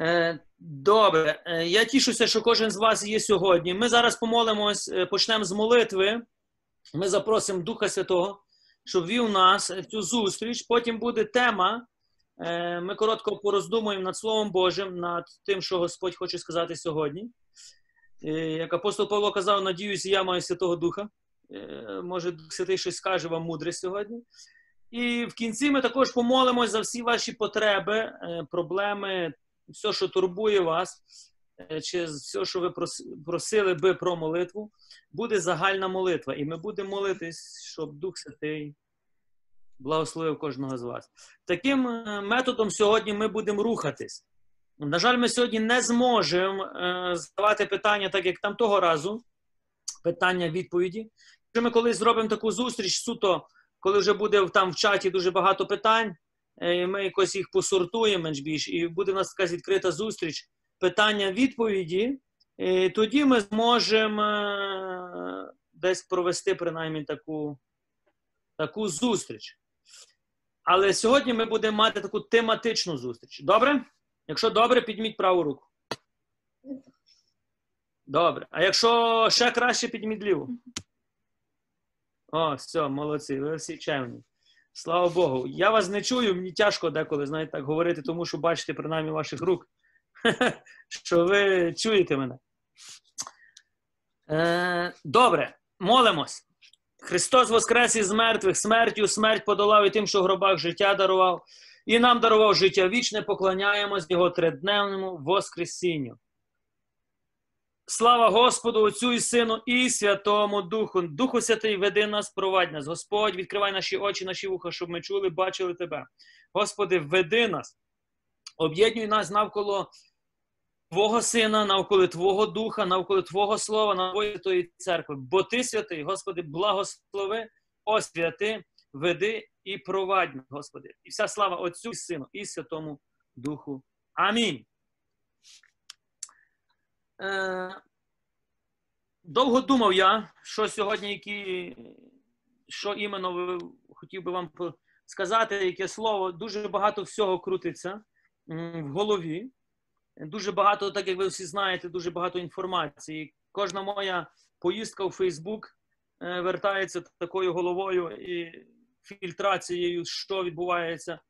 Е, Добре, Е, я тішуся, що кожен з вас є сьогодні. Ми зараз помолимось, е, почнемо з молитви. Ми запросимо Духа Святого, щоб вів нас цю зустріч. Потім буде тема. Ми коротко пороздумуємо над Словом Божим, над тим, що Господь хоче сказати сьогодні. Як апостол Павло казав, надіюсь, я маю Святого Духа. Може, Дух Святий щось скаже вам мудре сьогодні. І в кінці ми також помолимось за всі ваші потреби, проблеми, все, що турбує вас, е, чи все, що ви просили би про молитву, буде загальна молитва. І ми будемо молитись, щоб Дух Святий благословив кожного з вас. Таким е, методом сьогодні ми будемо рухатись. На жаль, ми сьогодні не зможемо е, задавати питання, так як там того разу, питання-відповіді. Якщо ми колись зробимо таку зустріч, суто, коли вже буде там в чаті дуже багато питань, ми якось їх посортуємо менш більш, і буде в нас така відкрита зустріч питання-відповіді, тоді ми зможемо е, десь провести принаймні таку, таку зустріч. Але сьогодні ми будемо мати таку тематичну зустріч. Добре? Якщо добре, підніміть праву руку. Добре. А якщо ще краще, підніміть ліву. О, все, молодці, ви всі чемні. Слава Богу. Я вас не чую, мені тяжко деколи, знаєте, так говорити, тому що бачите принаймні ваших рук, що ви чуєте мене. Е, добре, молимось. Христос воскрес із мертвих, смертю, смерть подолав і тим, що в гробах життя дарував, і нам дарував життя вічне, поклоняємось Його тридневному Воскресінню. Слава Господу, Отцю і Сину, і Святому Духу. Духу Святий, веди нас, провадь нас. Господь, відкривай наші очі, наші вуха, щоб ми чули, бачили Тебе. Господи, веди нас, об'єднуй нас навколо Твого Сина, навколо Твого Духа, навколо Твого Слова, навколо Твоєї церкви. Бо Ти святий, Господи, благослови, освяти, веди і провадь Господи. І вся слава Отцю і Сину, і Святому Духу. Амінь. Е, довго думав я, що сьогодні, які, що іменно ви- хотів би вам сказати, яке слово. Дуже багато всього крутиться в голові. Дуже багато, так як ви всі знаєте, дуже багато інформації. Кожна моя поїздка у Фейсбук е, вертається такою головою і фільтрацією, що відбувається.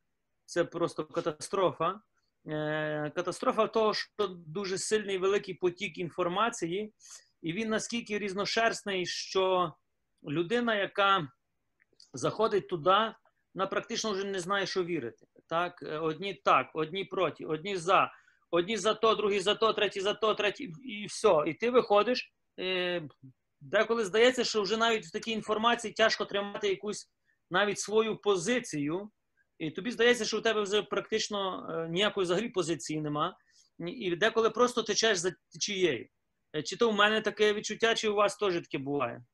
Це просто катастрофа. Е, Катастрофа того, що дуже сильний великий потік інформації, і він наскільки різношерстний, що людина, яка заходить туди, вона практично вже не знає, що вірити. Так? Е, Одні так, одні проти, одні за, одні за то, другі за то, треті за то, треті, і все. І ти виходиш. е, Деколи здається, що вже навіть в такій інформації тяжко тримати якусь навіть свою позицію. І тобі здається, що у тебе вже практично е, ніякої взагалі позиції нема. І деколи просто течеш за течією. Е, Чи то в мене таке відчуття, чи у вас теж таке буває?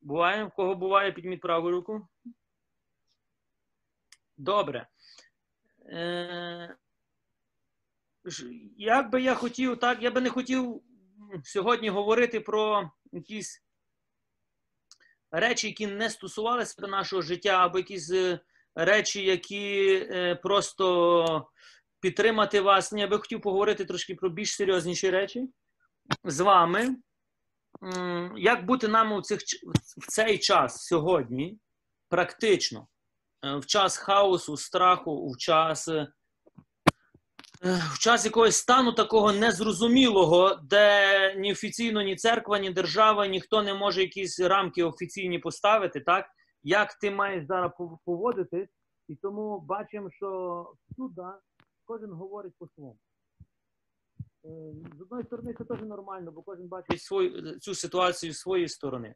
Буває? В кого буває, підміть праву руку. Добре. Е, Як би я хотів, так, я би не хотів сьогодні говорити про якісь речі, які не стосувалися нашого життя, або якісь речі, які е, просто підтримати вас. Я би хотів поговорити трошки про більш серйозніші речі з вами. Як бути нам у цих, в цей час сьогодні, практично, Е, в час хаосу, страху, в час, е, в час якогось стану такого незрозумілого, де ні офіційно, ні церква, ні держава, ніхто не може якісь рамки офіційні поставити, так? Як ти маєш зараз поводитись, і тому бачимо, що сюди кожен говорить по-своєму. Е, З одної сторони, це теж нормально, бо кожен бачить свою, цю ситуацію з своєї сторони.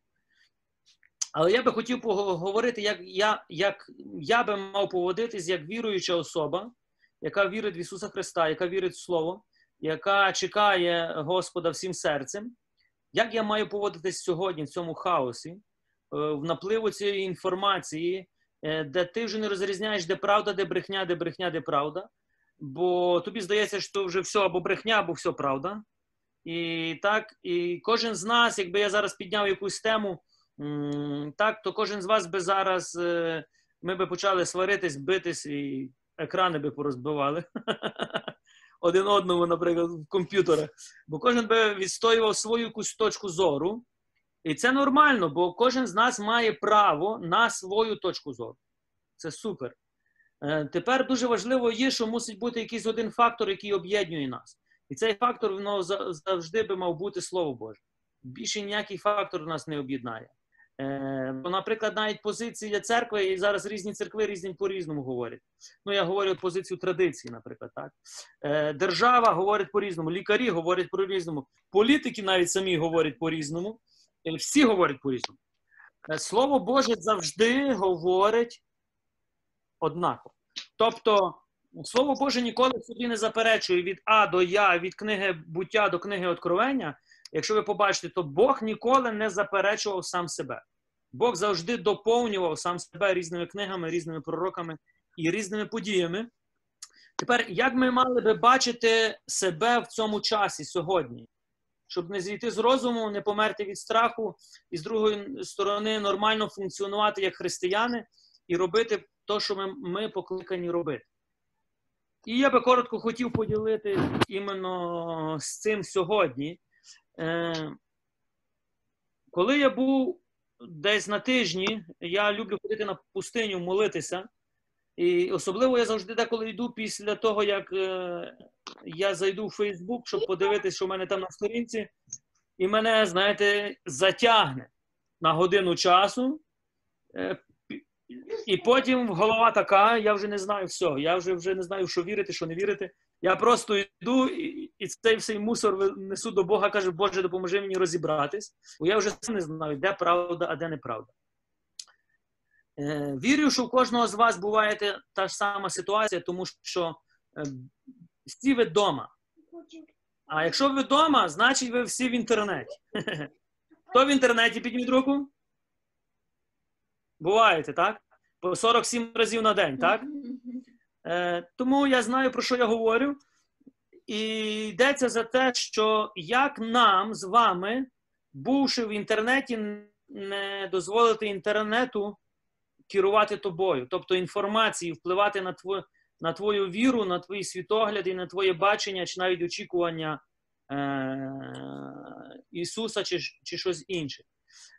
Але я би хотів поговорити, як я, як я би мав поводитись як віруюча особа, яка вірить в Ісуса Христа, яка вірить в Слово, яка чекає Господа всім серцем. Як я маю поводитись сьогодні в цьому хаосі, в напливу цієї інформації, е, де ти вже не розрізняєш, де правда, де брехня, де брехня, де правда. Бо тобі здається, що вже все або брехня, або все правда. І так, і кожен з нас, якби я зараз підняв якусь тему, так, то кожен з вас би зараз е, ми би почали сваритись, битись і екрани би порозбивали. один одному, наприклад, в комп'ютерах. Бо кожен би відстоював свою якусь точку зору. І це нормально, бо кожен з нас має право на свою точку зору. Це супер. Е, тепер дуже важливо є, що мусить бути якийсь один фактор, який об'єднує нас. І цей фактор воно завжди би мав бути Слово Боже. Більше ніякий фактор нас не об'єднає. Е, бо, наприклад, навіть позиція церкви, і зараз різні церкви різні по-різному говорять. Ну, я говорю позицію традиції, наприклад, так. Е, держава говорить по-різному, лікарі говорять по-різному, політики навіть самі говорять по-різному, всі говорять по-різному. Слово Боже завжди говорить однаково. Тобто, Слово Боже ніколи собі не заперечує від А до Я, від книги буття до книги Откровення. Якщо ви побачите, то Бог ніколи не заперечував сам себе. Бог завжди доповнював сам себе різними книгами, різними пророками і різними подіями. Тепер, як ми мали би бачити себе в цьому часі сьогодні, щоб не зійти з розуму, не померти від страху, і з другої сторони нормально функціонувати як християни і робити те, що ми, ми покликані робити. І я би коротко хотів поділити іменно з цим сьогодні. Е, Коли я був десь на тижні, я люблю ходити на пустиню, молитися. І особливо я завжди деколи йду після того, як е, я зайду в Фейсбук, щоб подивитися, що в мене там на сторінці, і мене, знаєте, затягне на годину часу. Е, і потім голова така, я вже не знаю все. Я вже вже не знаю, що вірити, що не вірити. Я просто йду і, і цей всей мусор несу до Бога, кажу, Боже, допоможи мені розібратись, бо я вже не знаю, де правда, а де неправда. Е, Вірю, що у кожного з вас буває та ж сама ситуація, тому що е, всі ви вдома. А якщо ви вдома, значить ви всі в інтернеті. Хто в інтернеті підніміть руку? Буваєте, так? По 47 разів на день, так? Е, Тому я знаю, про що я говорю. І йдеться за те, що як нам з вами, бувши в інтернеті, не дозволити інтернету керувати тобою, тобто інформації, впливати на твою, на твою віру, на твої світогляди, на твоє бачення, чи навіть очікування е- Ісуса, чи, чи щось інше.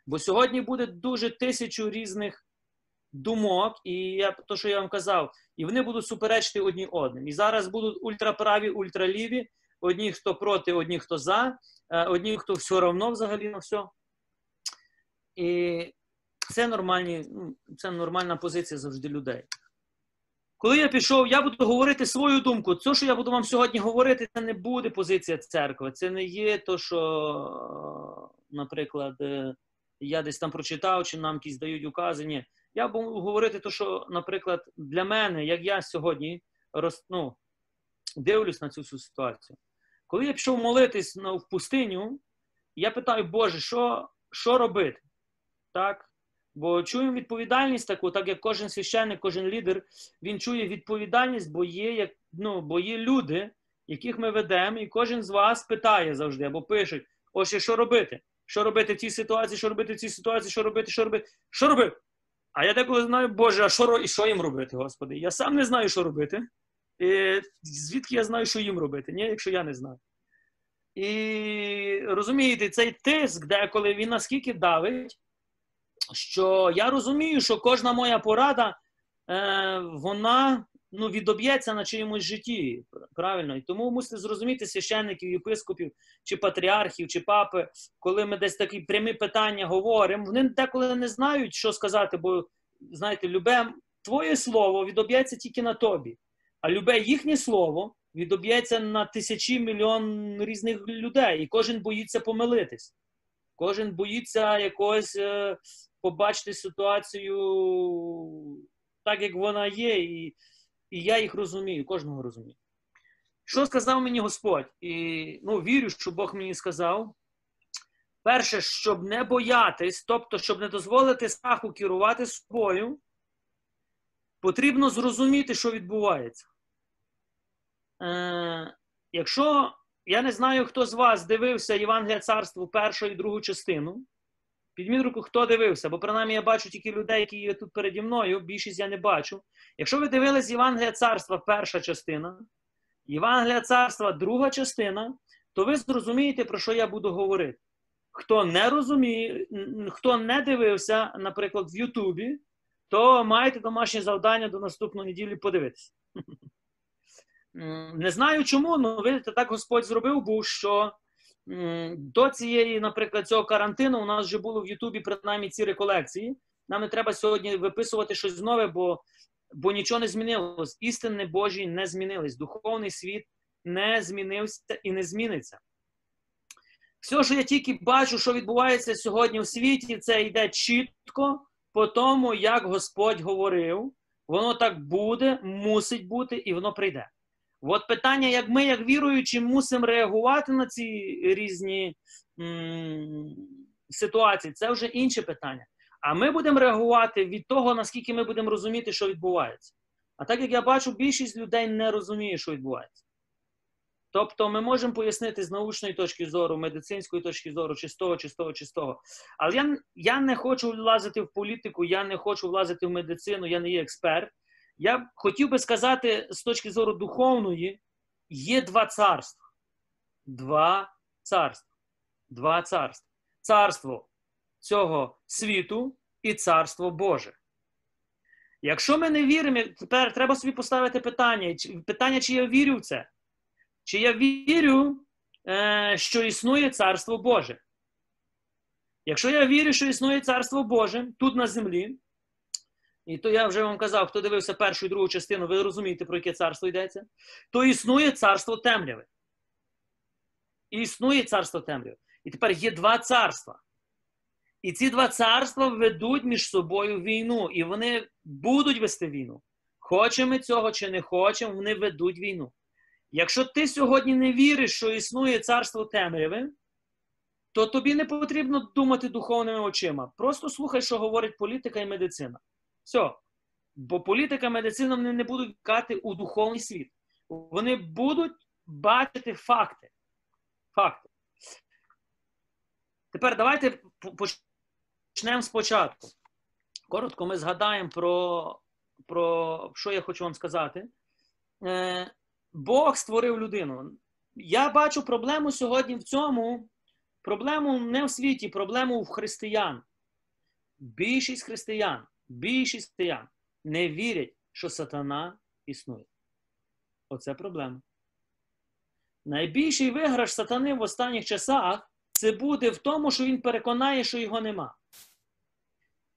Бо сьогодні буде дуже тисячу різних думок, і я то, що я вам казав, і вони будуть суперечити одні одним. І зараз будуть ультраправі, ультраліві, одні, хто проти, одні, хто за, е, одні, хто все одно взагалі на все. І це нормальні, ну, це нормальна позиція завжди людей. Коли я пішов, я буду говорити свою думку. Це, що я буду вам сьогодні говорити, це не буде позиція церкви. Це не є то, що, наприклад, е, я десь там прочитав, чи нам якісь дають укази. Ні. Я буду говорити, то, що, наприклад, для мене, як я сьогодні роз, ну, дивлюсь на цю всю ситуацію. Коли я пішов молитись ну, в пустиню, я питаю, Боже, що що робити? Так? Бо чую відповідальність таку, так як кожен священник, кожен лідер, він чує відповідальність, бо є як, ну, бо є люди, яких ми ведемо, і кожен з вас питає завжди або пише, ось що робити? Що робити в цій ситуації, що робити в цій ситуації, що робити, що робити, що робити? А я деколи знаю, Боже, а що і що їм робити, Господи? Я сам не знаю, що робити. І Звідки я знаю, що їм робити, ні, якщо я не знаю. І розумієте, цей тиск, деколи він наскільки давить, що я розумію, що кожна моя порада, е, вона ну, відоб'ється на чиємусь житті. Правильно? І тому мусите зрозуміти священників, єпископів, чи патріархів, чи папи, коли ми десь такі прямі питання говоримо, вони деколи не знають, що сказати, бо, знаєте, любе твоє слово відоб'ється тільки на тобі, а любе їхнє слово відоб'ється на тисячі мільйон різних людей, і кожен боїться помилитись. Кожен боїться якось е, побачити ситуацію так, як вона є. і і я їх розумію, кожного розумію. Що сказав мені Господь? І ну, вірю, що Бог мені сказав. Перше, щоб не боятись, тобто, щоб не дозволити страху керувати собою, потрібно зрозуміти, що відбувається. Е, Якщо я не знаю, хто з вас дивився Євангелія царства першу і другу частину, Підміть руку, хто дивився, бо принаймні я бачу тільки людей, які є тут переді мною, більшість я не бачу. Якщо ви дивились Євангелія царства, перша частина, Євангелія царства, друга частина, то ви зрозумієте, про що я буду говорити. Хто не розуміє, хто не дивився, наприклад, в Ютубі, то маєте домашнє завдання до наступної неділі подивитися. Не знаю чому, але видите, так Господь зробив, був, що до цієї, наприклад, цього карантину у нас вже було в Ютубі принаймні ці реколекції. Нам не треба сьогодні виписувати щось нове, бо бо нічого не змінилось. Істини Божі не змінились. Духовний світ не змінився і не зміниться. Все, що я тільки бачу, що відбувається сьогодні в світі, це йде чітко по тому, як Господь говорив. Воно так буде, мусить бути, і воно прийде. От питання, як ми, як віруючі, мусимо реагувати на ці різні м- ситуації, це вже інше питання. А ми будемо реагувати від того, наскільки ми будемо розуміти, що відбувається. А так як я бачу, більшість людей не розуміє, що відбувається. Тобто ми можемо пояснити з научної точки зору, медицинської точки зору, чи з того, чи з того, чи з того. Але я я не хочу влазити в політику, я не хочу влазити в медицину, я не є експерт. Я хотів би сказати, з точки зору духовної, є два царства. Два царства. Два царства. Царство цього світу і царство Боже. Якщо ми не віримо, тепер треба собі поставити питання, питання, чи я вірю в це. Чи я вірю, е, що існує Царство Боже? Якщо я вірю, що існує Царство Боже тут на землі, і то я вже вам казав, хто дивився першу і другу частину, ви розумієте, про яке царство йдеться, то існує царство темряви. І існує царство темряви. І тепер є два царства. І ці два царства ведуть між собою війну, і вони будуть вести війну. Хочемо цього чи не хочемо, вони ведуть війну. Якщо ти сьогодні не віриш, що існує царство темряви, то тобі не потрібно думати духовними очима. Просто слухай, що говорить політика і медицина. Все. Бо політика медицина вони не будуть вкати у духовний світ. Вони будуть бачити факти. Факти. Тепер давайте почнемо спочатку. Коротко ми згадаємо про, про що я хочу вам сказати. Е, Бог створив людину. Я бачу проблему сьогодні в цьому. Проблему не в світі, проблему в християн. Більшість християн, більшість християн не вірять, що сатана існує. Оце проблема. Найбільший виграш сатани в останніх часах це буде в тому, що він переконає, що його нема.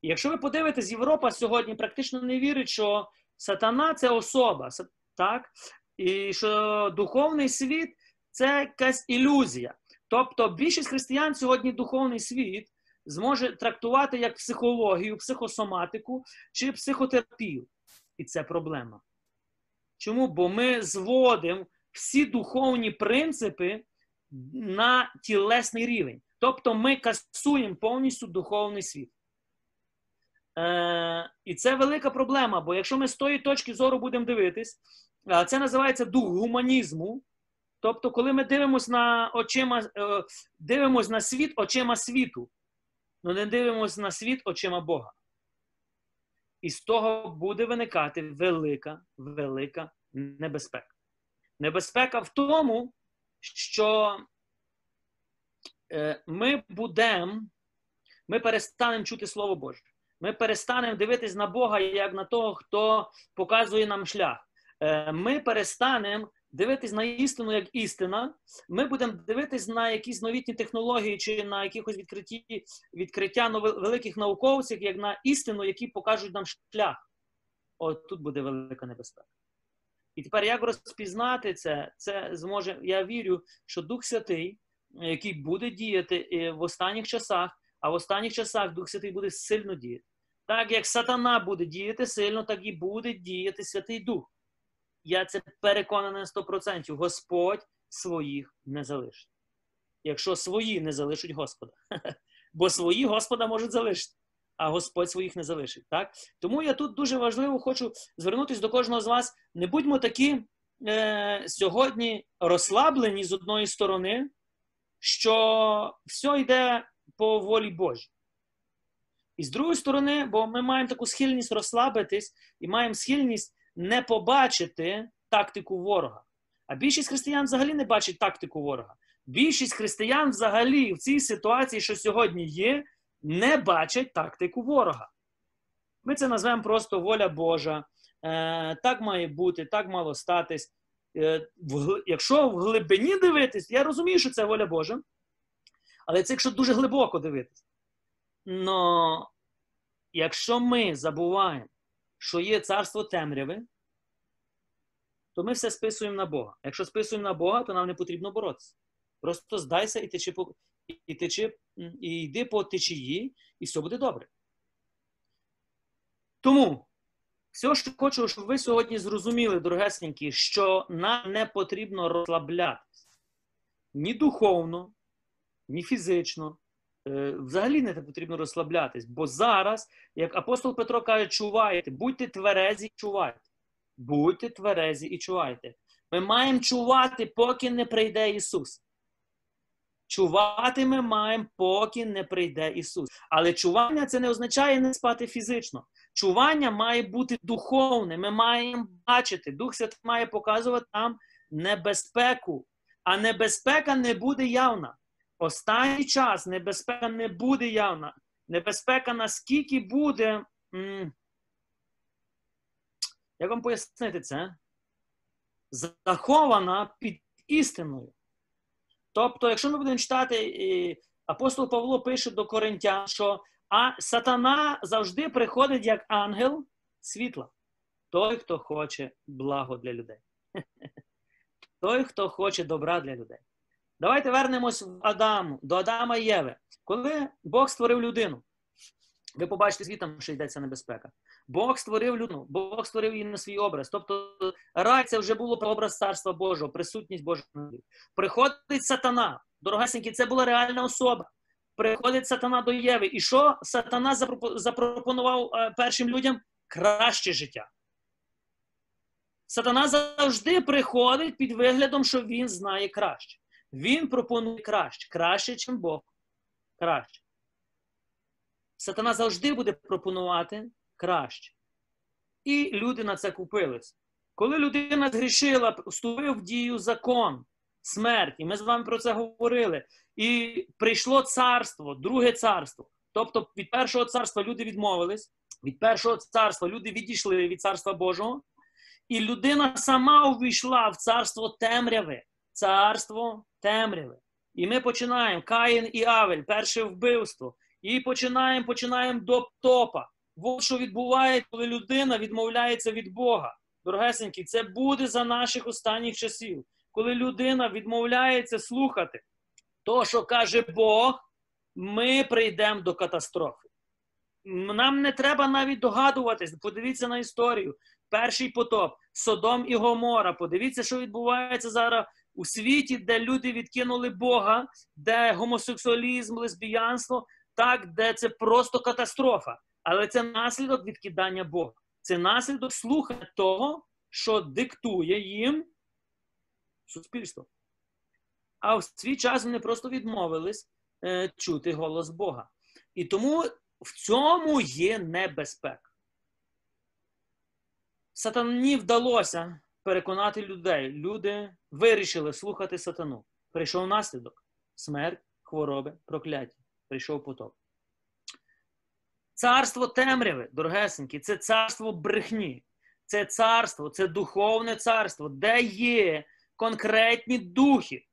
Якщо ви подивитесь, Європа сьогодні практично не вірить, що сатана це особа. Так? і що духовний світ це якась ілюзія. Тобто більшість християн сьогодні духовний світ зможе трактувати як психологію, психосоматику чи психотерапію. І це проблема. Чому? Бо ми зводимо всі духовні принципи на тілесний рівень. Тобто ми касуємо повністю духовний світ. Е, І це велика проблема, бо якщо ми з тої точки зору будемо дивитись, це називається дух гуманізму. Тобто, коли ми дивимося на очима, е, дивимось на світ очима світу, але не дивимося на світ очима Бога. І з того буде виникати велика, велика небезпека. Небезпека в тому, що е, ми будемо, ми перестанемо чути Слово Боже. Ми перестанемо дивитись на Бога як на того, хто показує нам шлях. Е, ми перестанемо дивитись на істину як істина. Ми будемо дивитись на якісь новітні технології чи на якихось відкритті, відкриття великих науковців, як на істину, які покажуть нам шлях. От тут буде велика небезпека. І тепер як розпізнати це? Це зможе, я вірю, що Дух Святий, який буде діяти е, в останніх часах, а в останніх часах Дух Святий буде сильно діяти. Так як сатана буде діяти сильно, так і буде діяти Святий Дух я це переконаний на 100%. Господь своїх не залишить. Якщо свої не залишать Господа. Бо свої Господа можуть залишити, а Господь своїх не залишить. Так? Тому я тут дуже важливо хочу звернутися до кожного з вас. Не будьмо такі е, сьогодні розслаблені з одної сторони, що все йде по волі Божій. І з другої сторони, бо ми маємо таку схильність розслабитись і маємо схильність не побачити тактику ворога. А більшість християн взагалі не бачить тактику ворога. Більшість християн взагалі в цій ситуації, що сьогодні є, не бачать тактику ворога. Ми це назвемо просто воля Божа. Е, Так має бути, так мало статись. Е, в, Якщо в глибині дивитись, я розумію, що це воля Божа, але це якщо дуже глибоко дивитись. Но якщо ми забуваємо, що є царство темряви, то ми все списуємо на Бога. Якщо списуємо на Бога, то нам не потрібно боротися. Просто здайся і течи по і течи, і йди по течії, і все буде добре. Тому все, що хочу, щоб ви сьогодні зрозуміли, дорогесенькі, що нам не потрібно розслаблятися ні духовно, ні фізично. Е, взагалі не потрібно розслаблятись, бо зараз, як апостол Петро каже, чувайте, будьте тверезі, чувайте. Будьте тверезі і чувайте. Ми маємо чувати, поки не прийде Ісус. Чувати ми маємо, поки не прийде Ісус. Але чування це не означає не спати фізично. Чування має бути духовне. Ми маємо бачити. Дух Святий має показувати нам небезпеку. А небезпека не буде явна. Останній час небезпека не буде явна. Небезпека наскільки буде. Як вам пояснити це? Захована під істиною. Тобто, якщо ми будемо читати, апостол Павло пише до Коринтян, що а сатана завжди приходить як ангел світла. Той, хто хоче благо для людей. Той, хто хоче добра для людей. Давайте вернемось в Адаму, до Адама і Єви. Коли Бог створив людину, ви побачите, звітом, що йдеться небезпека. Бог створив людину, Бог створив її на свій образ. Тобто рай це вже було образ царства Божого, присутність Божого. Приходить сатана. Дорогасенькі, це була реальна особа. Приходить сатана до Єви. І що сатана запропонував е, першим людям? Краще життя. Сатана завжди приходить під виглядом, що він знає краще. Він пропонує краще, краще, ніж Бог. Краще. Сатана завжди буде пропонувати краще. І люди на це купились. Коли людина згрішила, вступив в дію закон, смерть, і ми з вами про це говорили. І прийшло царство, друге царство. Тобто від першого царства люди відмовились, від першого царства люди відійшли від царства Божого, і людина сама увійшла в царство темряви. Царство темряви. І ми починаємо Каїн і Авель, перше вбивство. І починаємо починаємо до топа. От що відбувається, коли людина відмовляється від Бога. Дорогесенькі, це буде за наших останніх часів. Коли людина відмовляється слухати то, що каже Бог, ми прийдемо до катастрофи. Нам не треба навіть догадуватись. Подивіться на історію. Перший потоп, Содом і Гомора. Подивіться, що відбувається зараз у світі, де люди відкинули Бога, де гомосексуалізм, лесбіянство, так, де це просто катастрофа. Але це наслідок відкидання Бога. Це наслідок слухання того, що диктує їм суспільство. А в свій час вони просто відмовились е, чути голос Бога. І тому в цьому є небезпека. Сатані вдалося переконати людей. Люди вирішили слухати сатану. Прийшов наслідок смерть, хвороби, прокляття. Прийшов потоп. Царство темряви, дорогесенькі, це царство брехні. Це царство, це духовне царство, де є конкретні духи.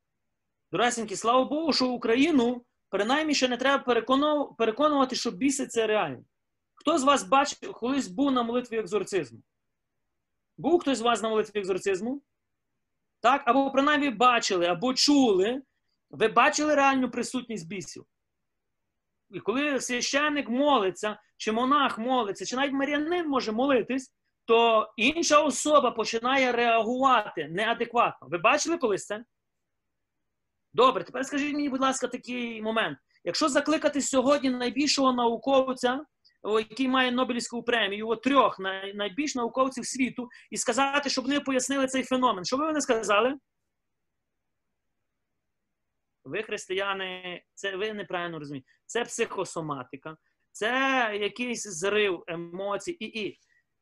Дорогесенькі, слава Богу, що Україну принаймні ще не треба переконувати, що біси це реально. Хто з вас бачив, колись був на молитві екзорцизму? Був хтось з вас на молитві екзорцизму? Так? Або принаймні бачили, або чули. Ви бачили реальну присутність бісів? І коли священник молиться, чи монах молиться, чи навіть маріанин може молитись, то інша особа починає реагувати неадекватно. Ви бачили колись це? Добре, тепер скажіть мені, будь ласка, такий момент. Якщо закликати сьогодні найбільшого науковця, який має Нобелівську премію, от трьох найбільш науковців світу, і сказати, щоб вони пояснили цей феномен, що ви вони сказали? Ви, християни, це ви неправильно розумієте. Це психосоматика, це якийсь зрив емоцій. І, і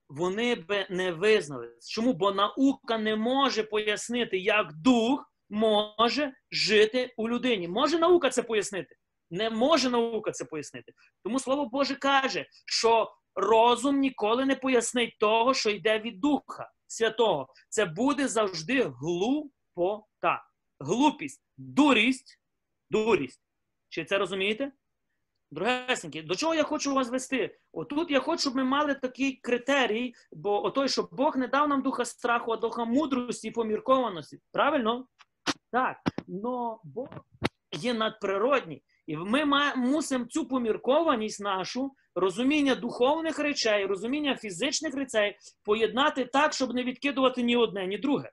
вони би не визнали. Чому? Бо наука не може пояснити, як дух може жити у людині. Може наука це пояснити? Не може наука це пояснити. Тому слово Боже каже, що розум ніколи не пояснить того, що йде від Духа Святого. Це буде завжди глупота. Глупість, дурість, дурість. Чи це розумієте? Другесенькі, до чого я хочу вас вести? Отут я хочу, щоб ми мали такий критерій, бо отой, що Бог не дав нам духа страху, а духа мудрості і поміркованості. Правильно? Так. Но Бог є надприродній. І ми мусимо цю поміркованість нашу, розуміння духовних речей, розуміння фізичних речей поєднати так, щоб не відкидувати ні одне, ні друге.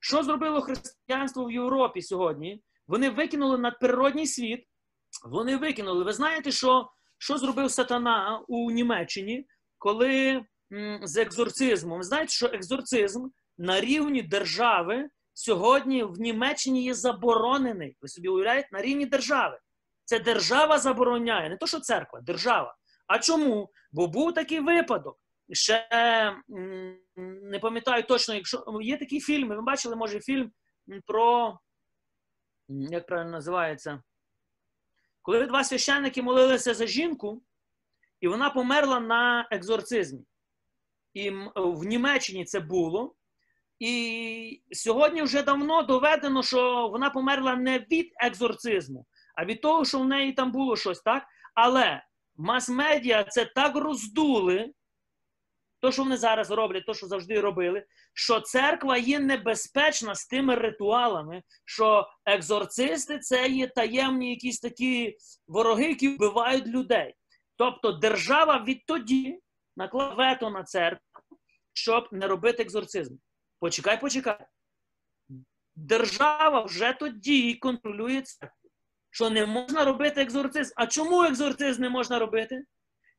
Що зробило християнство в Європі сьогодні? Вони викинули надприродній світ. Вони викинули. Ви знаєте, що що зробив сатана у Німеччині, коли м, з екзорцизмом? Ви знаєте, що екзорцизм на рівні держави сьогодні в Німеччині є заборонений. Ви собі уявляєте, на рівні держави. Це держава забороняє, не то, що церква, держава. А чому? Бо був такий випадок. Ще не пам'ятаю точно, якщо є такі фільми, ви бачили, може, фільм про, як правильно називається, коли два священники молилися за жінку, і вона померла на екзорцизмі. І в Німеччині це було. І сьогодні вже давно доведено, що вона померла не від екзорцизму, а від того, що в неї там було щось, так? Але мас-медіа це так роздули, то, що вони зараз роблять, то, що завжди робили, що церква є небезпечна з тими ритуалами, що екзорцисти це є таємні якісь такі вороги, які вбивають людей. Тобто держава відтоді наклала вето на церкву, щоб не робити екзорцизм. Почекай, почекай. Держава вже тоді контролює церкву, що не можна робити екзорцизм. А чому екзорцизм не можна робити?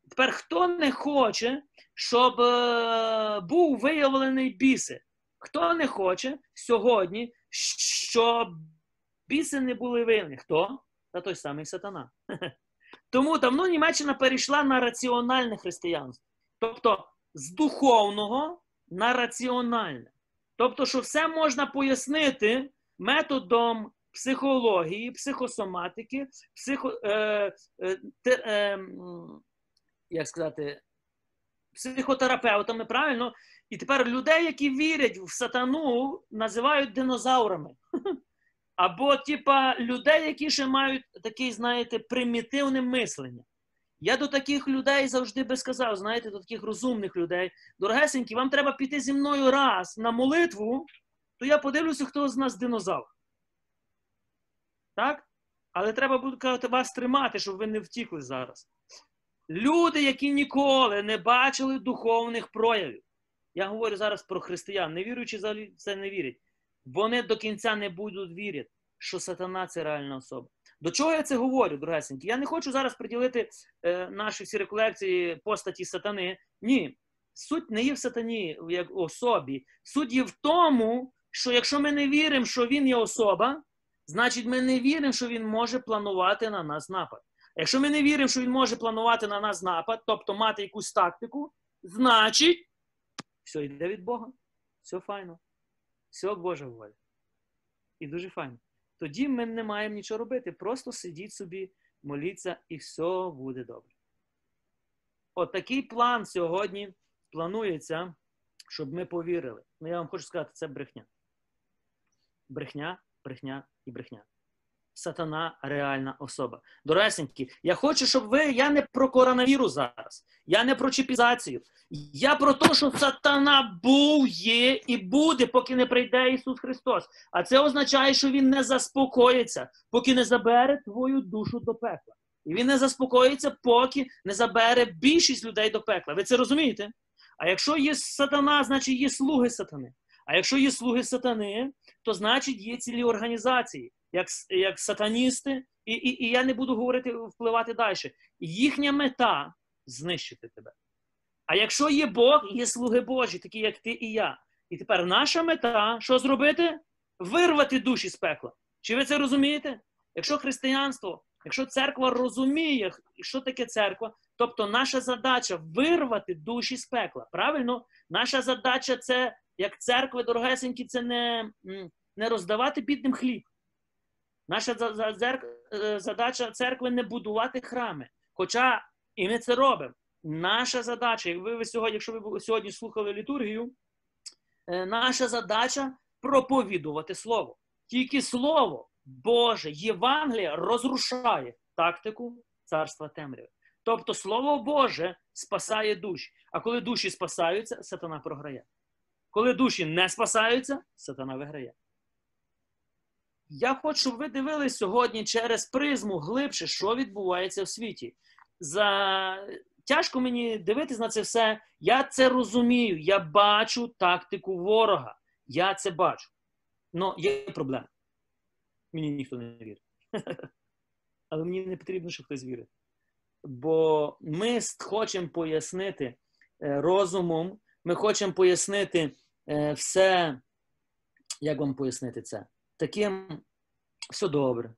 Тепер хто не хоче, щоб е, був виявлений біси? Хто не хоче сьогодні, щоб біси не були виявлені? Хто? Та той самий сатана. Тому давно Німеччина перейшла на раціональне християнство. Тобто з духовного на раціональне. Тобто, що все можна пояснити методом психології, психосоматики, психо, е, е, е, як сказати, психотерапевтами, правильно? І тепер людей, які вірять в сатану, називають динозаврами. Або, типа, людей, які ще мають таке, знаєте, примітивне мислення. Я до таких людей завжди би сказав, знаєте, до таких розумних людей, дорогесенькі, вам треба піти зі мною раз на молитву, то я подивлюся, хто з нас динозавр. Так? Але треба буде вас тримати, щоб ви не втікли зараз. Люди, які ніколи не бачили духовних проявів. Я говорю зараз про християн, не віруючи взагалі це не вірять. Вони до кінця не будуть вірити, що сатана це реальна особа. До чого я це говорю, дорогесенькі? Я не хочу зараз приділити е, наші всі реколекції постаті сатани. Ні. Суть не є в сатані як особі. Суть є в тому, що якщо ми не віримо, що він є особа, значить ми не віримо, що він може планувати на нас напад. Якщо ми не віримо, що він може планувати на нас напад, тобто мати якусь тактику, значить, все йде від Бога. Все файно. Все Божа воля. І дуже файно тоді ми не маємо нічого робити. Просто сидіть собі, моліться, і все буде добре. От план сьогодні планується, щоб ми повірили. Ну, я вам хочу сказати, це брехня. Брехня, брехня і брехня сатана реальна особа. Доресенькі, я хочу, щоб ви. Я не про коронавірус зараз, я не про чіпізацію. Я про те, що сатана був, є і буде, поки не прийде Ісус Христос. А це означає, що Він не заспокоїться, поки не забере твою душу до пекла. І він не заспокоїться, поки не забере більшість людей до пекла. Ви це розумієте? А якщо є сатана, значить є слуги сатани. А якщо є слуги сатани, то значить є цілі організації як як сатаністи, і, і, і я не буду говорити впливати далі. Їхня мета знищити тебе. А якщо є Бог, є слуги Божі, такі як ти і я. І тепер наша мета що зробити? Вирвати душі з пекла. Чи ви це розумієте? Якщо християнство, якщо церква розуміє, що таке церква, Тобто, наша задача вирвати душі з пекла. Правильно, наша задача це, як церкви дорогесенькі, це не, не роздавати бідним хліб. Наша е, задача церкви не будувати храми. Хоча і ми це робимо. Наша задача, як ви сьогодні, якщо ви сьогодні слухали літургію, е, наша задача проповідувати Слово. Тільки Слово Боже, Євангелія розрушає тактику царства темряви. Тобто Слово Боже спасає душі. А коли душі спасаються, сатана програє. Коли душі не спасаються, сатана виграє. Я хочу, щоб ви дивились сьогодні через призму глибше, що відбувається в світі. За... Тяжко мені дивитись на це все. Я це розумію. Я бачу тактику ворога. Я це бачу. Ну, є проблема. Мені ніхто не вірить. Але мені не потрібно, щоб хтось вірить. Бо ми хочемо пояснити е, розумом, ми хочемо пояснити е, все, як вам пояснити це? Таким все добре.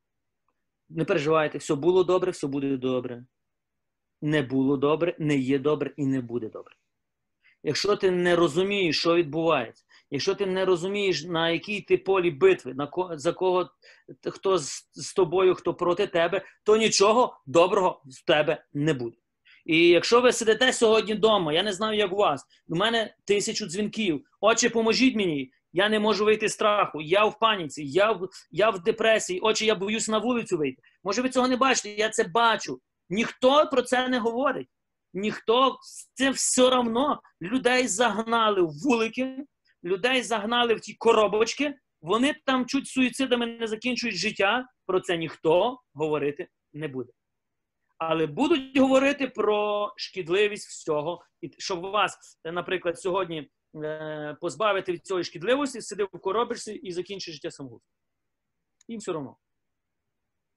Не переживайте, все було добре, все буде добре. Не було добре, не є добре і не буде добре. Якщо ти не розумієш, що відбувається, якщо ти не розумієш, на якій ти полі битви, на ко, за кого хто з, з тобою, хто проти тебе, то нічого доброго з тебе не буде. І якщо ви сидите сьогодні вдома, я не знаю, як у вас, у мене тисячу дзвінків. Отче, поможіть мені. Я не можу вийти з страху, я в паніці, я в я в депресії, отче, я боюсь на вулицю вийти. Може, ви цього не бачите, я це бачу. Ніхто про це не говорить. Ніхто це все одно людей загнали в вулики, людей загнали в ті коробочки, вони там чуть суїцидами не закінчують життя. Про це ніхто говорити не буде. Але будуть говорити про шкідливість всього, і щоб вас, наприклад, сьогодні позбавити від цієї шкідливості, сиди в коробочці і закінчиш життя самогубством. Їм все одно.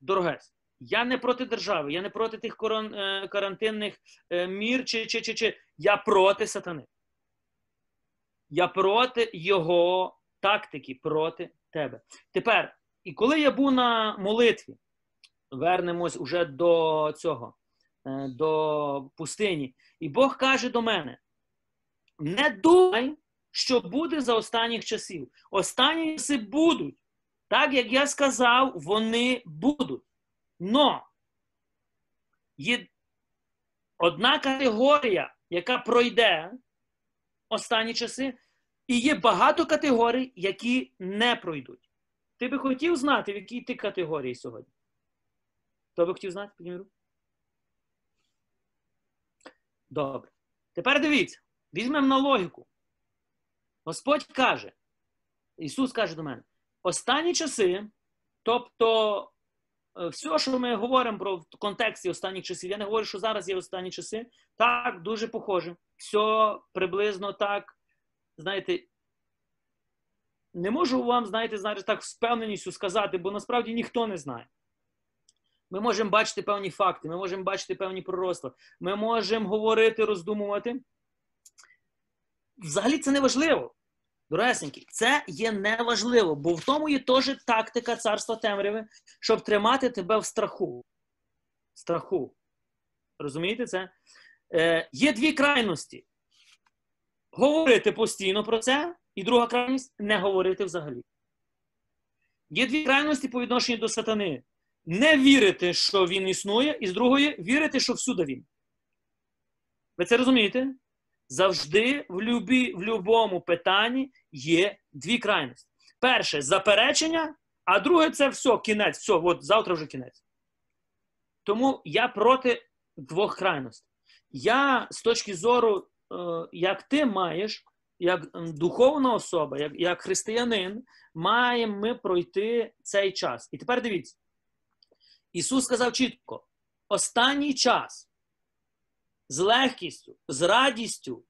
Дорогець. Я не проти держави, я не проти тих е, карантинних е, мір, чи, чи, чи, чи я проти сатани. Я проти його тактики, проти тебе. Тепер, і коли я був на молитві, вернемось уже до цього, е, до пустині, і Бог каже до мене: не думай, що буде за останніх часів. Останні часи будуть. Так як я сказав, вони будуть. Но є одна категорія, яка пройде останні часи, і є багато категорій, які не пройдуть. Ти би хотів знати, в якій ти категорії сьогодні? Хто би хотів знати? Піднімі Добре. Тепер дивіться, візьмемо на логіку. Господь каже, Ісус каже до мене: останні часи, тобто Е, все, що ми говоримо про в контексті останніх часів, я не говорю, що зараз є останні часи. Так, дуже похоже. Все приблизно так. Знаєте, не можу вам, знаєте, знаєте, так з впевненістю сказати, бо насправді ніхто не знає. Ми можемо бачити певні факти, ми можемо бачити певні пророцтва, ми можемо говорити, роздумувати. Взагалі це не важливо. Дорогесенькі, це є неважливо, бо в тому є теж тактика царства темряви, щоб тримати тебе в страху. Страху. Розумієте це? Е, Є дві крайності. Говорити постійно про це, і друга крайність не говорити взагалі. Є дві крайності по відношенню до сатани. Не вірити, що він існує, і з другої вірити, що всюди він. Ви це розумієте? Завжди в любі, в любому питанні є дві крайності. Перше заперечення, а друге це все, кінець. Все, от завтра вже кінець. Тому я проти двох крайностей. Я з точки зору, е, як ти маєш, як духовна особа, як як християнин, маємо ми пройти цей час. І тепер дивіться. Ісус сказав чітко: останній час з легкістю, з радістю,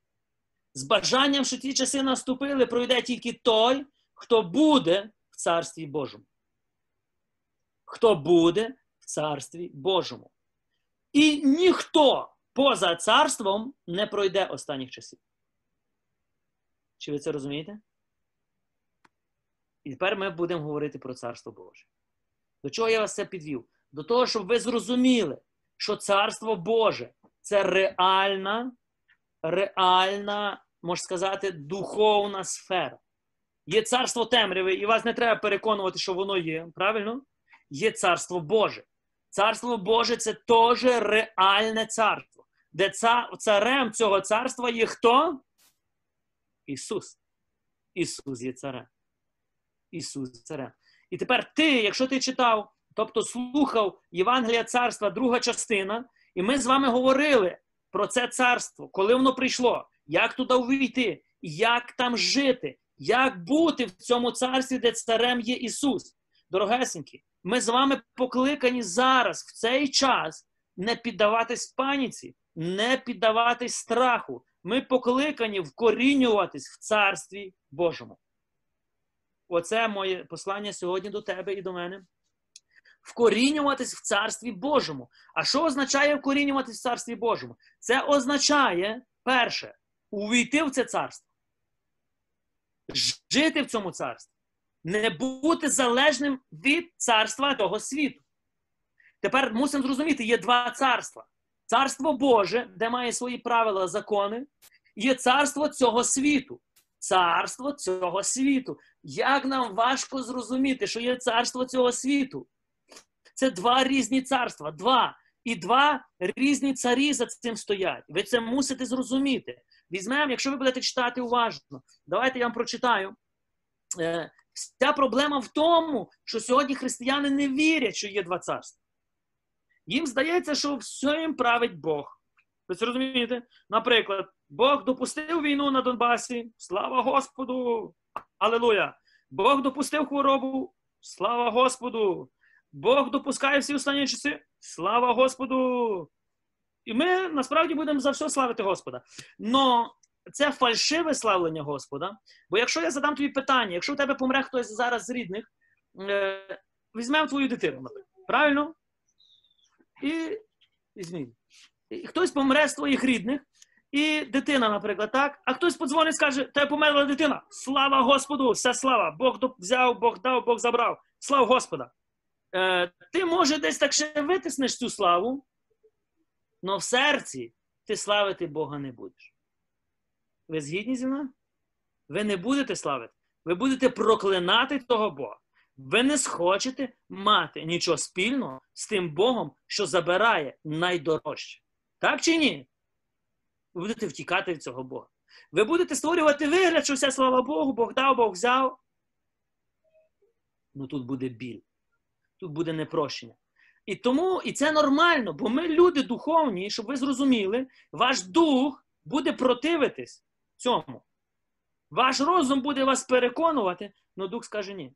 з бажанням, що ті часи наступили, пройде тільки той, хто буде в Царстві Божому. Хто буде в Царстві Божому. І ніхто поза царством не пройде останніх часів. Чи ви це розумієте? І тепер ми будемо говорити про Царство Боже. До чого я вас це підвів? До того, щоб ви зрозуміли, що Царство Боже це реальна, реальна, можна сказати, духовна сфера. Є царство темряви, і вас не треба переконувати, що воно є. Правильно? Є царство Боже. Царство Боже це теж реальне царство, де царем цього царства є хто? Ісус. Ісус є царем. Ісус є царем. І тепер ти, якщо ти читав, тобто слухав Євангелія царства, друга частина, і ми з вами говорили про це царство, коли воно прийшло, як туди увійти, як там жити, як бути в цьому царстві, де царем є Ісус. Дорогесенькі, ми з вами покликані зараз, в цей час, не піддаватись паніці, не піддаватись страху. Ми покликані вкорінюватись в царстві Божому. Оце моє послання сьогодні до тебе і до мене. Вкорінюватись в царстві Божому. А що означає вкорінюватись в царстві Божому? Це означає, перше, увійти в це царство, жити в цьому царстві, не бути залежним від царства того світу. Тепер мусимо зрозуміти, є два царства: царство Боже, де має свої правила, закони, є царство цього світу. Царство цього світу. Як нам важко зрозуміти, що є царство цього світу? Це два різні царства. Два. І два різні царі за цим стоять. Ви це мусите зрозуміти. Візьмемо, якщо ви будете читати уважно, давайте я вам прочитаю. Е, вся проблема в тому, що сьогодні християни не вірять, що є два царства. Їм здається, що все їм править Бог. Ви це розумієте? Наприклад, Бог допустив війну на Донбасі. Слава Господу! Алелуя! Бог допустив хворобу. Слава Господу! Бог допускає всі останні часи. Слава Господу! І ми насправді будемо за все славити Господа. Но це фальшиве славлення Господа. Бо якщо я задам тобі питання, якщо у тебе помре хтось зараз з рідних, е, візьмемо твою дитину, наприклад. Правильно? І візьміть. І хтось помре з твоїх рідних, і дитина, наприклад, так? А хтось подзвонить і скаже, тебе померла дитина. Слава Господу! Вся слава! Бог взяв, Бог дав, Бог забрав. Слава Господа! Е, Ти, може, десь так ще витиснеш цю славу, але в серці ти славити Бога не будеш. Ви згідні зі мною? Ви не будете славити. Ви будете проклинати того Бога. Ви не схочете мати нічого спільного з тим Богом, що забирає найдорожче. Так чи ні? Ви будете втікати від цього Бога. Ви будете створювати вигляд, що все, слава Богу, Бог дав, Бог взяв. Ну тут буде біль, тут буде непрощення. І тому, і це нормально, бо ми люди духовні, щоб ви зрозуміли, ваш дух буде противитись цьому. Ваш розум буде вас переконувати, але дух скаже ні.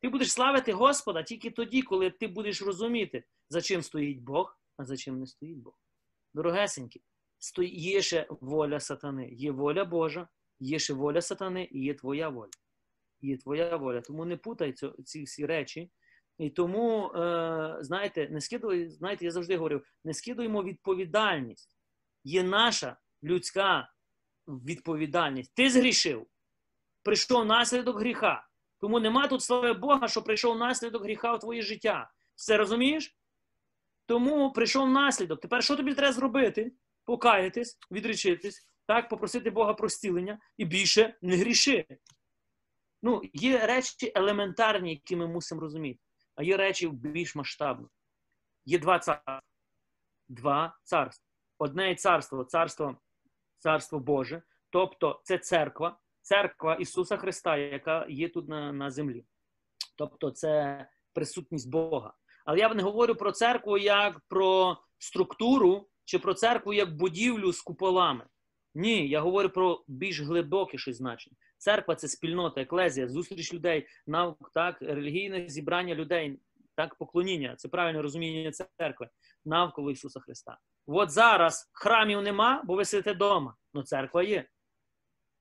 Ти будеш славити Господа тільки тоді, коли ти будеш розуміти, за чим стоїть Бог, а за чим не стоїть Бог. Дорогесенькі, є ще воля сатани. Є воля Божа, є ще воля сатани і є твоя воля. Є твоя воля. Тому не путай ці всі речі. І тому, е, знаєте, не скидуй, знаєте, я завжди говорив, не скидуємо відповідальність. Є наша людська відповідальність. Ти згрішив, прийшов наслідок гріха. Тому нема тут слави Бога, що прийшов наслідок гріха в твоє життя. Все розумієш? Тому прийшов наслідок. Тепер що тобі треба зробити? Покаятись, відречитись, так, попросити Бога простілення і більше не гріши. Ну, є речі елементарні, які ми мусимо розуміти, а є речі більш масштабні. Є два царства. Два царства. Одне царство царство, царство Боже, тобто це церква, церква Ісуса Христа, яка є тут на, на землі. Тобто, це присутність Бога. Але я не говорю про церкву як про структуру чи про церкву як будівлю з куполами. Ні, я говорю про більш глибоке щось значення. Церква це спільнота, еклезія, зустріч людей, наук, так, релігійне зібрання людей, так, поклоніння. Це правильне розуміння церкви навколо Ісуса Христа. От зараз храмів нема, бо ви сидите вдома, але церква є.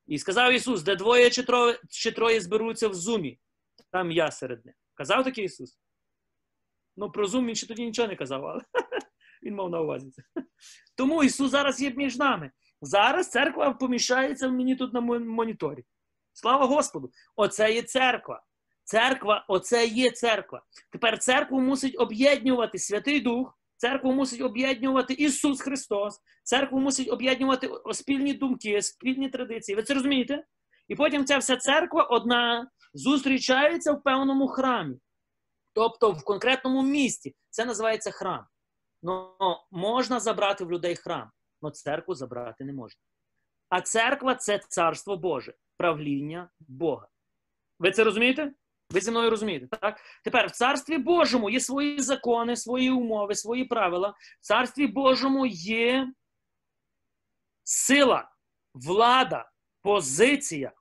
І сказав Ісус, де двоє чи троє, чи троє зберуться в зумі, там я серед них. Казав такий Ісус? Ну, про Зум він ще тоді нічого не казав, але він мав на увазі. Тому Ісус зараз є між нами. Зараз церква поміщається мені тут на моніторі. Слава Господу! Оце є церква. Церква, оце є церква. Тепер церкву мусить об'єднувати Святий Дух, Церкву мусить об'єднувати Ісус Христос, церкву мусить об'єднувати спільні думки, спільні традиції. Ви це розумієте? І потім ця вся церква одна зустрічається в певному храмі, тобто в конкретному місті. Це називається храм. Но можна забрати в людей храм, але церкву забрати не можна. А церква це царство Боже, правління Бога. Ви це розумієте? Ви зі мною розумієте, так? Тепер в царстві Божому є свої закони, свої умови, свої правила. В царстві Божому є сила, влада, позиція.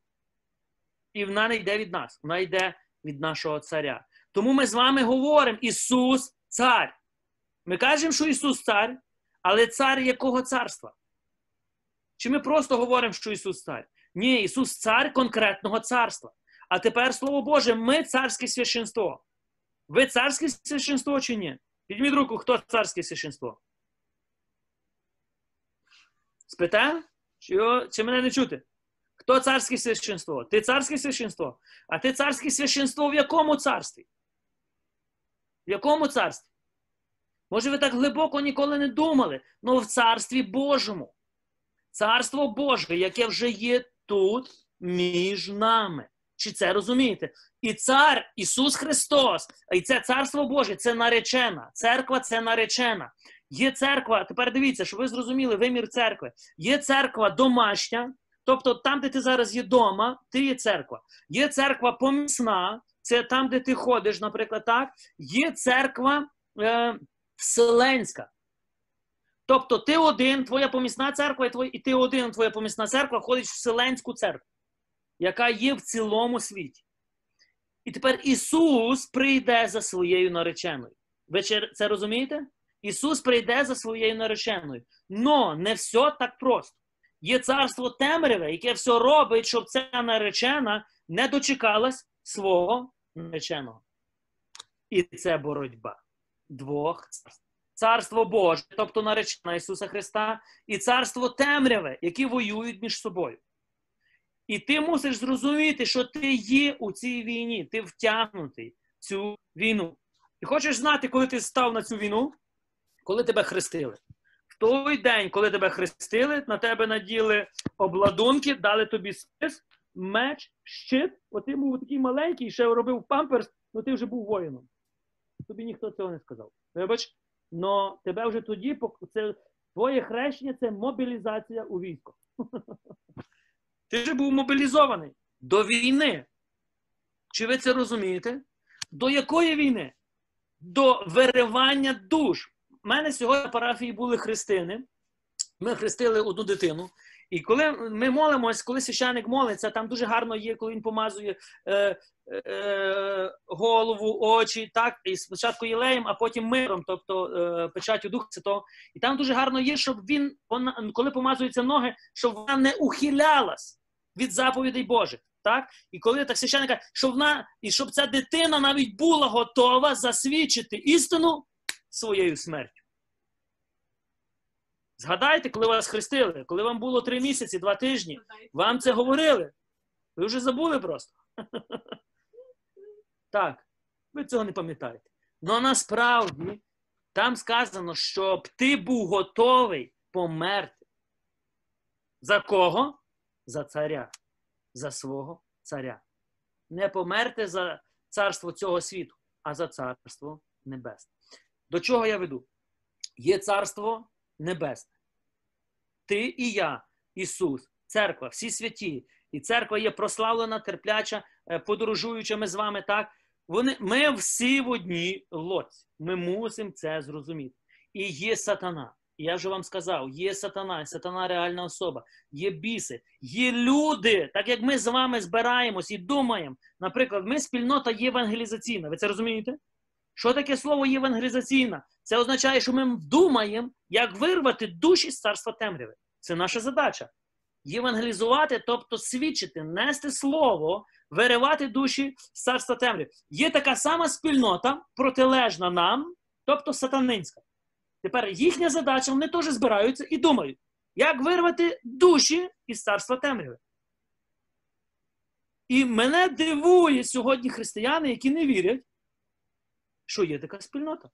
І вона не йде від нас, вона йде від нашого царя. Тому ми з вами говоримо: Ісус цар. Ми кажемо, що Ісус цар, але цар якого царства? Чи ми просто говоримо, що Ісус цар? Ні, Ісус цар конкретного царства. А тепер, Слово Боже, ми царське священство. Ви царське священство чи ні? Підміть руку, хто царське священство? Спитаю? Чи, чи мене не чути? Хто царське священство? Ти царське священство? А ти царське священство в якому царстві? В якому царстві? Може, ви так глибоко ніколи не думали, але в царстві Божому. Царство Боже, яке вже є тут між нами. Чи це розумієте? І цар Ісус Христос, і це Царство Боже, це наречена. Церква це наречена. Є церква, тепер дивіться, щоб ви зрозуміли вимір церкви. Є церква домашня, тобто там, де ти зараз є дома, ти є церква. Є церква помісна, це там, де ти ходиш, наприклад, так. Є церква е, вселенська. Тобто ти один, твоя помісна церква, і, твоя, і ти один, твоя помісна церква ходить в вселенську церкву яка є в цілому світі. І тепер Ісус прийде за своєю нареченою. Ви це розумієте? Ісус прийде за своєю нареченою. Но не все так просто. Є царство темряве, яке все робить, щоб ця наречена не дочекалась свого нареченого. І це боротьба двох царств. Царство Боже, тобто наречена Ісуса Христа, і царство темряве, які воюють між собою. І ти мусиш зрозуміти, що ти є у цій війні, ти втягнутий в цю війну. І хочеш знати, коли ти став на цю війну, коли тебе хрестили. В той день, коли тебе хрестили, на тебе наділи обладунки, дали тобі спис, меч, щит. От ти був такий маленький, ще робив памперс, але ти вже був воїном. Тобі ніхто цього не сказав. Вибач, но тебе вже тоді це твоє хрещення це мобілізація у військо. Ти вже був мобілізований до війни. Чи ви це розумієте? До якої війни? До виривання душ. У мене сьогодні на парафії були хрестини. Ми хрестили одну дитину. І коли ми молимось, коли священник молиться, там дуже гарно є, коли він помазує е, е, голову, очі, так, і спочатку єлеєм, а потім миром, тобто е, печаттю Духа Святого. І там дуже гарно є, щоб він, коли помазуються ноги, щоб вона не ухилялась від заповідей Божих. Так? І коли так священник щоб вона, і щоб ця дитина навіть була готова засвідчити істину своєю смертю. Згадайте, коли вас хрестили, коли вам було три місяці, два тижні, вам це говорили. Ви вже забули просто. Так, ви цього не пам'ятаєте. Але насправді там сказано, щоб ти був готовий померти. За кого? За царя, за свого царя. Не померти за царство цього світу, а за царство небесне. До чого я веду? Є царство небесне. Ти і я, Ісус, церква, всі святі. І церква є прославлена, терпляча, е, подорожуюча ми з вами так. Вони, Ми всі в одній лодці. Ми мусимо це зрозуміти. І є сатана. Я вже вам сказав: є сатана, сатана реальна особа, є біси, є люди, так як ми з вами збираємось і думаємо. Наприклад, ми спільнота євангелізаційна. Ви це розумієте? Що таке слово євангелізаційна? Це означає, що ми думаємо, як вирвати душі з царства темряви. Це наша задача. Євангелізувати, тобто свідчити, нести слово, виривати душі з царства темряви. Є така сама спільнота, протилежна нам, тобто сатанинська. Тепер їхня задача, вони теж збираються і думають, як вирвати душі із царства темряви. І мене дивує сьогодні християни, які не вірять, що є така спільнота.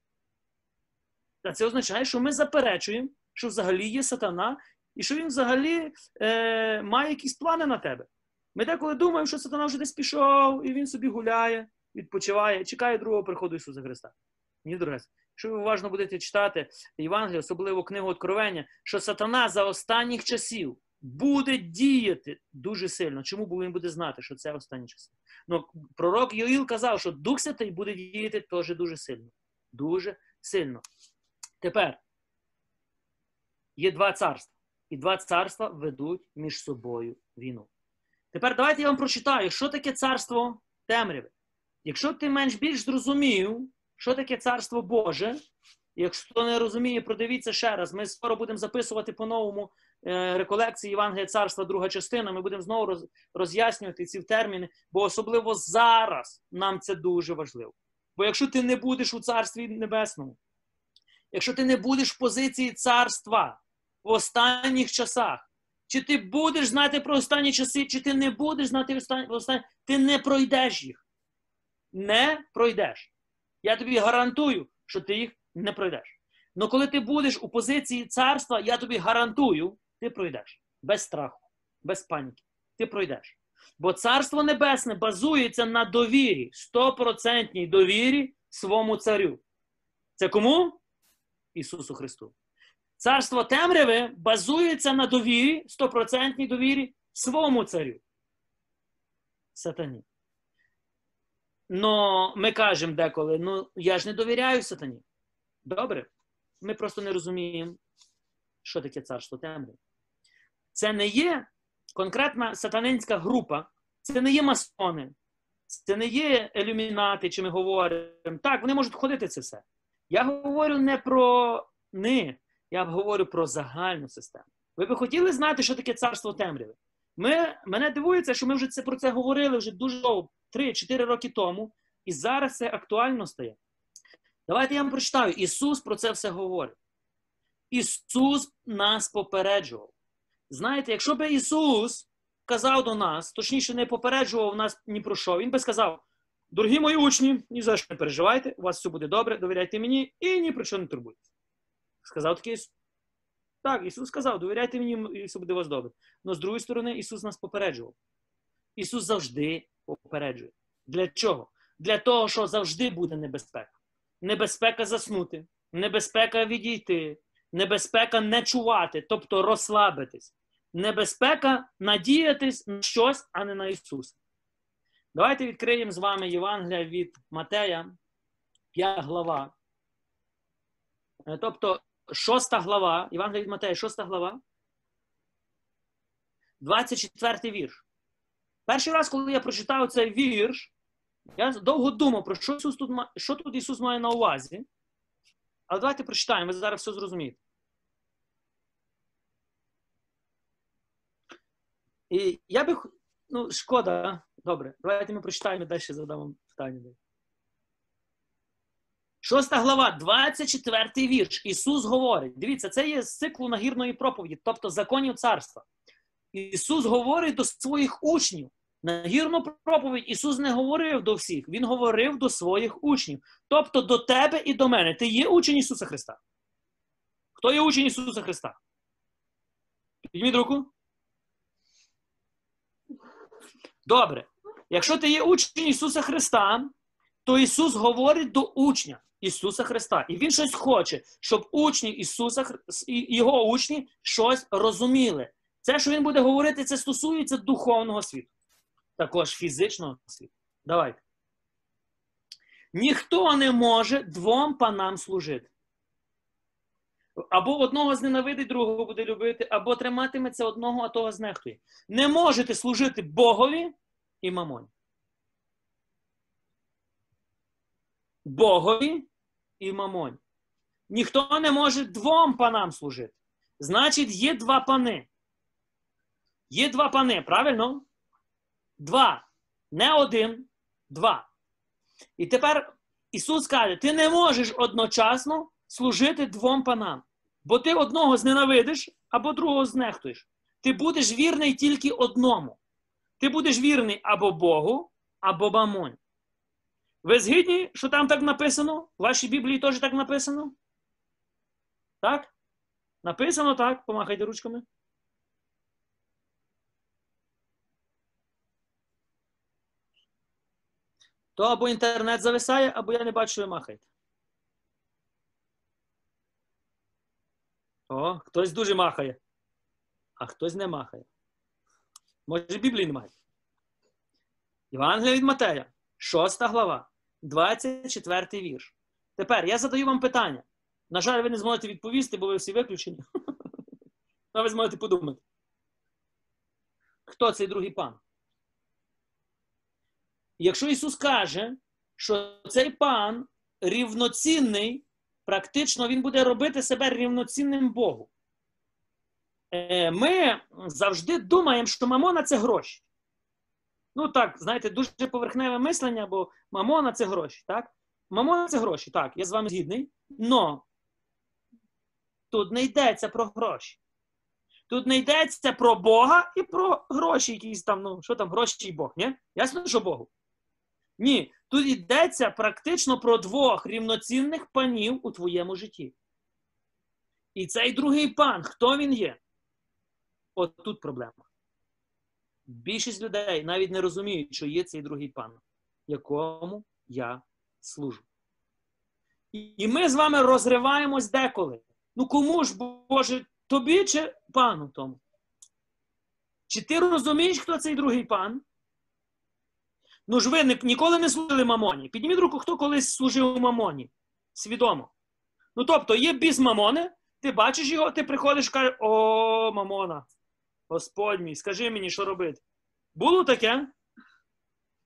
А це означає, що ми заперечуємо, що взагалі є сатана, і що він взагалі е, має якісь плани на тебе. Ми деколи думаємо, що сатана вже десь пішов, і він собі гуляє, відпочиває, чекає другого приходу Ісуса Христа. Ні, дорогі. Якщо ви уважно будете читати Євангелія, особливо книгу Откровення, що сатана за останніх часів буде діяти дуже сильно. Чому? Бо він буде знати, що це останні часи. Ну, пророк Йоїл казав, що Дух Святий буде діяти теж дуже сильно. Дуже сильно. Тепер є два царства. І два царства ведуть між собою війну. Тепер давайте я вам прочитаю, що таке царство темряви. Якщо ти менш більш зрозумів, що таке царство Боже, якщо хто не розуміє, продивіться ще раз. Ми скоро будемо записувати по-новому е, реколекції Євангелія царства, друга частина. Ми будемо знову роз'яснювати ці терміни, бо особливо зараз нам це дуже важливо. Бо якщо ти не будеш у царстві небесному, якщо ти не будеш в позиції царства в останніх часах, чи ти будеш знати про останні часи, чи ти не будеш знати про останні, ти не пройдеш їх. Не пройдеш. Я тобі гарантую, що ти їх не пройдеш. Але коли ти будеш у позиції царства, я тобі гарантую, ти пройдеш. Без страху, без паніки. Ти пройдеш. Бо царство небесне базується на довірі, стопроцентній довірі своєму царю. Це кому? Ісусу Христу. Царство темряви базується на довірі, стопроцентній довірі своєму царю. Сатані. Но ми кажемо деколи, ну я ж не довіряю сатані. Добре, ми просто не розуміємо, що таке царство темряви. Це не є конкретна сатанинська група, це не є масони, це не є ілюмінати, чи ми говоримо. Так, вони можуть ходити це все. Я говорю не про них, я говорю про загальну систему. Ви би хотіли знати, що таке царство темряви? Ми, Мене дивується, що ми вже це, про це говорили вже дуже довго, 3-4 роки тому, і зараз це актуально стає. Давайте я вам прочитаю. Ісус про це все говорить. Ісус нас попереджував. Знаєте, якщо би Ісус казав до нас, точніше, не попереджував нас ні про що, Він би сказав: дорогі мої учні, ні за що не переживайте, у вас все буде добре, довіряйте мені і ні про що не турбуйтесь. Сказав такий Ісус. Так, Ісус сказав, довіряйте мені, і все буде у вас добре. Але з другої сторони, Ісус нас попереджував. Ісус завжди попереджує. Для чого? Для того, що завжди буде небезпека. Небезпека заснути, небезпека відійти, небезпека не чувати, тобто розслабитись. Небезпека надіятись на щось, а не на Ісуса. Давайте відкриємо з вами Євангелія від Матея, 5 глава. Тобто, шоста глава, Євангелія від Матея, шоста глава, 24 вірш. Перший раз, коли я прочитав цей вірш, я довго думав, про що Ісус тут, що тут Ісус має на увазі. Але давайте прочитаємо, ви зараз все зрозумієте. І я би, ну, шкода, добре, давайте ми прочитаємо далі задамо питання. Шоста глава, 24 вірш. Ісус говорить. Дивіться, це є з циклу нагірної проповіді, тобто законів царства. Ісус говорить до своїх учнів. Нагірну проповідь Ісус не говорив до всіх, Він говорив до своїх учнів. Тобто до тебе і до мене. Ти є учень Ісуса Христа? Хто є учень Ісуса Христа? Підніміть руку. Добре. Якщо ти є учень Ісуса Христа, то Ісус говорить до учня Ісуса Христа. І Він щось хоче, щоб учні Ісуса Його учні щось розуміли. Це, що Він буде говорити, це стосується духовного світу. Також фізичного світу. Давайте. Ніхто не може двом панам служити. Або одного зненавидить, другого буде любити, або триматиметься одного, а того знехтує. Не можете служити Богові і мамоні. Богові і мамоні. Ніхто не може двом панам служити. Значить, є два пани. Є два пани, правильно? Два. Не один, два. І тепер Ісус каже: ти не можеш одночасно служити двом панам. Бо ти одного зненавидиш або другого знехтуєш. Ти будеш вірний тільки одному. Ти будеш вірний або Богу, або мамоні. Ви згідні, що там так написано? В вашій Біблії теж так написано? Так? Написано так, помахайте ручками. То або інтернет зависає, або я не бачу, ви махаєте. О, хтось дуже махає, а хтось не махає. Може, Біблії немає. Євангелія від Матея, 6 глава, 24 вірш. Тепер я задаю вам питання. На жаль, ви не зможете відповісти, бо ви всі виключені. А ви зможете подумати. Хто цей другий пан? Якщо Ісус каже, що цей пан рівноцінний, практично Він буде робити себе рівноцінним Богу. Е, ми завжди думаємо, що мамона це гроші. Ну так, знаєте, дуже поверхневе мислення, бо мамона це гроші. так? Мамона це гроші, так, я з вами згідний. Но тут не йдеться про гроші. Тут не йдеться про Бога і про гроші, якісь там, ну, що там, гроші і Бог, ні? Ясно, що Богу? Ні. Тут йдеться практично про двох рівноцінних панів у твоєму житті. І цей другий пан, хто він є? От тут проблема. Більшість людей навіть не розуміють, що є цей другий пан, якому я служу. І ми з вами розриваємось деколи. Ну кому ж, Боже, тобі чи пану тому? Чи ти розумієш, хто цей другий пан? Ну ж ви ніколи не служили мамоні. Підніміть руку, хто колись служив мамоні. Свідомо. Ну тобто, є біс мамони, ти бачиш його, ти приходиш і кажеш, о, мамона, Господь мій, скажи мені, що робити. Було таке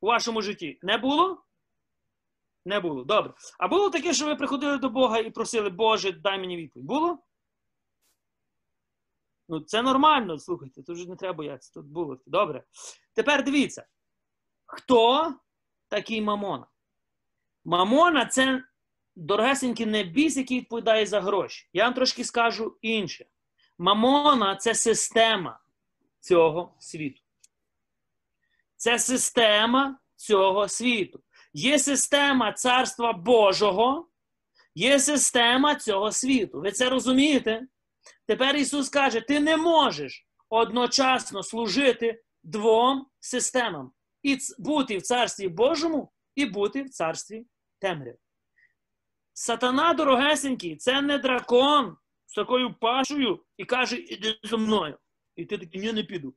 у вашому житті? Не було? Не було. Добре. А було таке, що ви приходили до Бога і просили, Боже, дай мені відповідь. Було? Ну, це нормально, слухайте, тут вже не треба боятися. Тут було. Добре. Тепер дивіться. Хто такий Мамона? Мамона це дорогесенький небіс, який відповідає за гроші. Я вам трошки скажу інше. Мамона це система цього світу. Це система цього світу. Є система Царства Божого, є система цього світу. Ви це розумієте? Тепер Ісус каже: ти не можеш одночасно служити двом системам. І бути в Царстві Божому, і бути в царстві темряви. Сатана дорогесенький, це не дракон з такою пашою і каже, іди зі мною. І ти такий, ні, не піду.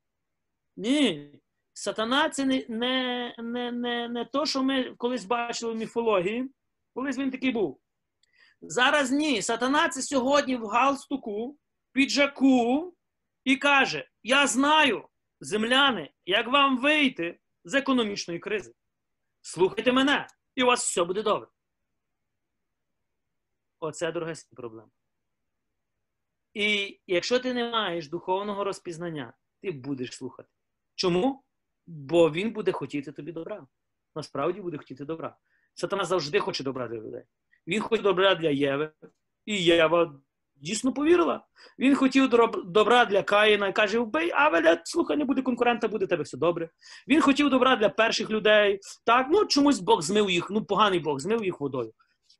Ні. Сатана це не не, не, не, не то, що ми колись бачили в міфології. Колись він такий був. Зараз ні. Сатана це сьогодні в галстуку, піджаку і каже: Я знаю, земляни, як вам вийти з економічної кризи. Слухайте мене, і у вас все буде добре. Оце друга проблема. І якщо ти не маєш духовного розпізнання, ти будеш слухати. Чому? Бо він буде хотіти тобі добра. Насправді буде хотіти добра. Сатана завжди хоче добра для людей. Він хоче добра для Єви. І Єва дійсно повірила. Він хотів добра для Каїна і каже: вбий, Авеля, слухай, не буде конкурента, буде тебе все добре. Він хотів добра для перших людей. Так, ну чомусь Бог змив їх, ну поганий Бог змив їх водою.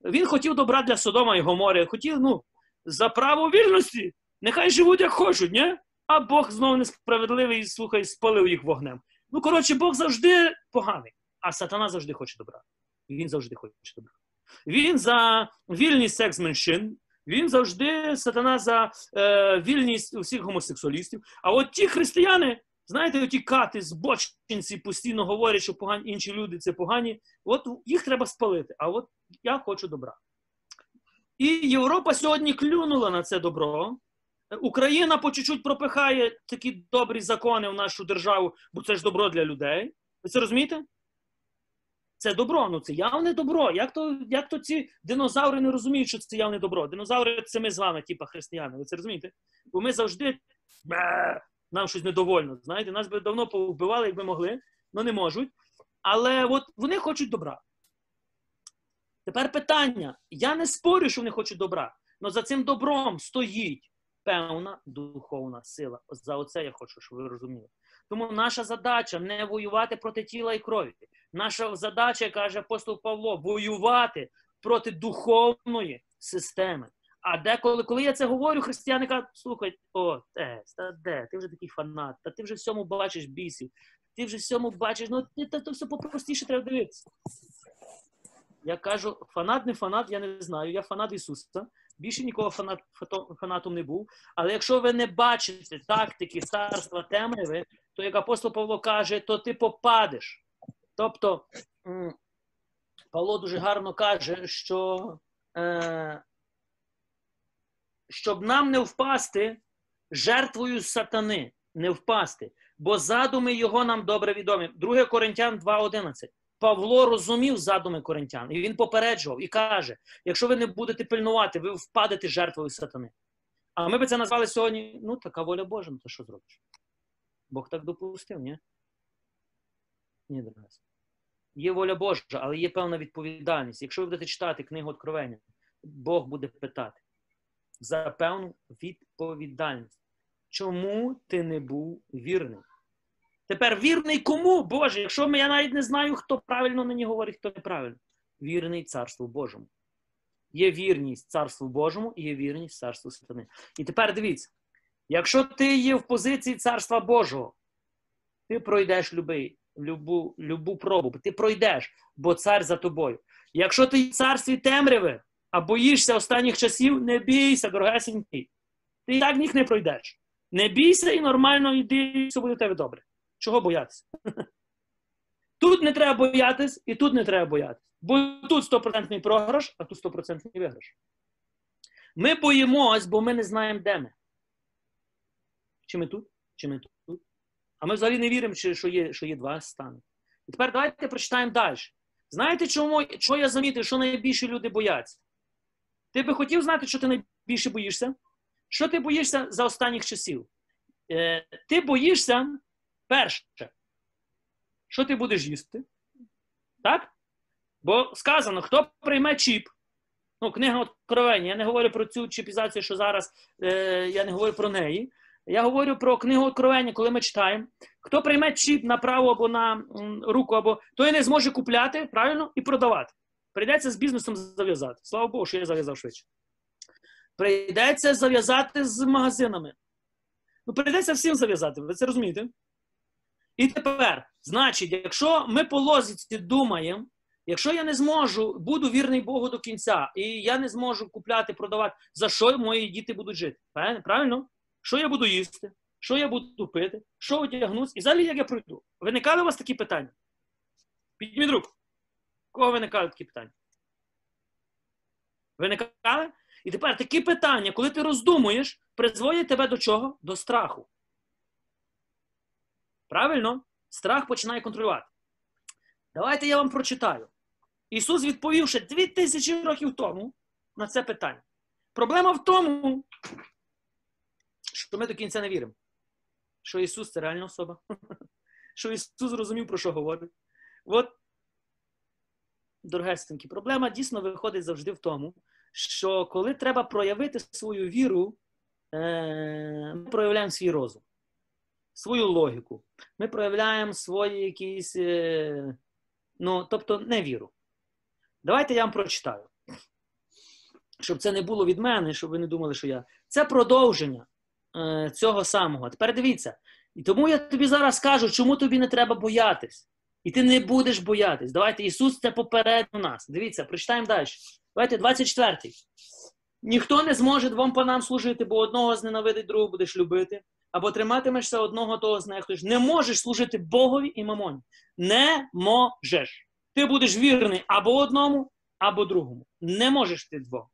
Він хотів добра для Содома і Гомори. Хотів, ну, за право вільності. Нехай живуть, як хочуть, ні? А Бог знову несправедливий, слухай, спалив їх вогнем. Ну, коротше, Бог завжди поганий, а сатана завжди хоче добра. Він завжди хоче добра. Він за вільність секс меншин, він завжди сатана за е, вільність усіх гомосексуалістів. А от ті християни, знаєте, оті кати, збочинці постійно говорять, що погані інші люди це погані. От їх треба спалити. А от я хочу добра. І Європа сьогодні клюнула на це добро. Україна по чуть-чуть пропихає такі добрі закони в нашу державу, бо це ж добро для людей. Ви це розумієте? Це добро, ну це явне добро. Як то як то ці динозаври не розуміють, що це явне добро? Динозаври це ми з вами, типа християни. Ви це розумієте? Бо ми завжди нам щось недовольно. Знаєте, нас би давно повбивали, якби могли, але не можуть. Але от вони хочуть добра. Тепер питання. Я не спорю, що вони хочуть добра, але за цим добром стоїть певна духовна сила. За оце я хочу, щоб ви розуміли. Тому наша задача не воювати проти тіла і крові. Наша задача, каже апостол Павло, воювати проти духовної системи. А деколи, коли я це говорю, християни кажуть, слухай, о, те, та де, ти вже такий фанат, та ти вже всьому бачиш бісів, ти вже всьому бачиш, ну то все попростіше треба дивитися. Я кажу, фанат не фанат, я не знаю. Я фанат Ісуса. Більше нікого фанат, фанатом не був. Але якщо ви не бачите тактики царства темряви, то як апостол Павло каже, то ти попадеш. Тобто Павло дуже гарно каже, що е, щоб нам не впасти жертвою сатани, не впасти, бо задуми його нам добре відомі. 2 Коринтян 2.11. Павло розумів задуми коринтян, і він попереджував і каже: якщо ви не будете пильнувати, ви впадете жертвою сатани. А ми би це назвали сьогодні, ну, така воля Божа, ну то що зробиш? Бог так допустив, ні? Ні, дорогі. Є воля Божа, але є певна відповідальність. Якщо ви будете читати книгу Откровення, Бог буде питати за певну відповідальність. Чому ти не був вірним? Тепер вірний кому? Боже, якщо я навіть не знаю, хто правильно мені говорить, хто неправильно. Вірний Царству Божому. Є вірність Царству Божому і є вірність Царству Сатани. І тепер дивіться: якщо ти є в позиції Царства Божого, ти пройдеш любий, любу, любу пробу, ти пройдеш, бо цар за тобою. Якщо ти в царстві темряви, а боїшся останніх часів, не бійся, дорогесенький. Ти так їх не пройдеш. Не бійся і нормально йди, і все буде у тебе добре. Чого боятися? Тут не треба боятись, і тут не треба боятися. Бо тут стопроцентний програш, а тут стопроцентний виграш. Ми боїмось, бо ми не знаємо, де ми. Чи ми тут, чи ми тут. А ми взагалі не віримо, що є, що є два стани. І тепер давайте прочитаємо далі. Знаєте, чому, чого я замітив, що найбільше люди бояться? Ти би хотів знати, що ти найбільше боїшся? Що ти боїшся за останніх часів? Е, ти боїшся, перше, що ти будеш їсти? Так? Бо сказано, хто прийме чіп, ну, книга Откровення, я не говорю про цю чіпізацію, що зараз е, я не говорю про неї. Я говорю про книгу Откровення, коли ми читаємо. Хто прийме чіп на праву або на руку, або той не зможе купляти, правильно, і продавати. Прийдеться з бізнесом зав'язати. Слава Богу, що я зав'язав швидше. Прийдеться зав'язати з магазинами. Ну, прийдеться всім зав'язати, ви це розумієте? І тепер, значить, якщо ми по лозіці думаємо, якщо я не зможу, буду вірний Богу до кінця, і я не зможу купляти, продавати, за що мої діти будуть жити? Правильно? Що я буду їсти? Що я буду пити? Що одягнусь? І взагалі як я пройду? Виникали у вас такі питання? Підніміть руку. Кого виникали такі питання? Виникали? І тепер такі питання, коли ти роздумуєш, призводять тебе до чого? До страху. Правильно? Страх починає контролювати. Давайте я вам прочитаю. Ісус відповів ще 2000 років тому на це питання. Проблема в тому, що ми до кінця не віримо. Що Ісус це реальна особа. Що Ісус зрозумів, про що говорить. От, дорогесенькі, проблема дійсно виходить завжди в тому, що коли треба проявити свою віру, ми проявляємо свій розум, свою логіку. Ми проявляємо свої якісь, ну, тобто, не віру. Давайте я вам прочитаю. Щоб це не було від мене, щоб ви не думали, що я. Це продовження е, цього самого. Тепер дивіться. І тому я тобі зараз кажу, чому тобі не треба боятись. І ти не будеш боятись. Давайте Ісус це попередив нас. Дивіться, прочитаємо далі. Давайте 24-й. Ніхто не зможе двом панам служити, бо одного зненавидить, другого будеш любити, або триматимешся одного того знехтуєш. Не можеш служити Богові і мамоні. Не можеш. Ти будеш вірний або одному, або другому. Не можеш ти двом.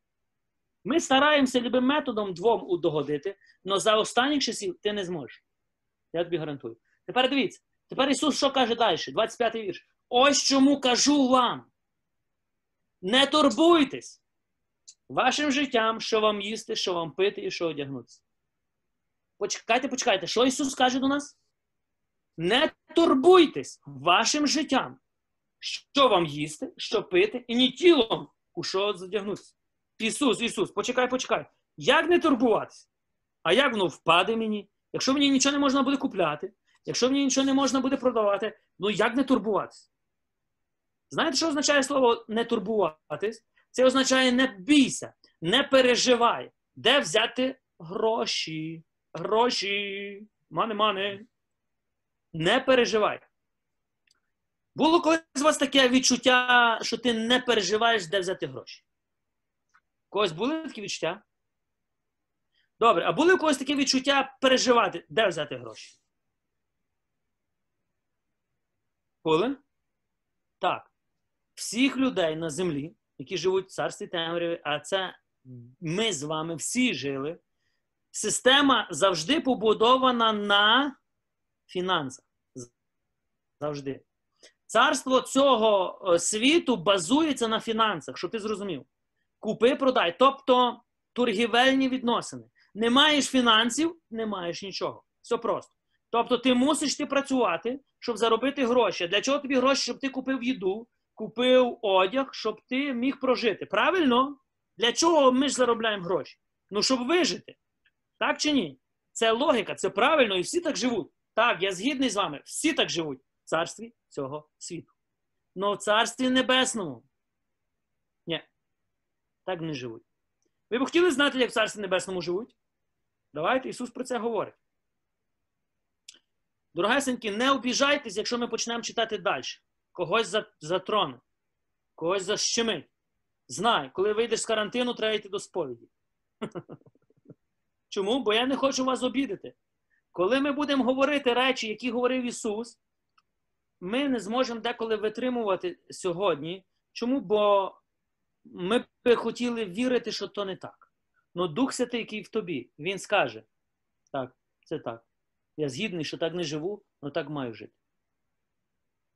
Ми стараємося любим методом двом удогодити, але за останніх часів ти не зможеш. Я тобі гарантую. Тепер дивіться. Тепер Ісус що каже далі? 25-й вірш. Ось чому кажу вам. Не турбуйтесь вашим життям, що вам їсти, що вам пити і що одягнутися. Почекайте, почекайте, що Ісус каже до нас? Не турбуйтесь вашим життям, що вам їсти, що пити, і ні тілом, у що задягнутися. Ісус, Ісус, почекай, почекай. Як не турбуватися? А як воно впаде мені? Якщо мені нічого не можна буде купляти, якщо мені нічого не можна буде продавати, ну як не турбуватися? Знаєте, що означає слово не турбуватись? Це означає не бійся. Не переживай, де взяти гроші. Гроші. Мане, мане. Не переживай. Було колись у вас таке відчуття, що ти не переживаєш, де взяти гроші? У когось були такі відчуття? Добре, а були у когось таке відчуття переживати, де взяти гроші? Були? Так. Всіх людей на землі, які живуть в царстві темряви, а це ми з вами всі жили. Система завжди побудована на фінансах. Завжди. Царство цього е, світу базується на фінансах, щоб ти зрозумів. Купи, продай. Тобто торгівельні відносини. Не маєш фінансів, не маєш нічого. Все просто. Тобто, ти мусиш ти працювати, щоб заробити гроші. Для чого тобі гроші? Щоб ти купив їду, купив одяг, щоб ти міг прожити. Правильно? Для чого ми ж заробляємо гроші? Ну, щоб вижити. Так чи ні? Це логіка, це правильно, і всі так живуть. Так, я згідний з вами, всі так живуть в царстві цього світу. Но в царстві небесному. Ні, так не живуть. Ви б хотіли знати, як в царстві небесному живуть? Давайте Ісус про це говорить. Дорогесенькі, не обіжайтесь, якщо ми почнемо читати далі. Когось затроне, когось защемить. Знай, коли вийдеш з карантину, треба йти до сповіді. Чому? Бо я не хочу вас обідати. Коли ми будемо говорити речі, які говорив Ісус, ми не зможемо деколи витримувати сьогодні. Чому? Бо ми б хотіли вірити, що то не так. Ну Дух Святий, який в тобі, він скаже: так, це так. Я згідний, що так не живу, але так маю жити.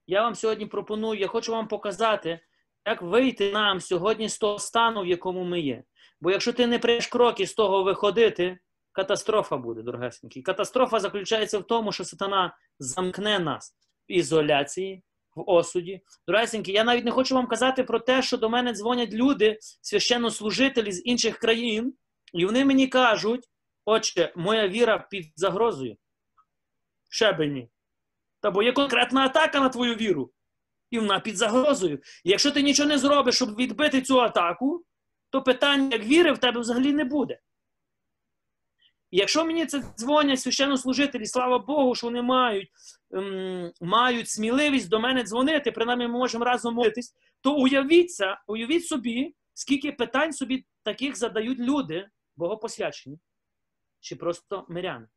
Я вам сьогодні пропоную, я хочу вам показати, як вийти нам сьогодні з того стану, в якому ми є. Бо якщо ти не прийш кроки з того виходити, катастрофа буде, дорогесенькі. Катастрофа заключається в тому, що сатана замкне нас в ізоляції, в осуді. Дорогесенькі, я навіть не хочу вам казати про те, що до мене дзвонять люди, священнослужителі з інших країн, і вони мені кажуть, отче, моя віра під загрозою. Шебені. Та бо є конкретна атака на твою віру. І вона під загрозою. Якщо ти нічого не зробиш, щоб відбити цю атаку, то питання, як віри, в тебе взагалі не буде. І якщо мені це дзвонять священнослужителі, слава Богу, що вони мають ем, мають сміливість до мене дзвонити, принаймні ми можемо разом молитись, то уявіться, уявіть собі, скільки питань собі таких задають люди, богопосвячені, чи просто миряни.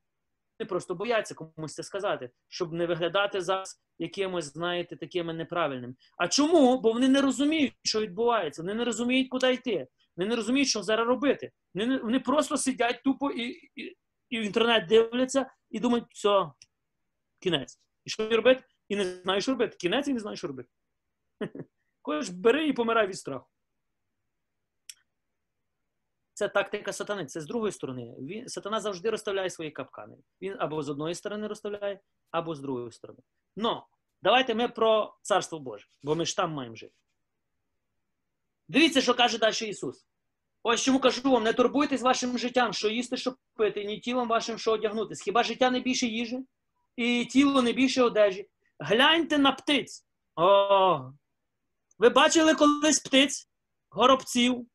Вони просто бояться комусь це сказати, щоб не виглядати зараз якимось, знаєте, такими неправильними. А чому? Бо вони не розуміють, що відбувається, вони не розуміють, куди йти. Вони не розуміють, що зараз робити. Вони вони просто сидять тупо і і, і в інтернет дивляться і думають, все, кінець. І що робити? І не знаєш, що робити. Кінець і не знаєш, що робити. Кож бери і помирай від страху. Це тактика сатани. Це з другої сторони. Він, Сатана завжди розставляє свої капкани. Він або з одної сторони розставляє, або з другої сторони. Но давайте ми про Царство Боже, бо ми ж там маємо жити. Дивіться, що каже далі Ісус. Ось чому кажу вам, не турбуйтесь вашим життям, що їсти, що пити, ні тілом вашим, що одягнутись. Хіба життя не більше їжі, і тіло не більше одежі? Гляньте на птиць. О! Ви бачили колись птиць, горобців?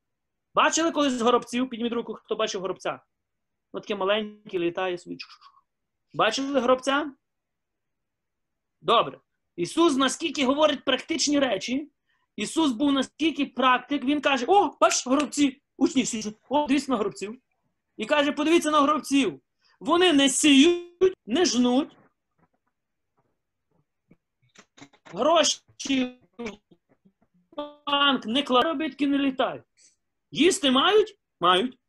Бачили колись горобців? Підніміть руку, хто бачив горобця. Ось таке маленьке літає собі. Бачили горобця? Добре. Ісус наскільки говорить практичні речі, Ісус був наскільки практик, Він каже: О, бач, горобці! Учні всі, о, дивіться на горобців. І каже, подивіться на горобців. Вони не сіють, не жнуть. Гроші банк не кладуть, не літають. Їсти мають? Мають.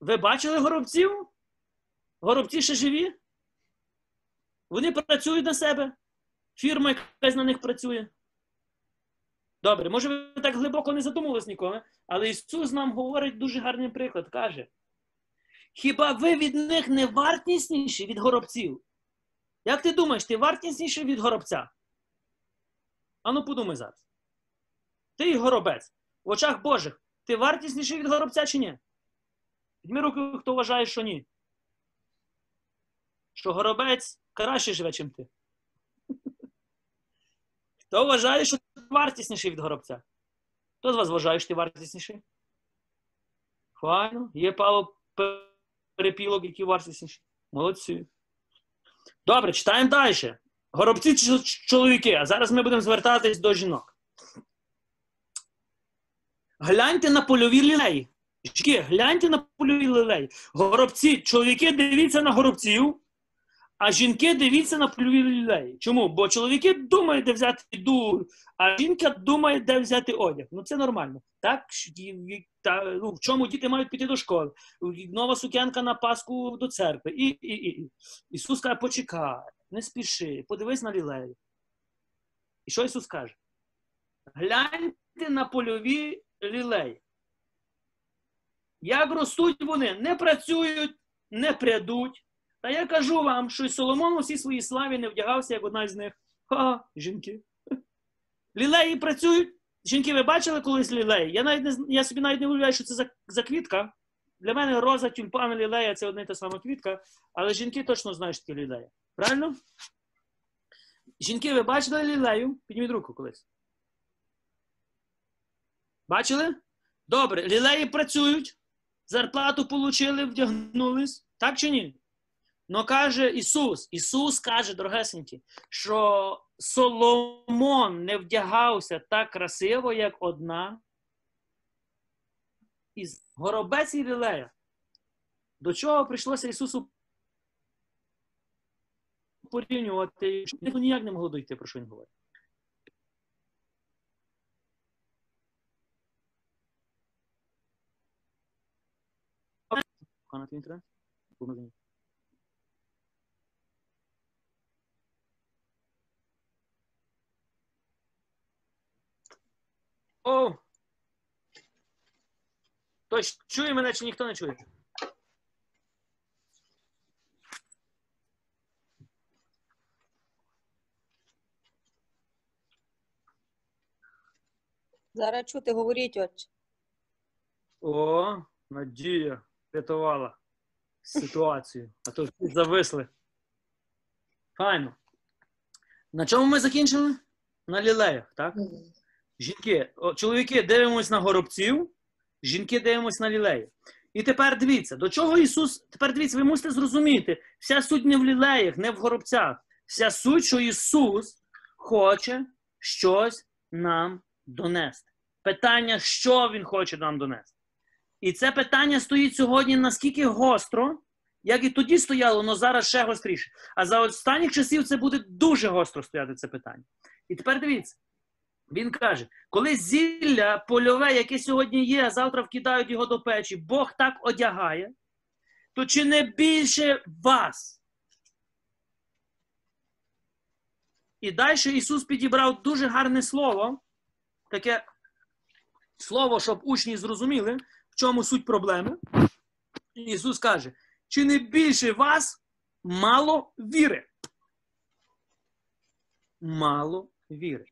Ви бачили горобців? Горобці ще живі? Вони працюють на себе. Фірма якась на них працює. Добре, може, ви так глибоко не задумувались ніколи, але Ісус нам говорить дуже гарний приклад. Каже: Хіба ви від них не вартісніші від горобців? Як ти думаєш, ти вартісніший від горобця? Ану, подумай зараз. Ти горобець. В очах Божих. Ти вартісніший від горобця чи ні? Підмі руки, хто вважає, що ні. Що горобець краще живе, чим ти. Хто вважає, що вартісніший від горобця? Хто з вас вважає, що ти вартісніший? Файно. Є Павло перепілок, які вартісніші. Молодці. Добре, читаємо далі. Горобці чи чоловіки, а зараз ми будемо звертатись до жінок. Гляньте на польові лілеї. Жінки, гляньте на польові лілеї. Горобці, чоловіки, дивіться на горобців, а жінки дивіться на польові лілеї. Чому? Бо чоловіки думають, де взяти їду, а жінка думає, де взяти одяг. Ну це нормально. Так? Та, ну, В чому діти мають піти до школи? Нова сукенка на Пасху до церкви. І, і, і. Ісус каже, почекай, не спіши, подивись на лілею. І що Ісус каже? Гляньте на польові лілеї. Як ростуть вони, не працюють, не прядуть. Та я кажу вам, що Соломон у всій своїй славі не вдягався, як одна з них. Ха, жінки. Лілеї працюють. Жінки, ви бачили колись лілеї? Я навіть не, я собі навіть не уявляю, що це за, за квітка. Для мене роза, тюльпан, лілея це одна і та сама квітка, але жінки точно знають, що таке лілея. Правильно? Жінки, ви бачили лілею? Підніміть руку колись. Бачили? Добре, лілеї працюють, зарплату отримали, вдягнулись. Так чи ні? Ну каже Ісус, Ісус каже, дорогесенькі, що Соломон не вдягався так красиво, як одна із горобець і лілея. До чого прийшлося Ісусу порівнювати? Ніяк не могло дойти, про що він говорить. Пане інтернет? О! Хтось чує мене, чи ніхто не чує? Зараз чути, говоріть, отче. О, Надія рятувала ситуацію, а то всі зависли. Файно. На чому ми закінчили? На лілеях, так? Жінки, чоловіки дивимось на горобців, жінки дивимось на лілеї. І тепер дивіться, до чого Ісус. Тепер дивіться, ви мусите зрозуміти, вся суть не в лілеях, не в горобцях. Вся суть, що Ісус хоче щось нам донести. Питання, що Він хоче нам донести. І це питання стоїть сьогодні наскільки гостро, як і тоді стояло, але зараз ще гостріше. А за останніх часів це буде дуже гостро стояти це питання. І тепер дивіться. Він каже, коли зілля польове, яке сьогодні є, завтра вкидають його до печі, Бог так одягає, то чи не більше вас? І далі Ісус підібрав дуже гарне слово, таке слово, щоб учні зрозуміли, в чому суть проблеми. Ісус каже, чи не більше вас мало віри? Мало віри.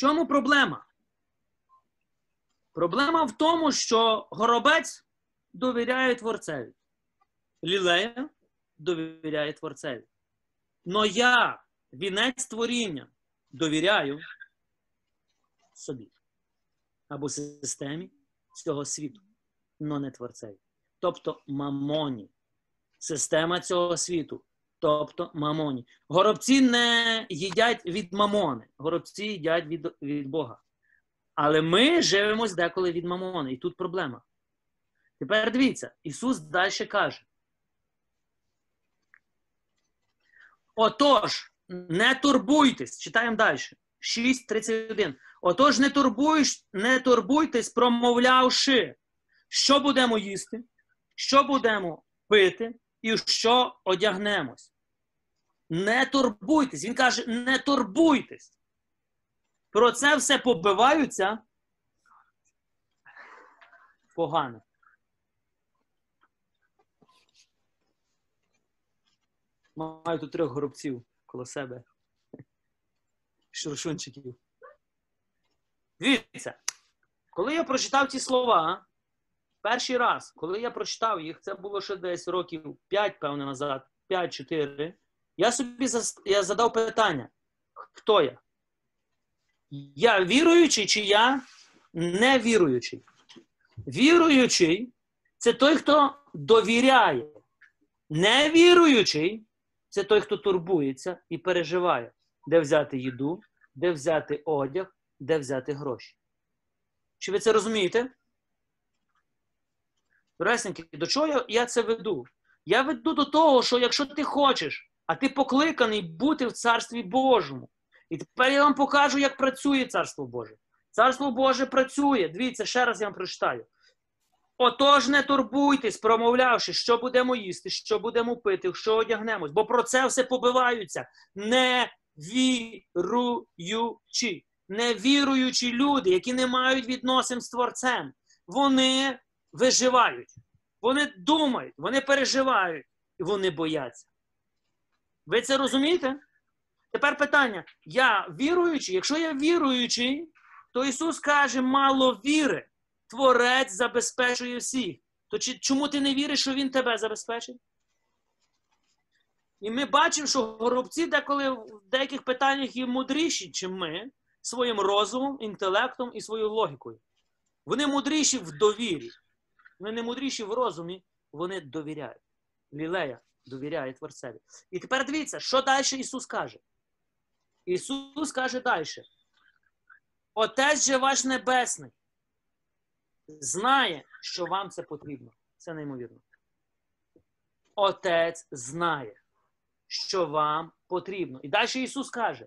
Чому проблема? Проблема в тому, що горобець довіряє творцеві. Лілея довіряє творцеві. Но я, вінець творіння, довіряю собі або системі цього світу, но не творцеві. Тобто мамоні. Система цього світу тобто мамоні. Горобці не їдять від мамони, горобці їдять від, від Бога. Але ми живемось деколи від мамони. І тут проблема. Тепер дивіться, Ісус далі каже. Отож, не турбуйтесь, читаємо далі. 6.31. Отож, не турбуйш, не турбуйтесь, промовлявши, що будемо їсти, що будемо пити, і що одягнемось. Не турбуйтесь. Він каже, не турбуйтесь. Про це все побиваються погано. Маю тут трьох горобців коло себе. Шуршунчиків. Дивіться, коли я прочитав ці слова, Перший раз, коли я прочитав їх, це було ще десь років 5, певно, назад, 5-4. Я собі я задав питання: хто я? Я віруючий чи я невіруючий? Віруючий це той, хто довіряє. Невіруючий це той, хто турбується і переживає, де взяти їду, де взяти одяг, де взяти гроші. Чи ви це розумієте? Ресненьки, до чого я це веду? Я веду до того, що якщо ти хочеш, а ти покликаний бути в Царстві Божому, і тепер я вам покажу, як працює Царство Боже. Царство Боже працює. Дивіться, ще раз я вам прочитаю. Отож, не турбуйтесь, промовлявши, що будемо їсти, що будемо пити, що одягнемось, бо про це все побиваються. Невіруючі. Невіруючі люди, які не мають відносин з Творцем, вони виживають, вони думають, вони переживають і вони бояться. Ви це розумієте? Тепер питання: я віруючий, якщо я віруючий, то Ісус каже, мало віри. Творець забезпечує всіх. То чи, чому ти не віриш, що Він тебе забезпечить? І ми бачимо, що горобці деколи в деяких питаннях є мудріші, ніж ми, своїм розумом, інтелектом і своєю логікою. Вони мудріші в довірі. Вони не мудріші в розумі, вони довіряють. Лілея довіряє Творцеві. І тепер дивіться, що далі Ісус каже. Ісус каже далі. Отець же ваш Небесний знає, що вам це потрібно. Це неймовірно. Отець знає, що вам потрібно. І далі Ісус каже: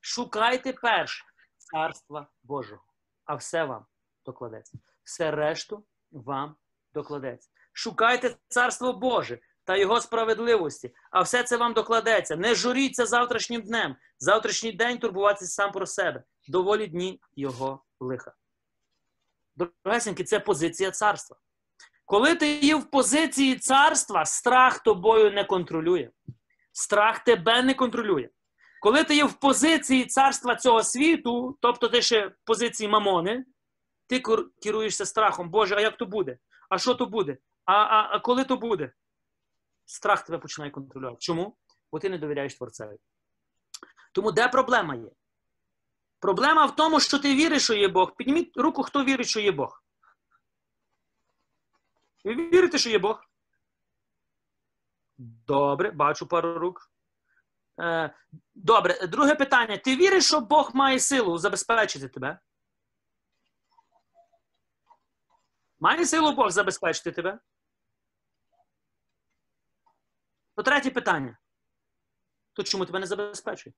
шукайте перше царства Божого, а все вам докладеться. Все решту вам докладеться. Шукайте царство Боже та Його справедливості, а все це вам докладеться. Не журіться завтрашнім днем. Завтрашній день турбуватися сам про себе. Доволі дні Його лиха. Дорогесеньки, це позиція царства. Коли ти є в позиції царства, страх тобою не контролює. Страх тебе не контролює. Коли ти є в позиції царства цього світу, тобто ти ще в позиції мамони, ти керуєшся страхом. Боже, а як то буде? А що то буде? А, а, а коли то буде? Страх тебе починає контролювати. Чому? Бо ти не довіряєш Творцеві. Тому де проблема є? Проблема в тому, що ти віриш, що є Бог. Підніміть руку, хто вірить, що є Бог. Ви вірите, що є Бог? Добре, бачу пару рук. Е, добре, друге питання. Ти віриш, що Бог має силу забезпечити тебе? Має силу Бог забезпечити тебе? То третє питання. То чому тебе не забезпечує?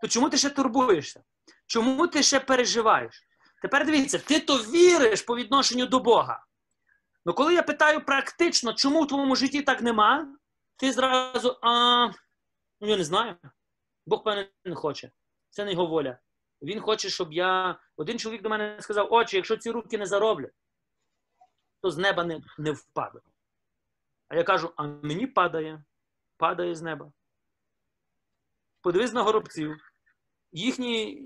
То чому ти ще турбуєшся? Чому ти ще переживаєш? Тепер дивіться, ти то віриш по відношенню до Бога. Ну коли я питаю практично, чому в твоєму житті так нема, ти зразу, а, ну я не знаю. Бог певне не хоче. Це не його воля. Він хоче, щоб я. Один чоловік до мене сказав: Отче, якщо ці руки не зароблять, то з неба не, не впаде. А я кажу: а мені падає, падає з неба. Подивись на горобців. Їхні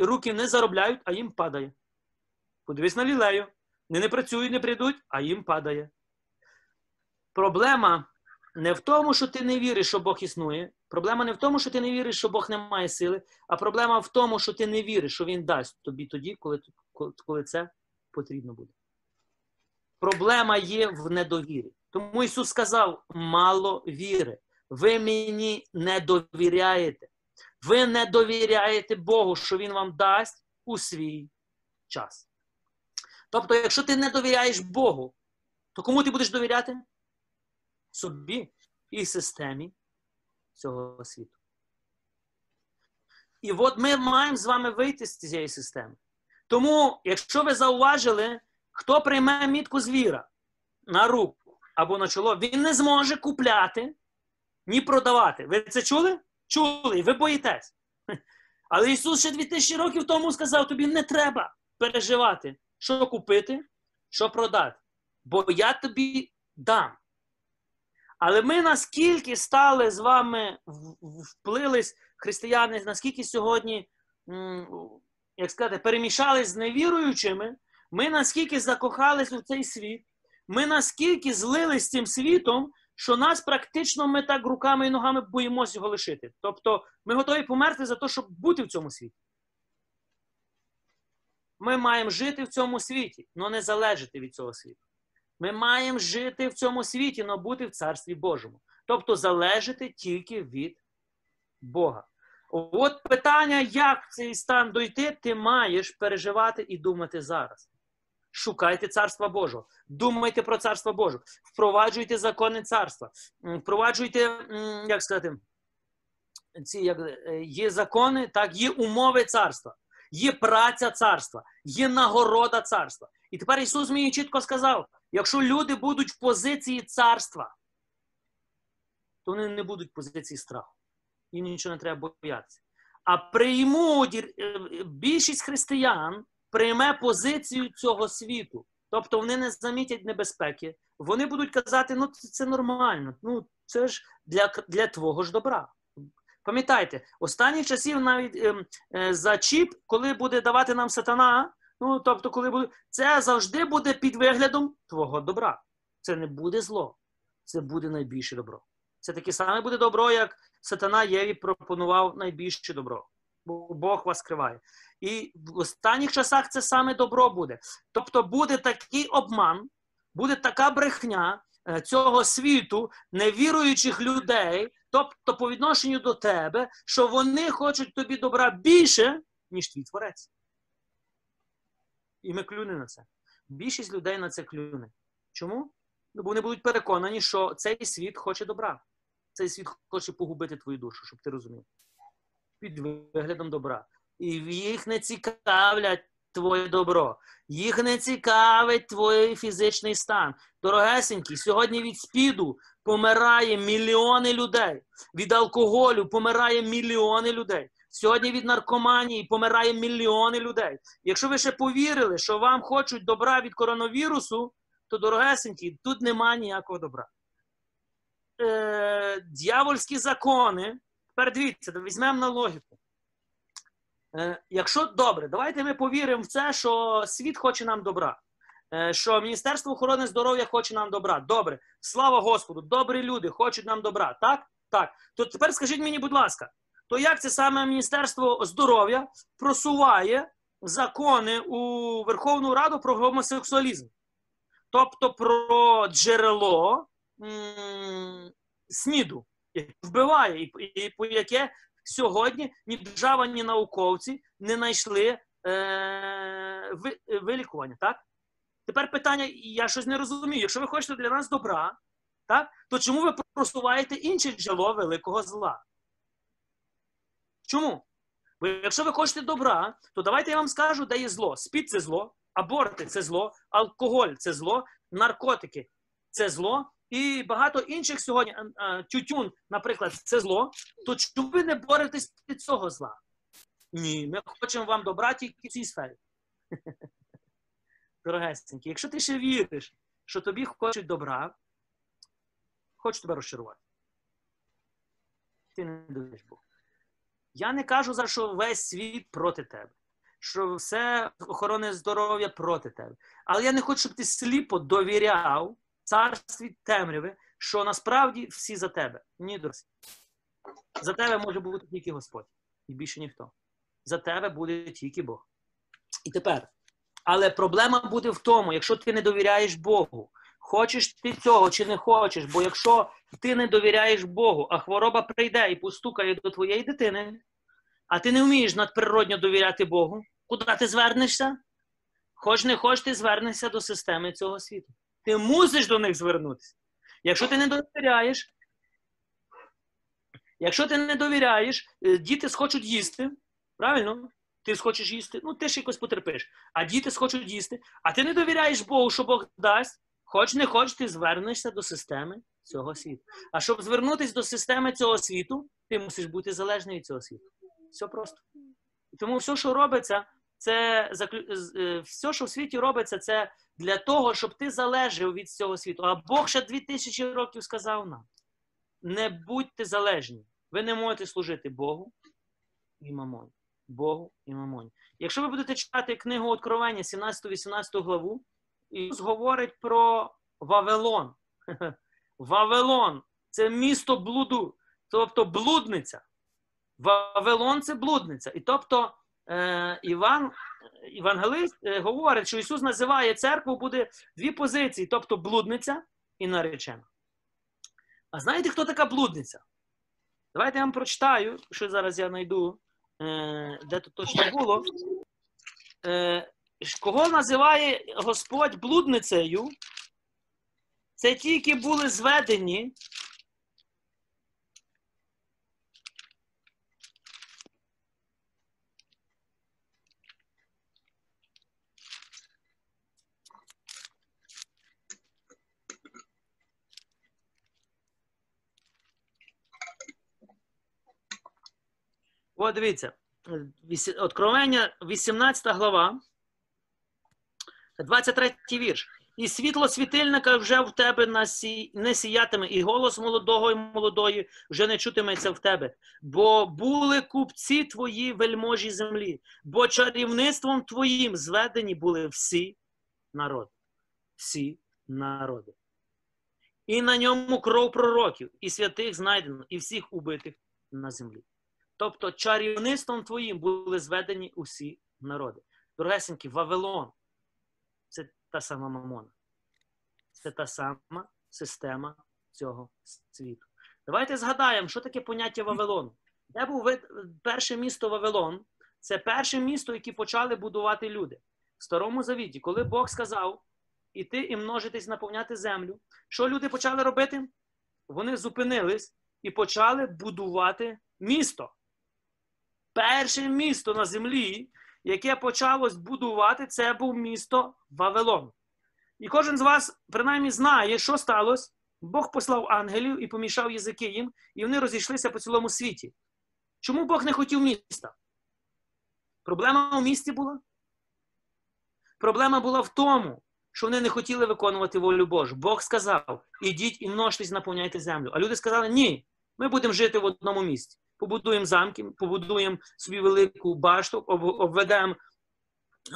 руки не заробляють, а їм падає. Подивись на лілею. Вони не працюють, не прийдуть, а їм падає. Проблема не в тому, що ти не віриш, що Бог існує. Проблема не в тому, що ти не віриш, що Бог не має сили, а проблема в тому, що ти не віриш, що Він дасть тобі тоді, коли, коли це потрібно буде. Проблема є в недовірі. Тому Ісус сказав: мало віри. Ви мені не довіряєте. Ви не довіряєте Богу, що Він вам дасть у свій час. Тобто, якщо ти не довіряєш Богу, то кому ти будеш довіряти? Собі і системі цього світу. І от ми маємо з вами вийти з цієї системи. Тому, якщо ви зауважили, хто прийме мітку звіра на руку або на чоло, він не зможе купляти ні продавати. Ви це чули? Чули, і ви боїтесь. Але Ісус ще 2000 років тому сказав: тобі не треба переживати, що купити, що продати. Бо я тобі дам. Але ми наскільки стали з вами вплились християни, наскільки сьогодні, як сказати, перемішались з невіруючими, ми наскільки закохались у цей світ, ми наскільки злились з цим світом, що нас практично ми так руками і ногами боїмося його лишити. Тобто ми готові померти за те, щоб бути в цьому світі. Ми маємо жити в цьому світі, але не залежати від цього світу. Ми маємо жити в цьому світі, але бути в Царстві Божому. Тобто залежати тільки від Бога. От питання, як в цей стан дойти, ти маєш переживати і думати зараз. Шукайте царства Божого, думайте про царство Боже, впроваджуйте закони царства, впроваджуйте, як сказати, ці як, е, є закони, так, є умови царства, є праця царства, є нагорода царства. І тепер Ісус мені чітко сказав: якщо люди будуть в позиції царства, то вони не будуть в позиції страху. Їм нічого не треба боятися. А приймуть е, більшість християн прийме позицію цього світу. Тобто вони не замітять небезпеки. Вони будуть казати, ну це, нормально, ну це ж для, для твого ж добра. Пам'ятайте, останніх часів навіть е, е, за чіп, коли буде давати нам сатана, ну тобто, коли буде, це завжди буде під виглядом твого добра. Це не буде зло, це буде найбільше добро. Це таке саме буде добро, як сатана Єві пропонував найбільше добро. Бо Бог вас скриває. І в останніх часах це саме добро буде. Тобто буде такий обман, буде така брехня е, цього світу, невіруючих людей, тобто по відношенню до тебе, що вони хочуть тобі добра більше, ніж твій творець. І ми клюне на це. Більшість людей на це клюне. Чому? Ну, бо вони будуть переконані, що цей світ хоче добра. Цей світ хоче погубити твою душу, щоб ти розумів. Під виглядом добра. І їх не цікавлять твоє добро. Їх не цікавить твій фізичний стан. Дорогесенький, сьогодні від спіду помирає мільйони людей. Від алкоголю помирає мільйони людей. Сьогодні від наркоманії помирає мільйони людей. Якщо ви ще повірили, що вам хочуть добра від коронавірусу, то, дорогесенькі, тут немає ніякого добра. Е, Д'явольські закони. Тепер дивіться, візьмемо на логіку. Е, Якщо добре, давайте ми повіримо в це, що світ хоче нам добра. Е, Що Міністерство охорони здоров'я хоче нам добра. Добре. Слава Господу, добрі люди хочуть нам добра. Так? Так. То тепер скажіть мені, будь ласка, то як це саме Міністерство здоров'я просуває закони у Верховну Раду про гомосексуалізм? Тобто про джерело м- сніду, яке вбиває, і, і по яке сьогодні ні держава, ні науковці не знайшли е, вилікування. Так? Тепер питання: я щось не розумію. Якщо ви хочете для нас добра, так, то чому ви просуваєте інше джерело великого зла? Чому? Бо якщо ви хочете добра, то давайте я вам скажу, де є зло. Спід це зло, аборти це зло, алкоголь це зло, наркотики це зло. І багато інших сьогодні тютюн, наприклад, це зло. То чому ви не боретесь від цього зла? Ні, ми хочемо вам добра тільки в цій сфері. Дорогесенькі, якщо ти ще віриш, що тобі хочуть добра, хочу тебе розчарувати. Ти не довіриш Богу. Я не кажу за що весь світ проти тебе, що все охорони здоров'я проти тебе. Але я не хочу, щоб ти сліпо довіряв царстві темряви, що насправді всі за тебе. Ні, друзі. За тебе може бути тільки Господь. І більше ніхто. За тебе буде тільки Бог. І тепер. Але проблема буде в тому, якщо ти не довіряєш Богу, хочеш ти цього чи не хочеш, бо якщо ти не довіряєш Богу, а хвороба прийде і постукає до твоєї дитини, а ти не вмієш надприродньо довіряти Богу, куди ти звернешся? Хоч не хоч, ти звернешся до системи цього світу. Ти мусиш до них звернутися. Якщо ти не довіряєш, якщо ти не довіряєш, діти схочуть їсти, правильно? Ти схочеш їсти, ну ти ж якось потерпиш. А діти схочуть їсти, а ти не довіряєш Богу, що Бог дасть, хоч не хоч, ти звернешся до системи цього світу. А щоб звернутися до системи цього світу, ти мусиш бути залежний від цього світу. Все просто. Тому все, що робиться, це все, що в світі робиться, це для того, щоб ти залежав від цього світу. А Бог ще дві тисячі років сказав нам: не будьте залежні. Ви не можете служити Богу і мамоні. Богу і мамоні. Якщо ви будете читати книгу Откровення, 17-18 главу, Ісус говорить про Вавилон. Вавилон це місто блуду, тобто блудниця. Вавилон це блудниця. І тобто е, Іван, Євангелист е, говорить, що Ісус називає церкву буде дві позиції, тобто блудниця і наречена. А знаєте, хто така блудниця? Давайте я вам прочитаю, що зараз я знайду, е, де тут точно було. Кого називає Господь блудницею? Це ті, які були зведені. От дивіться, Откровення, 18 глава, 23 вірш. І світло світильника вже в тебе не сіятиме, і голос молодого і молодої вже не чутиметься в тебе. Бо були купці твої вельможі землі, бо чарівництвом твоїм зведені були всі народи. Всі народи. І на ньому кров пророків, і святих знайдено, і всіх убитих на землі. Тобто чарівництвом твоїм були зведені усі народи. Дорогесенькі, Вавилон це та сама мамона. Це та сама система цього світу. Давайте згадаємо, що таке поняття Вавилон. Де був перше місто Вавилон? Це перше місто, яке почали будувати люди. В Старому Завіті, коли Бог сказав іти і множитись, наповняти землю, що люди почали робити? Вони зупинились і почали будувати місто. Перше місто на землі, яке почалось будувати, це був місто Вавилон. І кожен з вас, принаймні, знає, що сталося. Бог послав ангелів і помішав язики їм, і вони розійшлися по цілому світі. Чому Бог не хотів міста? Проблема у місті була? Проблема була в тому, що вони не хотіли виконувати волю Божу. Бог сказав: ідіть і множтесь, наповняйте землю. А люди сказали, ні, ми будемо жити в одному місті. Побудуємо замки, побудуємо собі велику башту, обведемо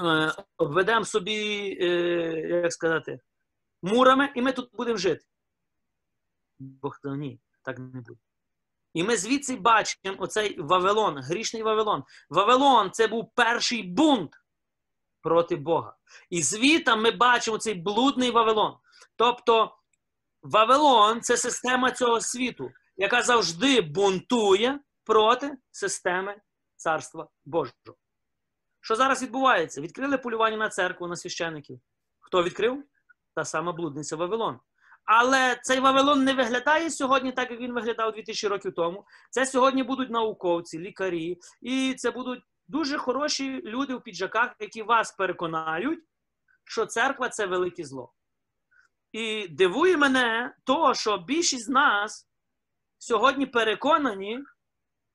е, обведемо собі, е, як сказати, мурами, і ми тут будемо жити. Бог сказав, ні, так не буде. І ми звідси бачимо оцей Вавилон, грішний Вавилон. Вавилон це був перший бунт проти Бога. І звідти ми бачимо цей блудний Вавилон. Тобто Вавилон це система цього світу, яка завжди бунтує проти системи Царства Божого. Що зараз відбувається? Відкрили полювання на церкву, на священиків. Хто відкрив? Та сама блудниця Вавилон. Але цей Вавилон не виглядає сьогодні так, як він виглядав 2000 років тому. Це сьогодні будуть науковці, лікарі, і це будуть дуже хороші люди в піджаках, які вас переконають, що церква це велике зло. І дивує мене то, що більшість з нас сьогодні переконані,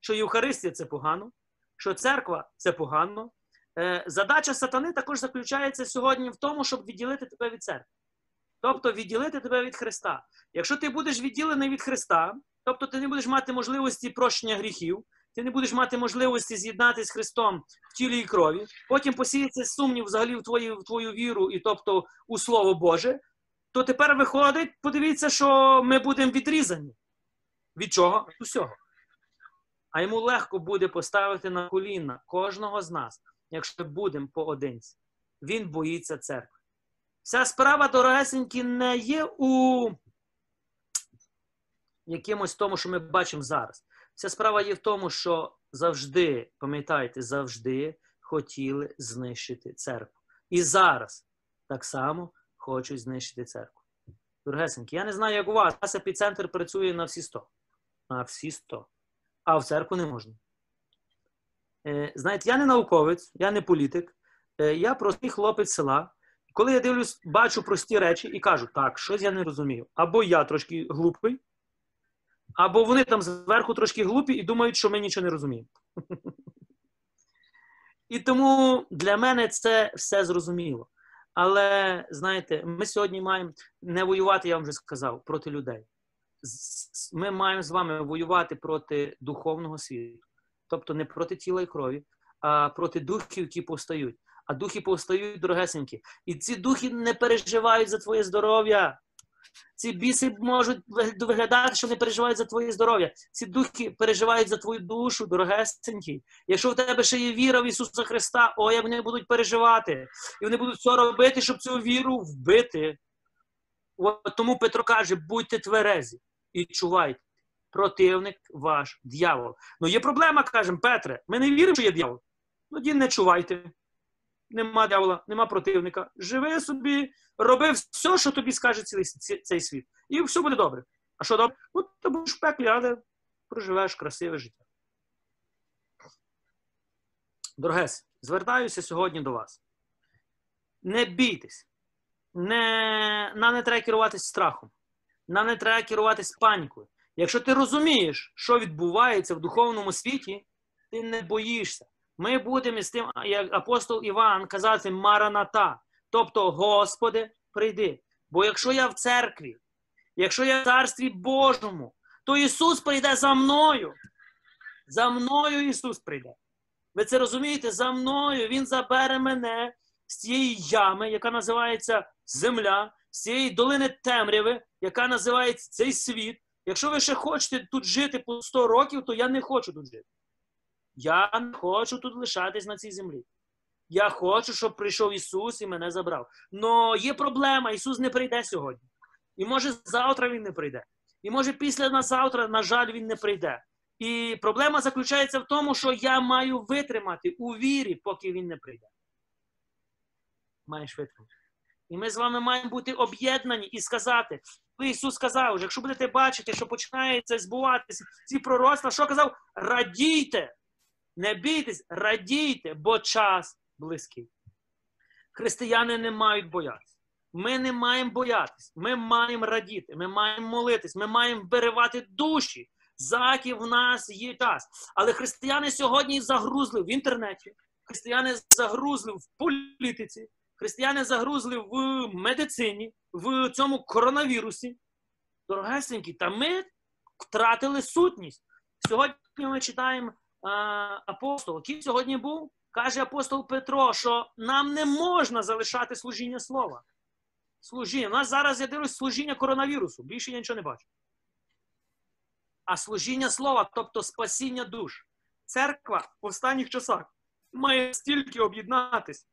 що Євхаристія це погано, що церква це погано. Е, Задача сатани також заключається сьогодні в тому, щоб відділити тебе від церкви. Тобто відділити тебе від Христа. Якщо ти будеш відділений від Христа, тобто ти не будеш мати можливості прощення гріхів, ти не будеш мати можливості з'єднатися з Христом в тілі і крові, потім посіється сумнів взагалі в твою, в твою віру, і тобто у Слово Боже, то тепер виходить, подивіться, що ми будемо відрізані. Від чого? Від усього. А йому легко буде поставити на коліна кожного з нас, якщо будемо поодинці. Він боїться церкви. Вся справа, дорогесенькі, не є у якимось тому, що ми бачимо зараз. Вся справа є в тому, що завжди, пам'ятайте, завжди хотіли знищити церкву. І зараз так само хочуть знищити церкву. Дорогесенькі, я не знаю, як у вас. У нас епіцентр працює на всі 100. На всі 100. А в церкву не можна. Е, знаєте, я не науковець, я не політик, е, я простий хлопець села. Коли я дивлюсь, бачу прості речі і кажу, так, щось я не розумію. Або я трошки глупий, або вони там зверху трошки глупі і думають, що ми нічого не розуміємо. І тому для мене це все зрозуміло. Але знаєте, ми сьогодні маємо не воювати, я вам вже сказав, проти людей. Ми маємо з вами воювати проти духовного світу, тобто не проти тіла і крові, а проти духів, які повстають. А духи повстають дорогесенькі. І ці духи не переживають за твоє здоров'я. Ці біси можуть виглядати, що вони переживають за твоє здоров'я. Ці духи переживають за твою душу, дорогесенький. Якщо в тебе ще є віра в Ісуса Христа, о, вони будуть переживати. І вони будуть все робити, щоб цю віру вбити. От тому Петро каже: будьте тверезі і чувайте. Противник ваш дьявол. Ну є проблема, кажемо, Петре. Ми не віримо, що є дьявол. Ну, тоді не чувайте. Нема дьявола, нема противника. Живи собі, роби все, що тобі скаже цілий цей світ. І все буде добре. А що добре? Ну, ти будеш в пеклі, але проживеш красиве життя. Дорогес, звертаюся сьогодні до вас. Не бійтесь. Не, нам не треба керуватись страхом. Нам не треба керуватись панікою. Якщо ти розумієш, що відбувається в духовному світі, ти не боїшся. Ми будемо з тим, як апостол Іван казати Мараната, тобто, Господи, прийди. Бо якщо я в церкві, якщо я в царстві Божому, то Ісус прийде за мною. За мною Ісус прийде. Ви це розумієте? За мною Він забере мене з цієї ями, яка називається земля, з цієї долини темряви, яка називається цей світ. Якщо ви ще хочете тут жити по 100 років, то я не хочу тут жити. Я не хочу тут лишатись на цій землі. Я хочу, щоб прийшов Ісус і мене забрав. Но є проблема, Ісус не прийде сьогодні. І може завтра Він не прийде. І може після на завтра, на жаль, Він не прийде. І проблема заключається в тому, що я маю витримати у вірі, поки він не прийде. Маєш витримати. І ми з вами маємо бути об'єднані і сказати, Ісус сказав, що якщо будете бачити, що починається збуватися ці пророцтва, що казав? Радійте, не бійтесь, радійте, бо час близький. Християни не мають боятися. Ми не маємо боятись, ми маємо радіти, ми маємо молитись, ми маємо вберегати душі. Заки в нас є час. Але християни сьогодні загрузли в інтернеті, християни загрузли в політиці, християни загрузли в медицині, в цьому коронавірусі. Дорогесенькі, та ми втратили сутність. Сьогодні ми читаємо а, апостол, який сьогодні був, каже апостол Петро, що нам не можна залишати служіння слова. Служіння. У нас зараз я дивлюсь служіння коронавірусу. Більше я нічого не бачу а служіння слова, тобто спасіння душ. Церква в останніх часах має настільки об'єднатись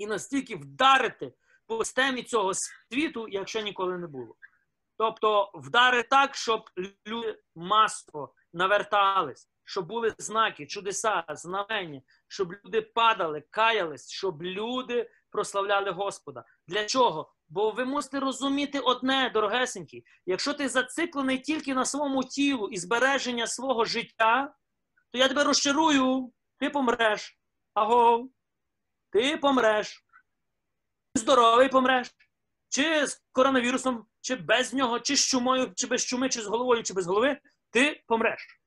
і настільки вдарити по системі цього світу, якщо ніколи не було. Тобто вдари так, щоб люди масово навертались, щоб були знаки, чудеса, знамення, щоб люди падали, каялись, щоб люди прославляли Господа. Для чого? Бо ви мусите розуміти одне, дорогесенькі, якщо ти зациклений тільки на своєму тілу і збереження свого життя, то я тебе розчарую, ти помреш. Аго, ти помреш. Здоровий помреш. Чи з коронавірусом, чи без нього, чи з чумою, чи без чуми, чи з головою, чи без голови, ти помреш.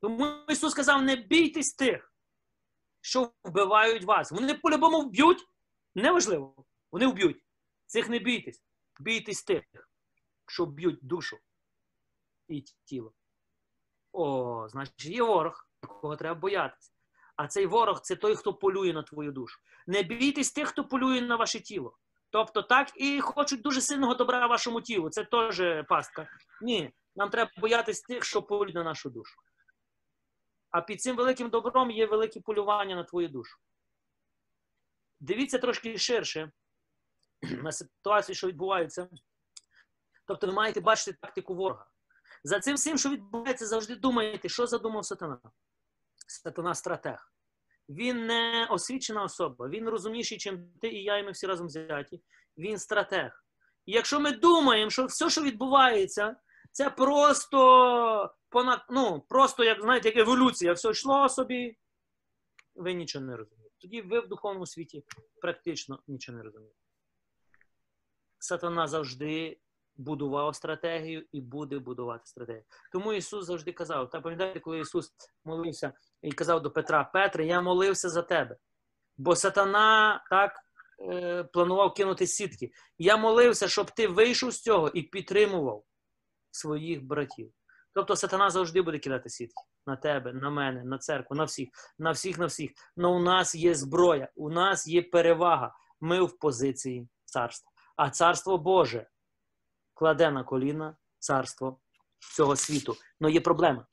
Тому Ісус сказав: не бійтесь тих, що вбивають вас. Вони по-любому вб'ють, неважливо, вони вб'ють. Цих не бійтесь. Бійтесь тих, що б'ють душу і тіло. О, значить, є ворог, якого треба боятися. А цей ворог це той, хто полює на твою душу. Не бійтесь тих, хто полює на ваше тіло. Тобто так і хочуть дуже сильного добра вашому тілу. Це теж пастка. Ні, нам треба боятись тих, що полюють на нашу душу. А під цим великим добром є велике полювання на твою душу. Дивіться трошки ширше на ситуацію, що відбувається. Тобто ви маєте бачити тактику ворога. За цим всім, що відбувається, завжди думаєте, що задумав сатана. Сатана стратег. Він не освічена особа, він розумніший, ніж ти і я, і ми всі разом взяті. Він стратег. І якщо ми думаємо, що все, що відбувається, це просто понад, ну, просто, як знаєте, як еволюція, все йшло собі, ви нічого не розумієте. Тоді ви в духовному світі практично нічого не розумієте. Сатана завжди будував стратегію і буде будувати стратегію. Тому Ісус завжди казав, та пам'ятаєте, коли Ісус молився і казав до Петра, Петре, я молився за тебе. Бо сатана так е, планував кинути сітки. Я молився, щоб ти вийшов з цього і підтримував своїх братів. Тобто сатана завжди буде кидати сітки на тебе, на мене, на церкву, на всіх, на всіх, на всіх. Но у нас є зброя, у нас є перевага. Ми в позиції царства. А царство Боже кладе на коліна царство цього світу. Але є проблема.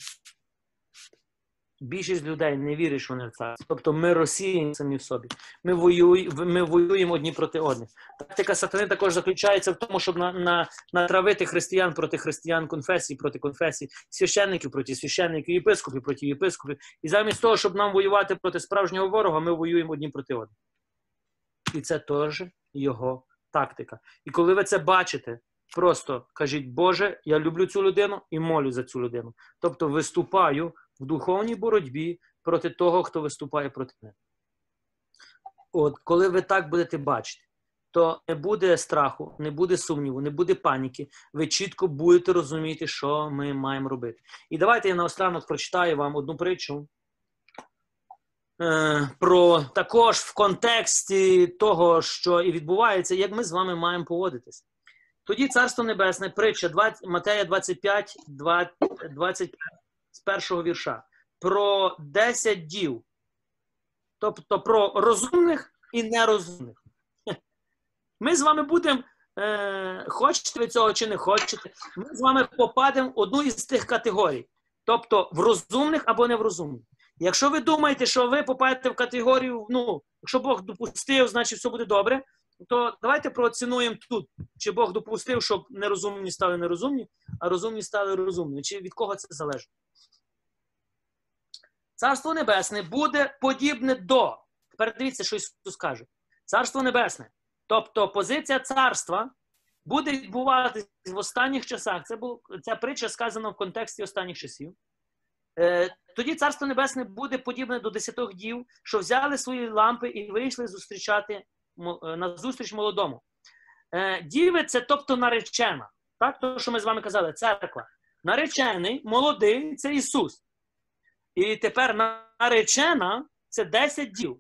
Більшість людей не вірить, що вони в царстві. Тобто ми розсіяні самі в собі. Ми воюємо, ми воюємо одні проти одних. Тактика сатани також заключається в тому, щоб на, на, натравити християн проти християн, конфесій проти конфесій, священників проти священників, єпископів проти єпископів. І замість того, щоб нам воювати проти справжнього ворога, ми воюємо одні проти одних. І це теж його тактика. І коли ви це бачите, просто кажіть, Боже, я люблю цю людину і молю за цю людину. Тобто виступаю в духовній боротьбі проти того, хто виступає проти мене. От, коли ви так будете бачити, то не буде страху, не буде сумніву, не буде паніки. Ви чітко будете розуміти, що ми маємо робити. І давайте я наостанок прочитаю вам одну притчу. Е, Про також в контексті того, що і відбувається, як ми з вами маємо поводитись. Тоді Царство Небесне, притча 20, Матея 25, 20, 25 з першого вірша. Про 10 дів. Тобто про розумних і нерозумних. Ми з вами будемо, е, хочете ви цього чи не хочете, ми з вами попадемо в одну із тих категорій. Тобто в розумних або неврозумних. Якщо ви думаєте, що ви попадете в категорію, ну, якщо Бог допустив, значить все буде добре, то давайте прооцінуємо тут, чи Бог допустив, щоб нерозумні стали нерозумні, а розумні стали розумні. Чи від кого це залежить? Царство Небесне буде подібне до. Тепер дивіться, що Ісус каже. Царство Небесне. Тобто позиція царства буде відбуватися в останніх часах. Це був, ця притча сказана в контексті останніх часів. Е, тоді Царство Небесне буде подібне до десятох дів, що взяли свої лампи і вийшли зустрічати на зустріч молодому. Е, діви це тобто наречена. Так, то, що ми з вами казали, церква. Наречений, молодий це Ісус. І тепер наречена це 10 дів.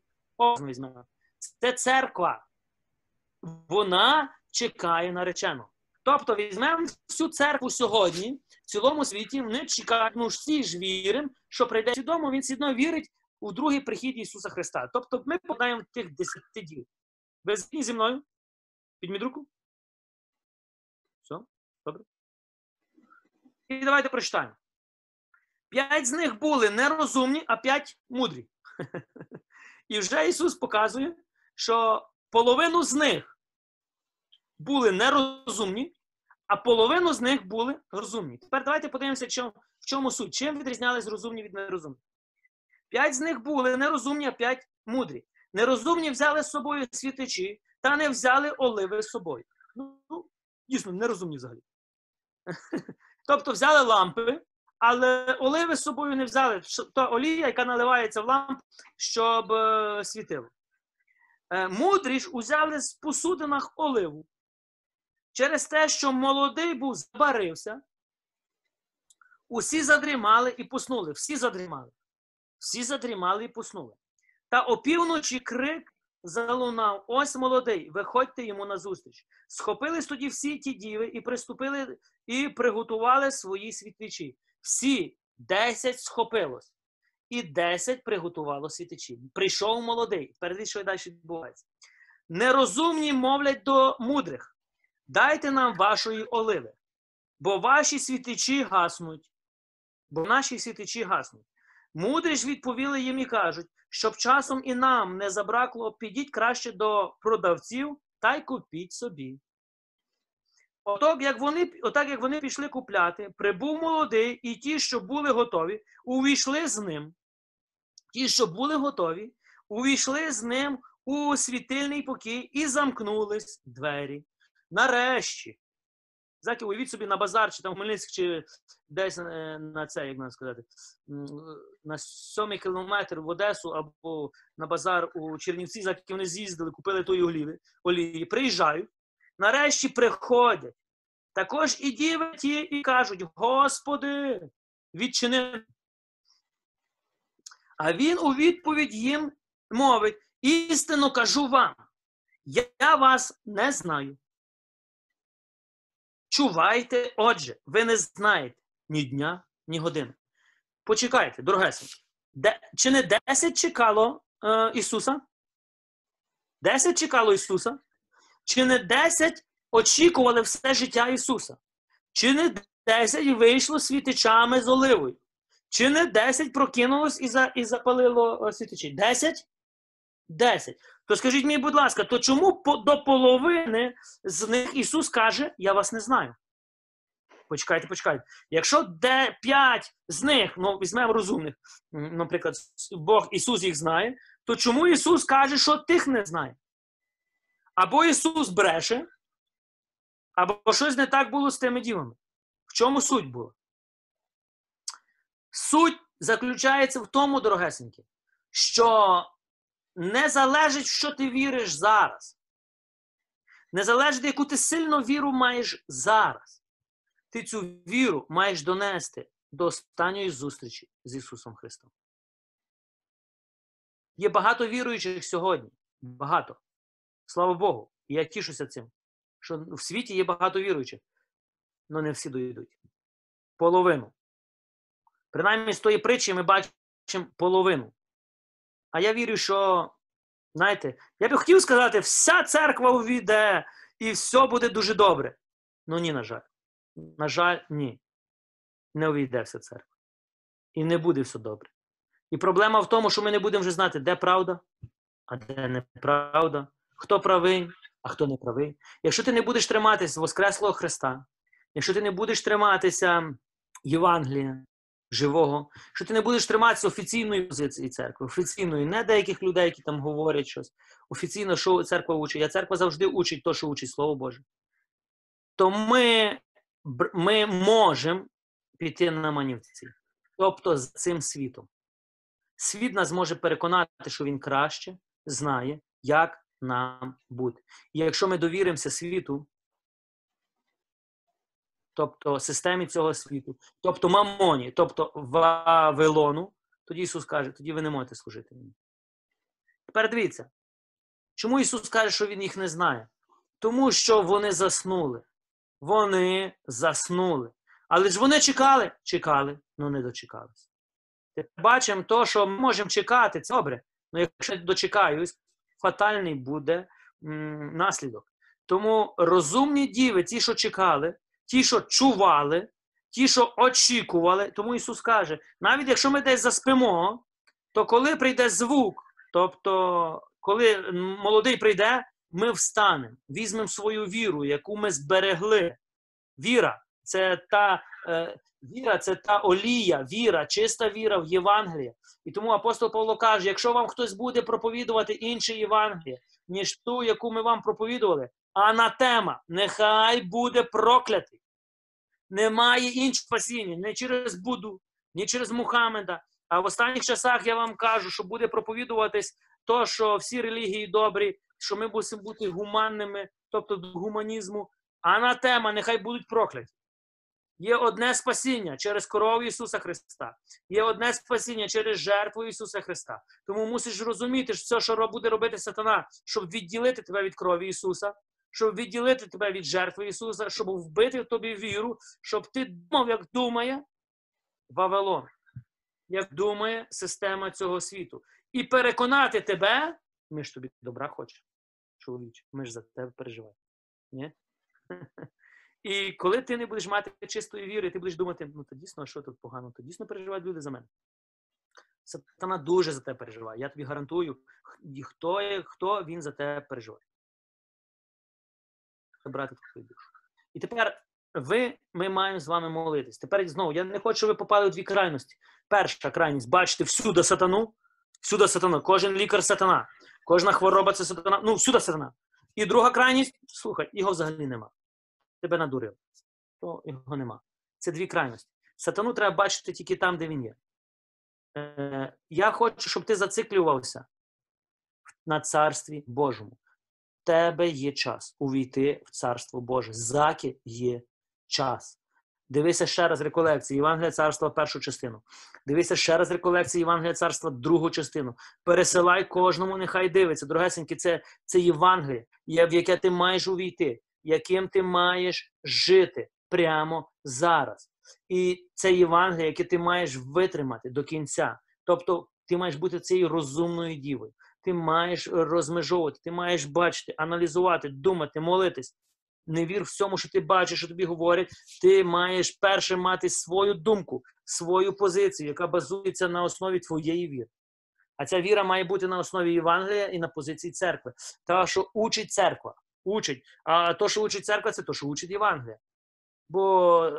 Це церква. Вона чекає наречену. Тобто, візьмемо всю церкву сьогодні, в цілому світі, вони чекають, ну всі ж віримо, що прийде свідомо, він свідомо вірить у другий прихід Ісуса Христа. Тобто ми подаємо тих 10 дів. Ви згідні зі мною? Підміть руку. Все, добре. І давайте прочитаємо. П'ять з них були нерозумні, а п'ять мудрі. І вже Ісус показує, що половину з них були нерозумні, а половину з них були розумні. Тепер давайте подивимося, в чому суть. Чим відрізнялись розумні від нерозумних. П'ять з них були нерозумні, а п'ять мудрі. Нерозумні взяли з собою світичі, та не взяли оливи з собою. Ну, дійсно, нерозумні взагалі. Тобто взяли лампи, але оливи з собою не взяли. То олія, яка наливається в ламп, щоб е, світило. Е, мудрі ж узяли з посудинах оливу. Через те, що молодий був забарився, усі задрімали і поснули. Всі задрімали. Всі задрімали і поснули. Та опівночі крик залунав: Ось молодий, виходьте йому назустріч. Схопились тоді всі ті діви і приступили і приготували свої світличі. Всі десять схопилось, і десять приготувало світичі. Прийшов молодий. Перед що далі відбувається. Нерозумні мовлять до мудрих: дайте нам вашої оливи, бо ваші світичі гаснуть, бо наші світичі гаснуть. Мудрі ж відповіли їм і кажуть, щоб часом і нам не забракло, підіть краще до продавців та й купіть собі. Отак, як вони отак, як вони пішли купляти, прибув молодий, і ті, що були готові, увійшли з ним. Ті, що були готові, увійшли з ним у світильний покій і замкнулись двері. Нарешті. Заки, уявіть собі на базар, чи там в Хмельницьк, чи десь е, на це, як можна сказати, на сьомий кілометр в Одесу або на базар у Чернівці, заки вони з'їздили, купили тої олії, олії, приїжджають, нарешті приходять. Також і діви і кажуть: Господи, відчини. А він у відповідь їм мовить: істину кажу вам, я вас не знаю. Чувайте, отже, ви не знаєте ні дня, ні години. Почекайте, дорогесеньки. Де, чи не 10 чекало е, Ісуса? 10 чекало Ісуса? Чи не 10 очікували все життя Ісуса? Чи не 10 вийшло світичами з оливою? Чи не 10 прокинулось і, за, і запалило е, світичі? 10? 10. То скажіть мені, будь ласка, то чому до половини з них Ісус каже, я вас не знаю? Почекайте, почекайте. Якщо де 5 з них, ну візьмемо розумних, наприклад, Бог Ісус їх знає, то чому Ісус каже, що тих не знає? Або Ісус бреше, або щось не так було з тими дівами. В чому суть була? Суть заключається в тому, дорогесенькі, що не залежить, що ти віриш зараз. Не залежить, яку ти сильну віру маєш зараз. Ти цю віру маєш донести до останньої зустрічі з Ісусом Христом. Є багато віруючих сьогодні. Багато. Слава Богу. Я тішуся цим, що в світі є багато віруючих, але не всі дойдуть. Половину. Принаймні з тої притчі ми бачимо половину. А я вірю, що, знаєте, я би хотів сказати, вся церква увійде і все буде дуже добре. Ну ні, на жаль. На жаль, ні. Не увійде вся церква. І не буде все добре. І проблема в тому, що ми не будемо вже знати, де правда, а де неправда, хто правий, а хто не правий. Якщо ти не будеш триматися Воскреслого Христа, якщо ти не будеш триматися Євангелія живого, якщо ти не будеш триматися офіційної позиції церкви, офіційної, не деяких людей, які там говорять щось, офіційно, що церква учить, а церква завжди учить то, що учить Слово Боже, то ми, ми можемо піти на манівці, тобто з цим світом. Світ нас може переконати, що він краще знає, як нам бути. І якщо ми довіримося світу, тобто системі цього світу, тобто мамоні, тобто Вавилону, тоді Ісус каже, тоді ви не можете служити мені. Тепер дивіться, чому Ісус каже, що Він їх не знає? Тому що вони заснули. Вони заснули. Але ж вони чекали, чекали, але не дочекалися. Тепер бачимо то, що ми можемо чекати, це добре. Але якщо я дочекаюсь, фатальний буде м, наслідок. Тому розумні діви, ті, що чекали, ті, що чували, ті, що очікували, тому Ісус каже: навіть якщо ми десь заспимо, то коли прийде звук, тобто, коли молодий прийде, ми встанемо, візьмемо свою віру, яку ми зберегли. Віра це та е, віра, це та олія, віра, чиста віра в Євангеліє. І тому апостол Павло каже: якщо вам хтось буде проповідувати інше Євангеліє, ніж ту, яку ми вам проповідували, анатема, нехай буде проклятий. Немає іншого спасіння, не через Буду, ні через Мухаммеда. А в останніх часах я вам кажу, що буде проповідуватись то, що всі релігії добрі, що ми мусимо бути гуманними, тобто до гуманізму. Анатема, нехай будуть прокляті. Є одне спасіння через корову Ісуса Христа. Є одне спасіння через жертву Ісуса Христа. Тому мусиш розуміти, що все, що буде робити сатана, щоб відділити тебе від крові Ісуса, щоб відділити тебе від жертви Ісуса, щоб вбити в тобі віру, щоб ти думав, як думає Вавилон, як думає система цього світу. І переконати тебе, ми ж тобі добра хочемо, чоловіче, ми ж за тебе переживаємо. Ні? І коли ти не будеш мати чистої віри, ти будеш думати, ну то дійсно, що тут погано, то дійсно переживають люди за мене. Сатана дуже за тебе переживає. Я тобі гарантую, хто, хто він за тебе переживає. Забрати твою душу. І тепер ви, ми маємо з вами молитись. Тепер знову, я не хочу, щоб ви попали у дві крайності. Перша крайність бачите всюди сатану, всюди сатана, кожен лікар сатана, кожна хвороба це сатана, ну всюди сатана. І друга крайність, слухай, його взагалі нема. Тебе надурив. То його нема. Це дві крайності. Сатану треба бачити тільки там, де він є. Е, я хочу, щоб ти зациклювався на царстві Божому. Тебе є час увійти в царство Боже. Заки є час. Дивися ще раз реколекції Євангелія царства першу частину. Дивися ще раз реколекції Євангелія царства другу частину. Пересилай кожному, нехай дивиться. Дорогесеньки, це, це Євангеліє, в яке ти маєш увійти, яким ти маєш жити прямо зараз. І це Євангеліє, яке ти маєш витримати до кінця. Тобто ти маєш бути цією розумною дівою. Ти маєш розмежовувати, ти маєш бачити, аналізувати, думати, молитись. не вір всьому, що ти бачиш, що тобі говорять. Ти маєш перше мати свою думку, свою позицію, яка базується на основі твоєї віри. А ця віра має бути на основі Євангелія і на позиції церкви. Та, що учить церква. Учить. А то, що учить церква, це то, що учить Євангелія. Бо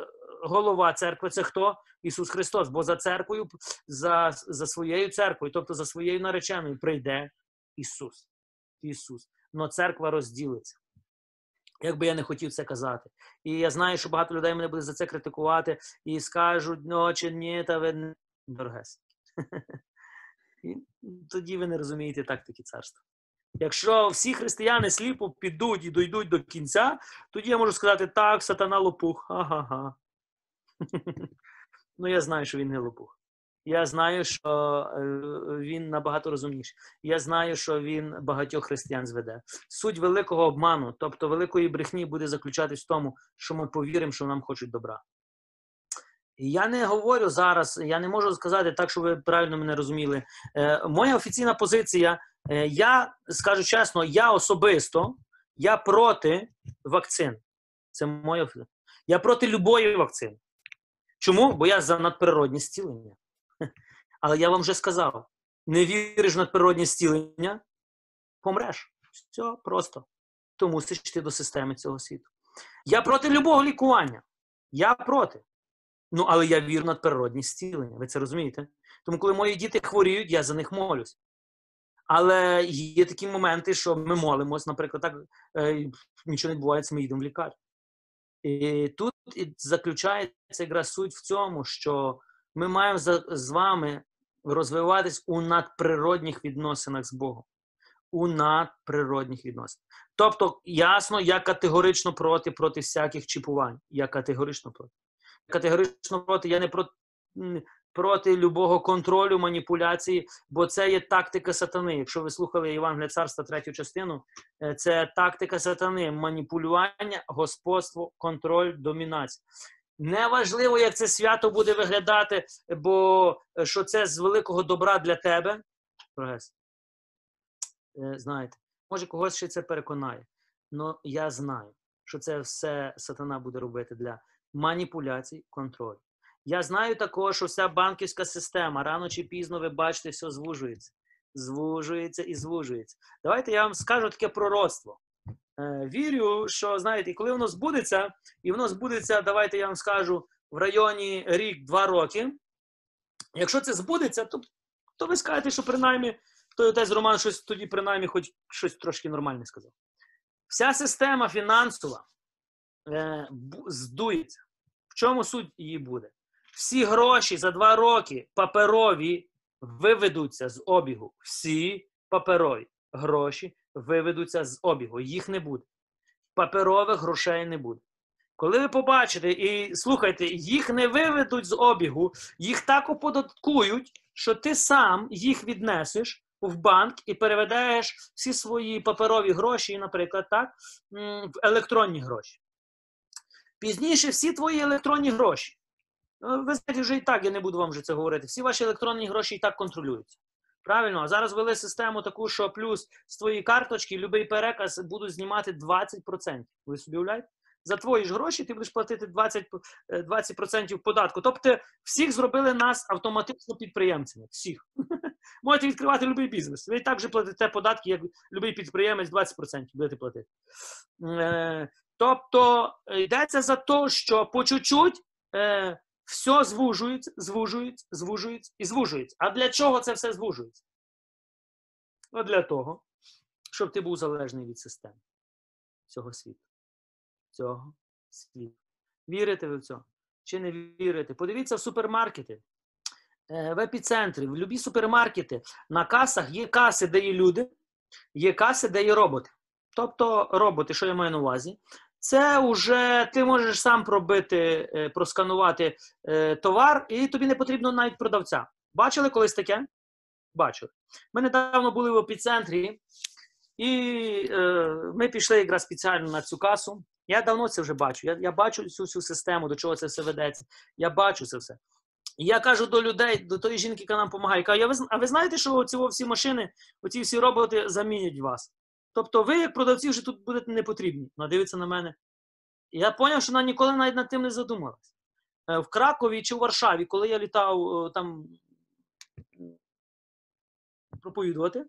голова церкви це хто? Ісус Христос. Бо за церквою, за, за своєю церквою, тобто за своєю нареченою, прийде Ісус. Ісус. Но церква розділиться. Як би я не хотів це казати. І я знаю, що багато людей мене буде за це критикувати і скажуть, ну чи ні, та ви не дорогесенькі. Тоді ви не розумієте тактики царства. Якщо всі християни сліпо підуть і дійдуть до кінця, тоді я можу сказати, так, сатана лопух. Ага. Ну, я знаю, що він не лопух. Я знаю, що е, він набагато розумніший. Я знаю, що він багатьох християн зведе. Суть великого обману, тобто великої брехні, буде заключатись в тому, що ми повіримо, що нам хочуть добра. Я не говорю зараз, я не можу сказати так, щоб ви правильно мене розуміли. Е, моя офіційна позиція, е, я скажу чесно, я особисто я проти вакцин. Це моя Я проти любої вакцини. Чому? Бо я за надприродні зцілення. Але я вам вже сказав: не віриш в надприродні зцілення, помреш. Все просто. То мусиш йти до системи цього світу. Я проти любого лікування. Я проти. Ну, але я вірю в надприродні зцілення. Ви це розумієте? Тому, коли мої діти хворіють, я за них молюсь. Але є такі моменти, що ми молимось, наприклад, так е, нічого не відбувається, ми їдемо в лікарню. І тут і заключається якраз суть в цьому, що ми маємо з вами розвиватись у надприродних відносинах з Богом. У надприродних відносинах. Тобто, ясно, я категорично проти проти всяких чіпувань. Я категорично проти. Категорично проти, я не про, проти любого контролю, маніпуляції, бо це є тактика сатани. Якщо ви слухали Євангелія царства третю частину, е, це тактика сатани, маніпулювання, господство, контроль, домінація. Неважливо, як це свято буде виглядати, бо е, що це з великого добра для тебе. Е, Знаєте, може когось ще це переконає. але я знаю, що це все сатана буде робити для маніпуляцій, контролю. Я знаю також, що вся банківська система рано чи пізно, ви бачите, все звужується. Звужується і звужується. Давайте я вам скажу таке пророцтво. Е, Вірю, що знаєте, коли воно збудеться, і воно збудеться, давайте я вам скажу, в районі рік-два роки. Якщо це збудеться, то, то ви скажете, що принаймні той отець Роман щось тоді принаймні хоч щось трошки нормальне сказав. Вся система фінансова е, здується. В чому суть її буде? Всі гроші за два роки паперові виведуться з обігу. Всі паперові гроші виведуться з обігу. Їх не буде. Паперових грошей не буде. Коли ви побачите і слухайте, їх не виведуть з обігу, їх так оподаткують, що ти сам їх віднесеш в банк і переведеш всі свої паперові гроші, наприклад, так, в електронні гроші. Пізніше всі твої електронні гроші. Ну, Ви знаєте, вже і так, я не буду вам вже це говорити. Всі ваші електронні гроші і так контролюються. Правильно, а зараз ввели систему таку, що плюс з твоєї карточки будь-який переказ будуть знімати 20%. Ви собі уявляєте? За твої ж гроші ти будеш платити 20%, е, 20% податку. Тобто всіх зробили нас автоматично підприємцями. Всіх. Можете відкривати будь-який бізнес. Ви і так же платите податки, як будь-який підприємець 20% будете платити. Е, Тобто е, йдеться за те, що по чуть-чуть е, все звужується, звужується, звужується і звужується. А для чого це все звужується? Ну, для того, щоб ти був залежний від системи цього світу. Цього світу. Вірите ви в це? Чи не вірите? Подивіться в супермаркети, е, в епіцентрі, в любі супермаркети. На касах є каси, де є люди, є каси, де є роботи. Тобто роботи, що я маю на увазі? Це вже ти можеш сам пробити, е, просканувати е, товар, і тобі не потрібно навіть продавця. Бачили колись таке? Бачили. Ми недавно були в епіцентрі, і е, ми пішли якраз спеціально на цю касу. Я давно це вже бачу. Я, я бачу цю всю систему, до чого це все ведеться. Я бачу це все. І я кажу до людей, до тої жінки, яка нам допомагає, кажу, «Я ви а ви знаєте, що ці всі машини, оці всі роботи замінять вас? Тобто ви, як продавці, вже тут будете не потрібні. Вона дивиться на мене. Я зрозумів, що вона ніколи навіть над тим не задумалась. Е, В Кракові чи в Варшаві, коли я літав е, там проповідувати,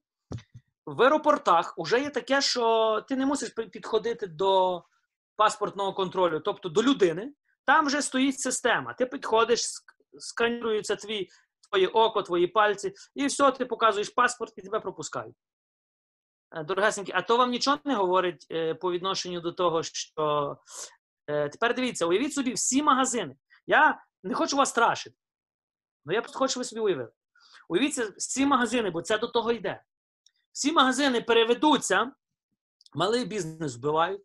в аеропортах вже є таке, що ти не мусиш підходити до паспортного контролю, тобто до людини. Там вже стоїть система. Ти підходиш, ск- сканірується твій, твоє око, твої пальці, і все, ти показуєш паспорт і тебе пропускають. Е, Дорогесенькі, а то вам нічого не говорить е, по відношенню до того, що е, тепер дивіться, уявіть собі всі магазини. Я не хочу вас страшити, але я просто хочу, щоб ви собі уявили. Уявіть всі магазини, бо це до того йде. Всі магазини переведуться, малий бізнес вбивають,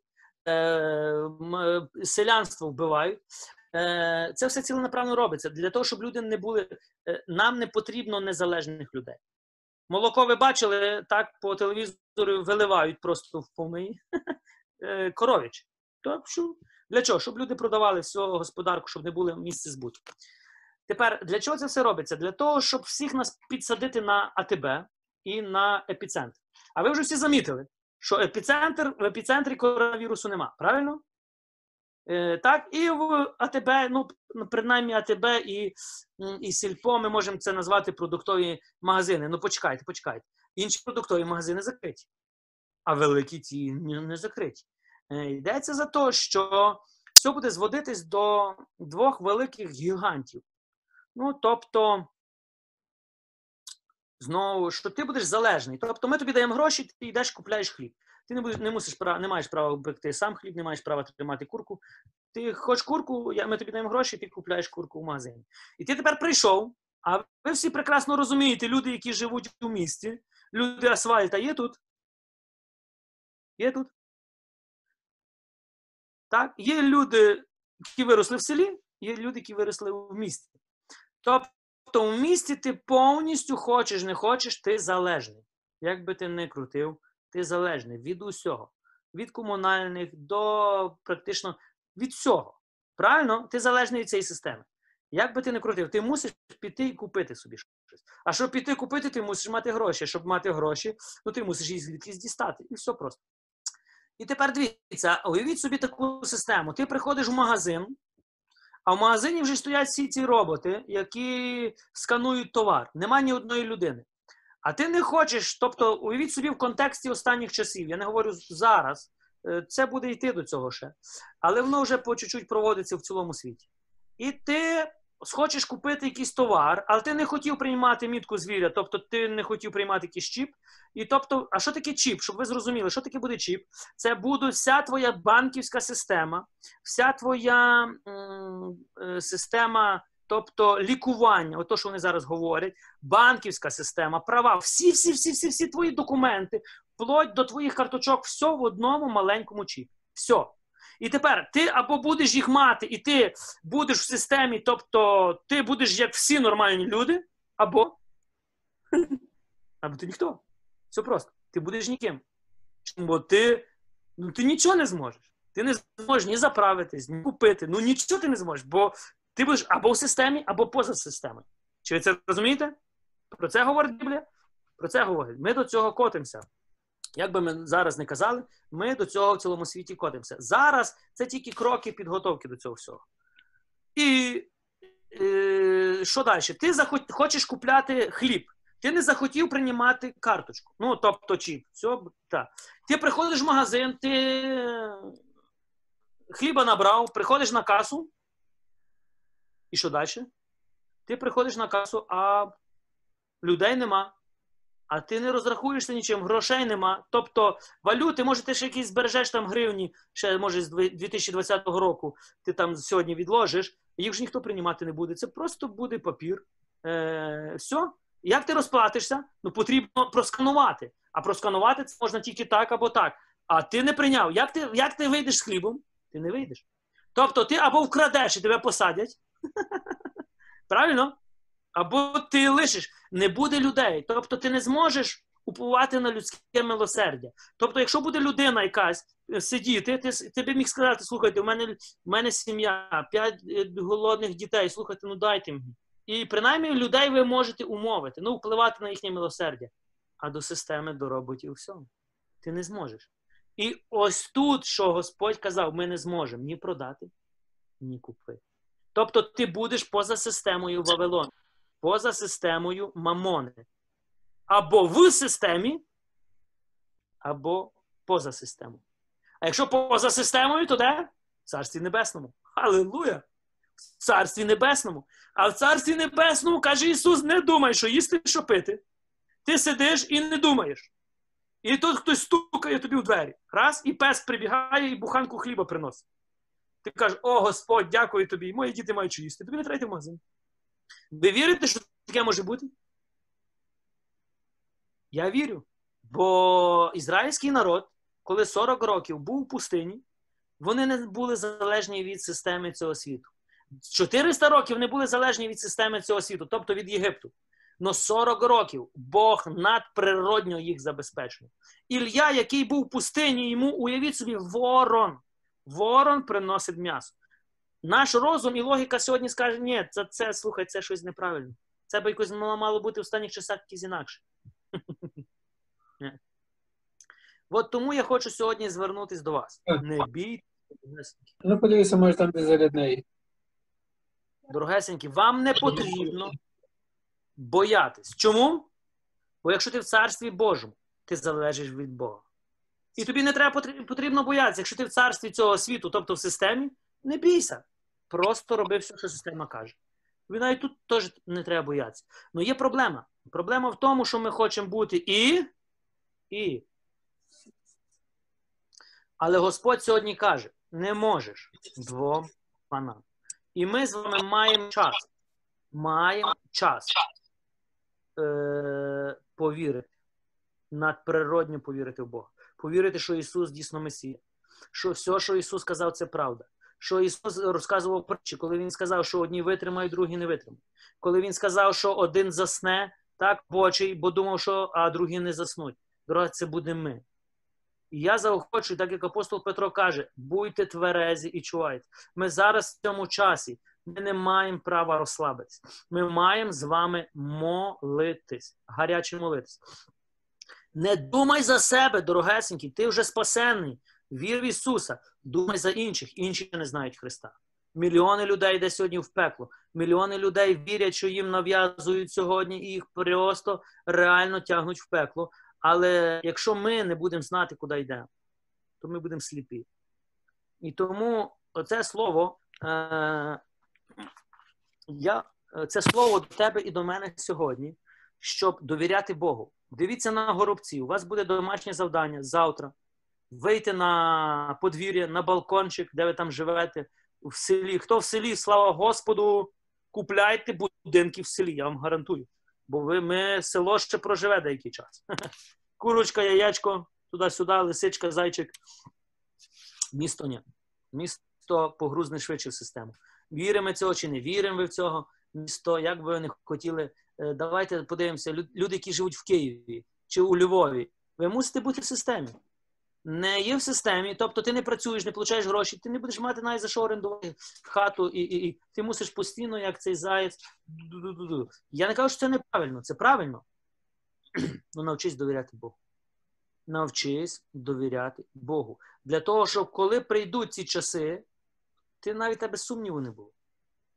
селянство вбивають. Це все ціленаправно робиться для того, щоб люди не були. Нам не потрібно незалежних людей. Молоко ви бачили, так по телевізору виливають просто в помиї. Е, Коров'яче. Так що для чого? Щоб люди продавали всього господарку, щоб не було місця збуту. Тепер для чого це все робиться? Для того, щоб всіх нас підсадити на АТБ і на епіцентр. А ви вже всі замітили, що епіцентр в епіцентрі коронавірусу нема, правильно? Е, так, і в АТБ, ну, ну, принаймні АТБ і, і Сільпо, ми можемо це назвати продуктові магазини. Ну, почекайте, почекайте. Інші продуктові магазини закриті, а великі ті не, закриті. Е, йдеться за те, що все буде зводитись до двох великих гігантів. Ну, тобто, знову, що ти будеш залежний. Тобто, ми тобі даємо гроші, ти йдеш, купляєш хліб. Ти не, будеш, не, мусиш, не маєш права пекти сам хліб, не маєш права тримати курку. Ти хочеш курку, ми тобі даємо гроші, ти купляєш курку в магазині. І ти тепер прийшов, а ви всі прекрасно розумієте, люди, які живуть у місті, люди асфальта є тут? Є тут? Так? Є люди, які виросли в селі, є люди, які виросли в місті. Тобто в місті ти повністю хочеш, не хочеш, ти залежний. Як би ти не крутив, ти залежний від усього. Від комунальних до практично від всього. Правильно? Ти залежний від цієї системи. Як би ти не крутив, ти мусиш піти і купити собі щось. А щоб піти купити, ти мусиш мати гроші. Щоб мати гроші, ну ти мусиш їх звідкись дістати. І все просто. І тепер дивіться, уявіть собі таку систему. Ти приходиш в магазин, а в магазині вже стоять всі ці роботи, які сканують товар. Нема ні одної людини. А ти не хочеш, тобто, уявіть собі в контексті останніх часів. Я не говорю зараз, е, це буде йти до цього ще. Але воно вже по чуть-чуть проводиться в цілому світі. І ти хочеш купити якийсь товар, але ти не хотів приймати мітку звіря, тобто ти не хотів приймати якийсь чіп. І тобто, а що таке чіп? Щоб ви зрозуміли, що таке буде чіп? Це буде вся твоя банківська система, вся твоя м, е, система, тобто лікування, ото що вони зараз говорять, банківська система, права, всі, всі, всі, всі, всі твої документи, вплоть до твоїх карточок, все в одному маленькому чіпі. Все. І тепер ти або будеш їх мати, і ти будеш в системі, тобто ти будеш як всі нормальні люди, або, або ти ніхто. Все просто. Ти будеш ніким. Бо ти, ну, ти нічого не зможеш. Ти не зможеш ні заправитись, ні купити. Ну нічого ти не зможеш, бо ти будеш або в системі, або поза системою. Чи ви це розумієте? Про це говорить Біблія? Про це говорить. Ми до цього котимося. Як би ми зараз не казали, ми до цього в цілому світі котимося. Зараз це тільки кроки підготовки до цього всього. І е, що далі? Ти захот, хочеш купляти хліб. Ти не захотів приймати карточку. Ну, тобто чіп. Все, так. Ти приходиш в магазин, ти хліба набрав, приходиш на касу. І що далі? Ти приходиш на касу, а людей нема. А ти не розрахуєшся нічим, грошей нема. Тобто валюти, може, ти ще якісь збережеш там гривні, ще може з 2020 року ти там сьогодні відложиш, їх ж ніхто приймати не буде. Це просто буде папір. Е, Все. Як ти розплатишся? Ну потрібно просканувати. А просканувати це можна тільки так або так. А ти не прийняв. Як ти як ти вийдеш з хлібом? Ти не вийдеш. Тобто ти або вкрадеш і тебе посадять. Правильно? Або ти лишиш, не буде людей. Тобто ти не зможеш уповати на людське милосердя. Тобто, якщо буде людина якась сидіти, ти, ти би міг сказати, слухайте, у мене в мене сім'я, п'ять голодних дітей, слухайте, ну дайте мені. І принаймні людей ви можете умовити, ну, впливати на їхнє милосердя. А до системи, до роботів всього. Ти не зможеш. І ось тут, що Господь казав, ми не зможемо ні продати, ні купити. Тобто ти будеш поза системою Вавилону, поза системою Мамони. Або в системі, або поза системою. А якщо поза системою, то де? В Царстві Небесному. Халилуя! В Царстві Небесному. А в Царстві Небесному, каже Ісус, не думай, що їсти, що пити. Ти сидиш і не думаєш. І тут хтось стукає тобі в двері. Раз, і пес прибігає і буханку хліба приносить. Ти кажеш, о Господь, дякую тобі, мої діти мають що їсти. Тобі не треба йти в магазин. Ви вірите, що таке може бути? Я вірю. Бо ізраїльський народ, коли 40 років був в пустині, вони не були залежні від системи цього світу. 400 років не були залежні від системи цього світу, тобто від Єгипту. Но 40 років Бог надприродньо їх забезпечив. Ілля, який був в пустині, йому уявіть собі, ворон. Ворон приносить м'ясо. Наш розум і логіка сьогодні скаже, ні, це, це слухай, це щось неправильно. Це б якось мало, мало бути в останніх часах якось інакше. От тому я хочу сьогодні звернутися до вас. Не бійтеся. Ну, подивися, може там де зарядний. Дорогесенькі, вам не потрібно боятись. Чому? Бо якщо ти в царстві Божому, ти залежиш від Бога. І тобі не треба потрібно боятися. Якщо ти в царстві цього світу, тобто в системі, не бійся. Просто роби все, що система каже. Тобі навіть тут теж не треба боятися. Ну є проблема. Проблема в тому, що ми хочемо бути і. і. Але Господь сьогодні каже: не можеш двом панам. І ми з вами маємо час. Маємо час е- повірити, надприродньо повірити в Бога. Повірити, що Ісус дійсно Месія. Що все, що Ісус сказав, це правда. Що Ісус розказував притчі, коли Він сказав, що одні витримають, другі не витримають. Коли Він сказав, що один засне, так, бочий, бо думав, що а другі не заснуть. Дорога, це буде ми. І я заохочую, так як апостол Петро каже, будьте тверезі і чувайте. Ми зараз в цьому часі ми не маємо права розслабитися. Ми маємо з вами молитись, гаряче молитись. Не думай за себе, дорогесенький, ти вже спасенний. Вір в Ісуса, думай за інших. Інші не знають Христа. Мільйони людей йде сьогодні в пекло. Мільйони людей вірять, що їм нав'язують сьогодні, і їх просто реально тягнуть в пекло. Але якщо ми не будемо знати, куди йдемо, то ми будемо сліпі. І тому це слово, е, я, це слово до тебе і до мене сьогодні, щоб довіряти Богу. Дивіться на горобці. У вас буде домашнє завдання завтра. Вийти на подвір'я, на балкончик, де ви там живете, в селі. Хто в селі, слава Господу, купляйте будинки в селі, я вам гарантую. Бо ви ми село ще проживе деякий час. Курочка, яєчко, туди-сюди, лисичка, зайчик. Місто ні. Місто погрузне швидше в систему. Віримо цього чи не віримо ви в цього місто, як би ви не хотіли. Давайте подивимося, люди, які живуть в Києві чи у Львові, ви мусите бути в системі. Не є в системі, тобто ти не працюєш, не получаєш гроші, ти не будеш мати навіть за що орендувати хату, і і, і ти мусиш постійно, як цей. Ду-ду-ду-ду. Я не кажу, що це неправильно, це правильно. Ну, навчись довіряти Богу. Навчись довіряти Богу. Для того, щоб коли прийдуть ці часи, ти навіть тебе сумніву не було,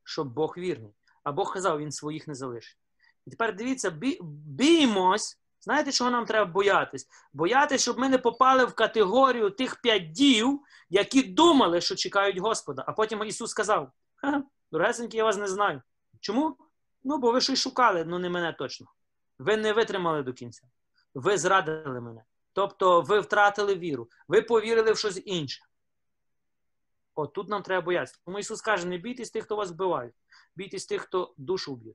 що Бог вірний. А Бог казав, він своїх не залишить. І тепер дивіться, бій, біймось. Знаєте, чого нам треба боятись? Боятись, щоб ми не попали в категорію тих п'ять дів, які думали, що чекають Господа. А потім Ісус сказав: дорогесенькі, я вас не знаю. Чому? Ну, бо ви щось шукали, ну не мене точно. Ви не витримали до кінця. Ви зрадили мене. Тобто ви втратили віру, ви повірили в щось інше. От тут нам треба боятися. Тому Ісус каже: не бійтесь тих, хто вас вбивають, бійтесь тих, хто душу вб'є.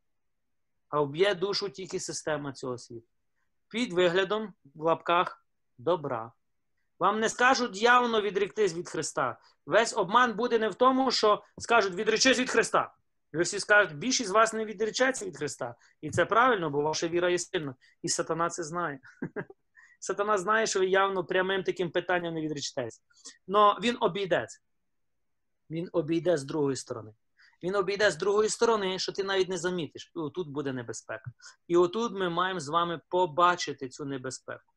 А вб'є душу тільки система цього світу. Під виглядом в лапках добра. Вам не скажуть явно відріктись від Христа. Весь обман буде не в тому, що скажуть відречись від Христа. Ви всі скажуть, більшість з вас не відречеться від Христа. І це правильно, бо ваша віра є сильна. І сатана це знає. Сатана знає, що ви явно прямим таким питанням не відречетеся. Но він обійдеться. Він обійде з другої сторони. Він обійде з другої сторони, що ти навіть не замітиш. І отут буде небезпека. І отут ми маємо з вами побачити цю небезпеку.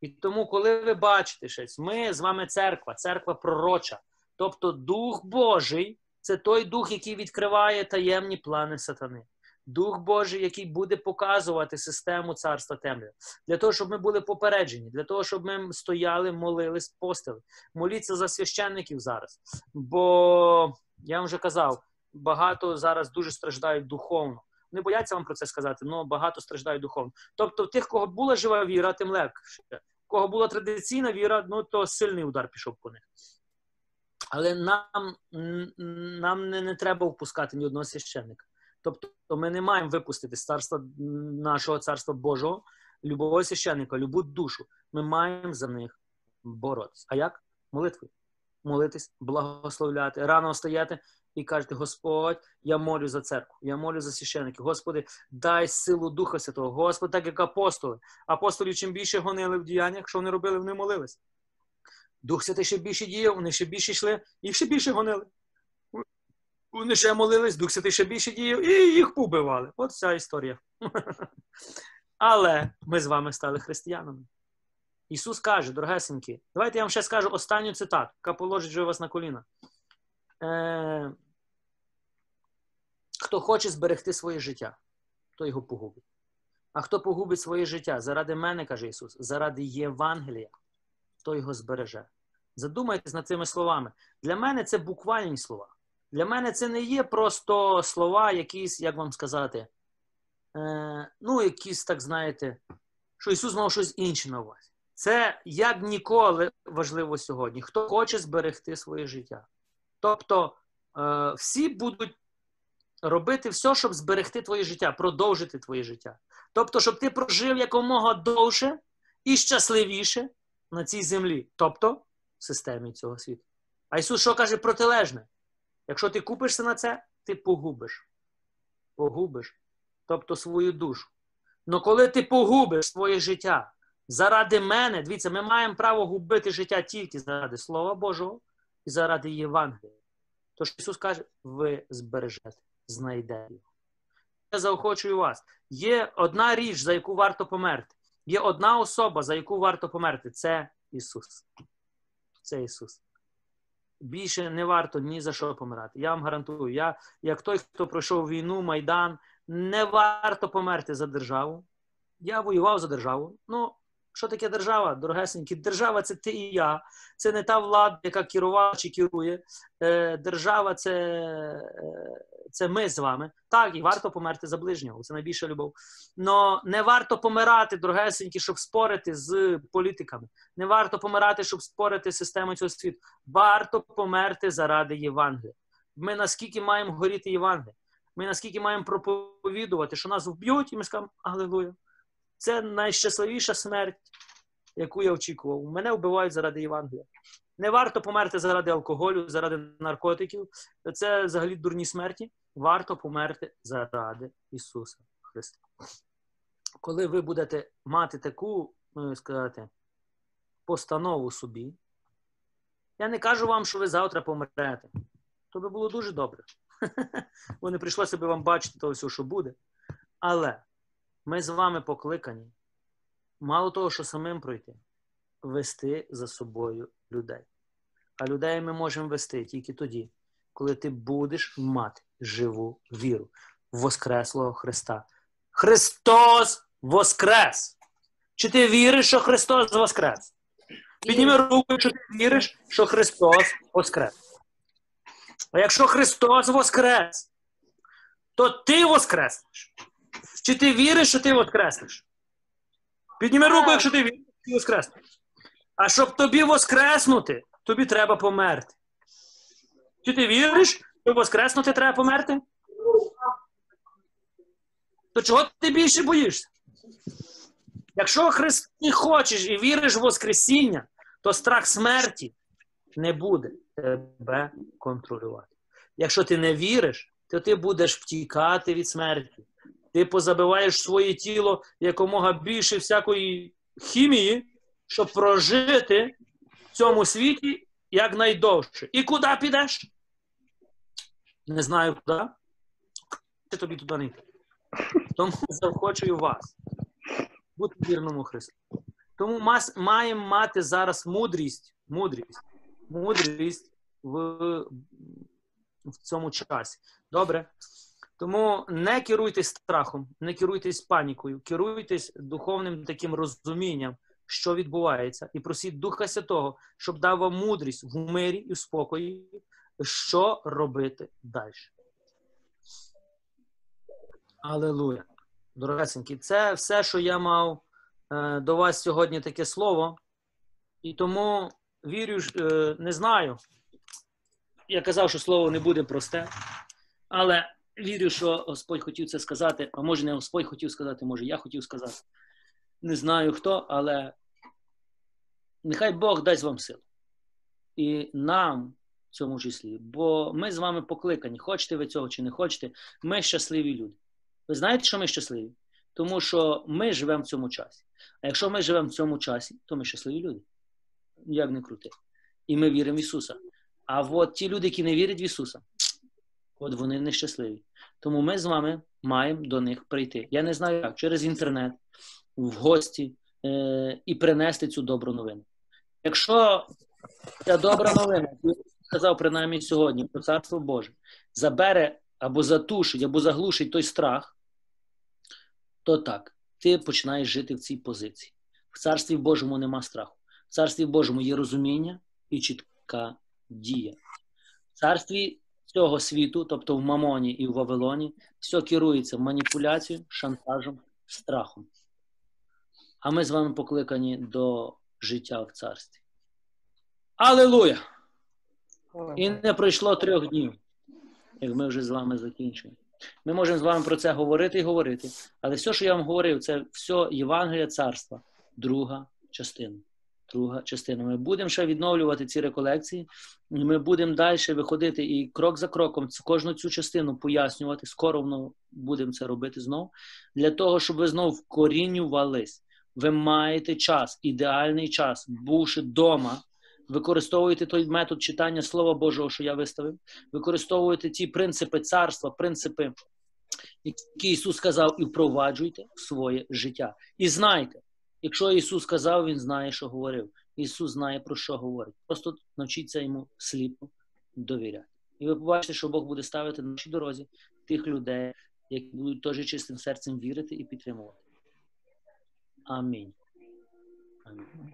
І тому, коли ви бачите щось, ми з вами церква, церква пророча. Тобто Дух Божий це той дух, який відкриває таємні плани сатани. Дух Божий, який буде показувати систему царства темряви. Для того, щоб ми були попереджені, для того, щоб ми стояли, молились, постили. Моліться за священників зараз. Бо я вам вже казав, багато зараз дуже страждають духовно. Не бояться вам про це сказати, але багато страждають духовно. Тобто, тих, кого була жива віра, тим легше. Кого була традиційна віра, ну то сильний удар пішов по них. Але нам нам не, не треба впускати ні одного священника. Тобто ми не маємо випустити царства нашого царства Божого, любого священника, любу душу. Ми маємо за них боротися. А як? Молитвою. Молитись, благословляти, рано стояти і кажете, Господь, я молю за церкву, я молю за священників. Господи, дай силу Духа Святого. Господи, так як апостоли. Апостолів чим більше гонили в діяннях, що вони робили, вони молились. Дух Святий ще більше діяв, вони ще більше йшли, їх ще більше гонили. Вони ще молились, Дух Святий ще більше діяв, і їх побивали. От вся історія. Але ми з вами стали християнами. Ісус каже, дорогесенькі, давайте я вам ще скажу останню цитату, яка положить вже вас на коліна. Е, Хто хоче зберегти своє життя, то його погубить. А хто погубить своє життя заради мене, каже Ісус, заради Євангелія, то його збереже. Задумайтесь над цими словами. Для мене це буквальні слова. Для мене це не є просто слова, якісь, як вам сказати, е, ну, якісь, так знаєте, що Ісус мав щось інше на увазі. Це як ніколи важливо сьогодні. Хто хоче зберегти своє життя. Тобто е, всі будуть робити все, щоб зберегти твоє життя, продовжити твоє життя. Тобто, щоб ти прожив якомога довше і щасливіше на цій землі, тобто в системі цього світу. А Ісус що каже протилежне? Якщо ти купишся на це, ти погубиш. Погубиш, тобто свою душу. Но коли ти погубиш своє життя заради мене, дивіться, ми маємо право губити життя тільки заради Слова Божого і заради Євангелія. Тож Ісус каже, ви збережете, знайдете його. Я заохочую вас. Є одна річ, за яку варто померти. Є одна особа, за яку варто померти. Це Ісус. Це Ісус. Більше не варто ні за що помирати. Я вам гарантую, я, як той, хто пройшов війну, Майдан, не варто померти за державу. Я воював за державу. Ну, що таке держава, дорогесенькі? Держава це ти і я. Це не та влада, яка керувала чи керує. Е, держава це, е, це ми з вами. Так, і варто померти за ближнього. Це найбільша любов. Но не варто помирати, дорогесенькі, щоб спорити з політиками. Не варто помирати, щоб спорити з системою цього світу. Варто померти заради Євангелія. Ми наскільки маємо горіти Євангелія? Ми наскільки маємо проповідувати, що нас вб'ють, і ми скажемо Аллилуйя. Це найщасливіша смерть, яку я очікував. Мене вбивають заради Євангелія. Не варто померти заради алкоголю, заради наркотиків. Це взагалі дурні смерті. Варто померти заради Ісуса Христа. Коли ви будете мати таку, ну, сказати, постанову собі, я не кажу вам, що ви завтра помрете. То би було дуже добре. Бо не прийшлося би вам бачити того всього, що буде. Але ми з вами покликані, мало того, що самим пройти, вести за собою людей. А людей ми можемо вести тільки тоді, коли ти будеш мати живу віру в Воскреслого Христа. Христос Воскрес! Чи ти віриш, що Христос Воскрес? Підніми руку, якщо ти віриш, що Христос Воскрес. А якщо Христос Воскрес, то ти Воскреснеш. Чи ти віриш, що ти воскреснеш? Підніми руку, якщо ти віриш, що ти воскреснеш. А щоб тобі воскреснути, тобі треба померти. Чи ти віриш, що воскреснути треба померти? То чого ти більше боїшся? Якщо Христ ти хочеш і віриш в Воскресіння, то страх смерті не буде тебе контролювати. Якщо ти не віриш, то ти будеш втікати від смерті ти позабиваєш своє тіло якомога більше всякої хімії, щоб прожити в цьому світі якнайдовше. І куди підеш? Не знаю куди. Тобі туди не йти. Тому заохочую вас бути вірному Христу. Тому мас, маємо мати зараз мудрість, мудрість, мудрість в, в цьому часі. Добре? Тому не керуйтесь страхом, не керуйтесь панікою, керуйтесь духовним таким розумінням, що відбувається, і просіть Духа Святого, щоб дав вам мудрість в мирі і в спокої, що робити далі. Алелуя. Дорогесенькі, це все, що я мав е, до вас сьогодні таке слово. І тому вірю, е, не знаю. Я казав, що слово не буде просте, але вірю, що Господь хотів це сказати, а може не Господь хотів сказати, може я хотів сказати. Не знаю хто, але нехай Бог дасть вам силу. І нам в цьому числі, бо ми з вами покликані, хочете ви цього чи не хочете, ми щасливі люди. Ви знаєте, що ми щасливі? Тому що ми живемо в цьому часі. А якщо ми живемо в цьому часі, то ми щасливі люди. Як не крути. І ми віримо в Ісуса. А от ті люди, які не вірять в Ісуса, от вони нещасливі. Тому ми з вами маємо до них прийти. Я не знаю як, через інтернет, в гості е- і принести цю добру новину. Якщо ця добра новина, я сказав принаймні сьогодні про Царство Боже, забере або затушить, або заглушить той страх, то так, ти починаєш жити в цій позиції. В Царстві Божому нема страху. В Царстві Божому є розуміння і чітка дія. В царстві цього світу, тобто в Мамоні і в Вавилоні, все керується маніпуляцією, шантажем, страхом. А ми з вами покликані до життя в царстві. Алелуя! І не пройшло трьох днів, як ми вже з вами закінчуємо. Ми можемо з вами про це говорити і говорити, але все, що я вам говорив, це все Євангелія царства, друга частина. Друга частина. Ми будемо ще відновлювати ці реколекції, ми будемо далі виходити і крок за кроком кожну цю частину пояснювати. Скоро будемо це робити знову, для того, щоб ви знову вкорінювались. Ви маєте час, ідеальний час, бувши вдома, використовуєте той метод читання Слова Божого, що я виставив, використовуєте ті принципи царства, принципи, які Ісус сказав, і впроваджуйте в своє життя. І знайте, якщо Ісус сказав, Він знає, що говорив. Ісус знає, про що говорить. Просто навчіться йому сліпо довіряти. І ви побачите, що Бог буде ставити на нашій дорозі тих людей, які будуть теж чистим серцем вірити і підтримувати. Амінь. Амінь.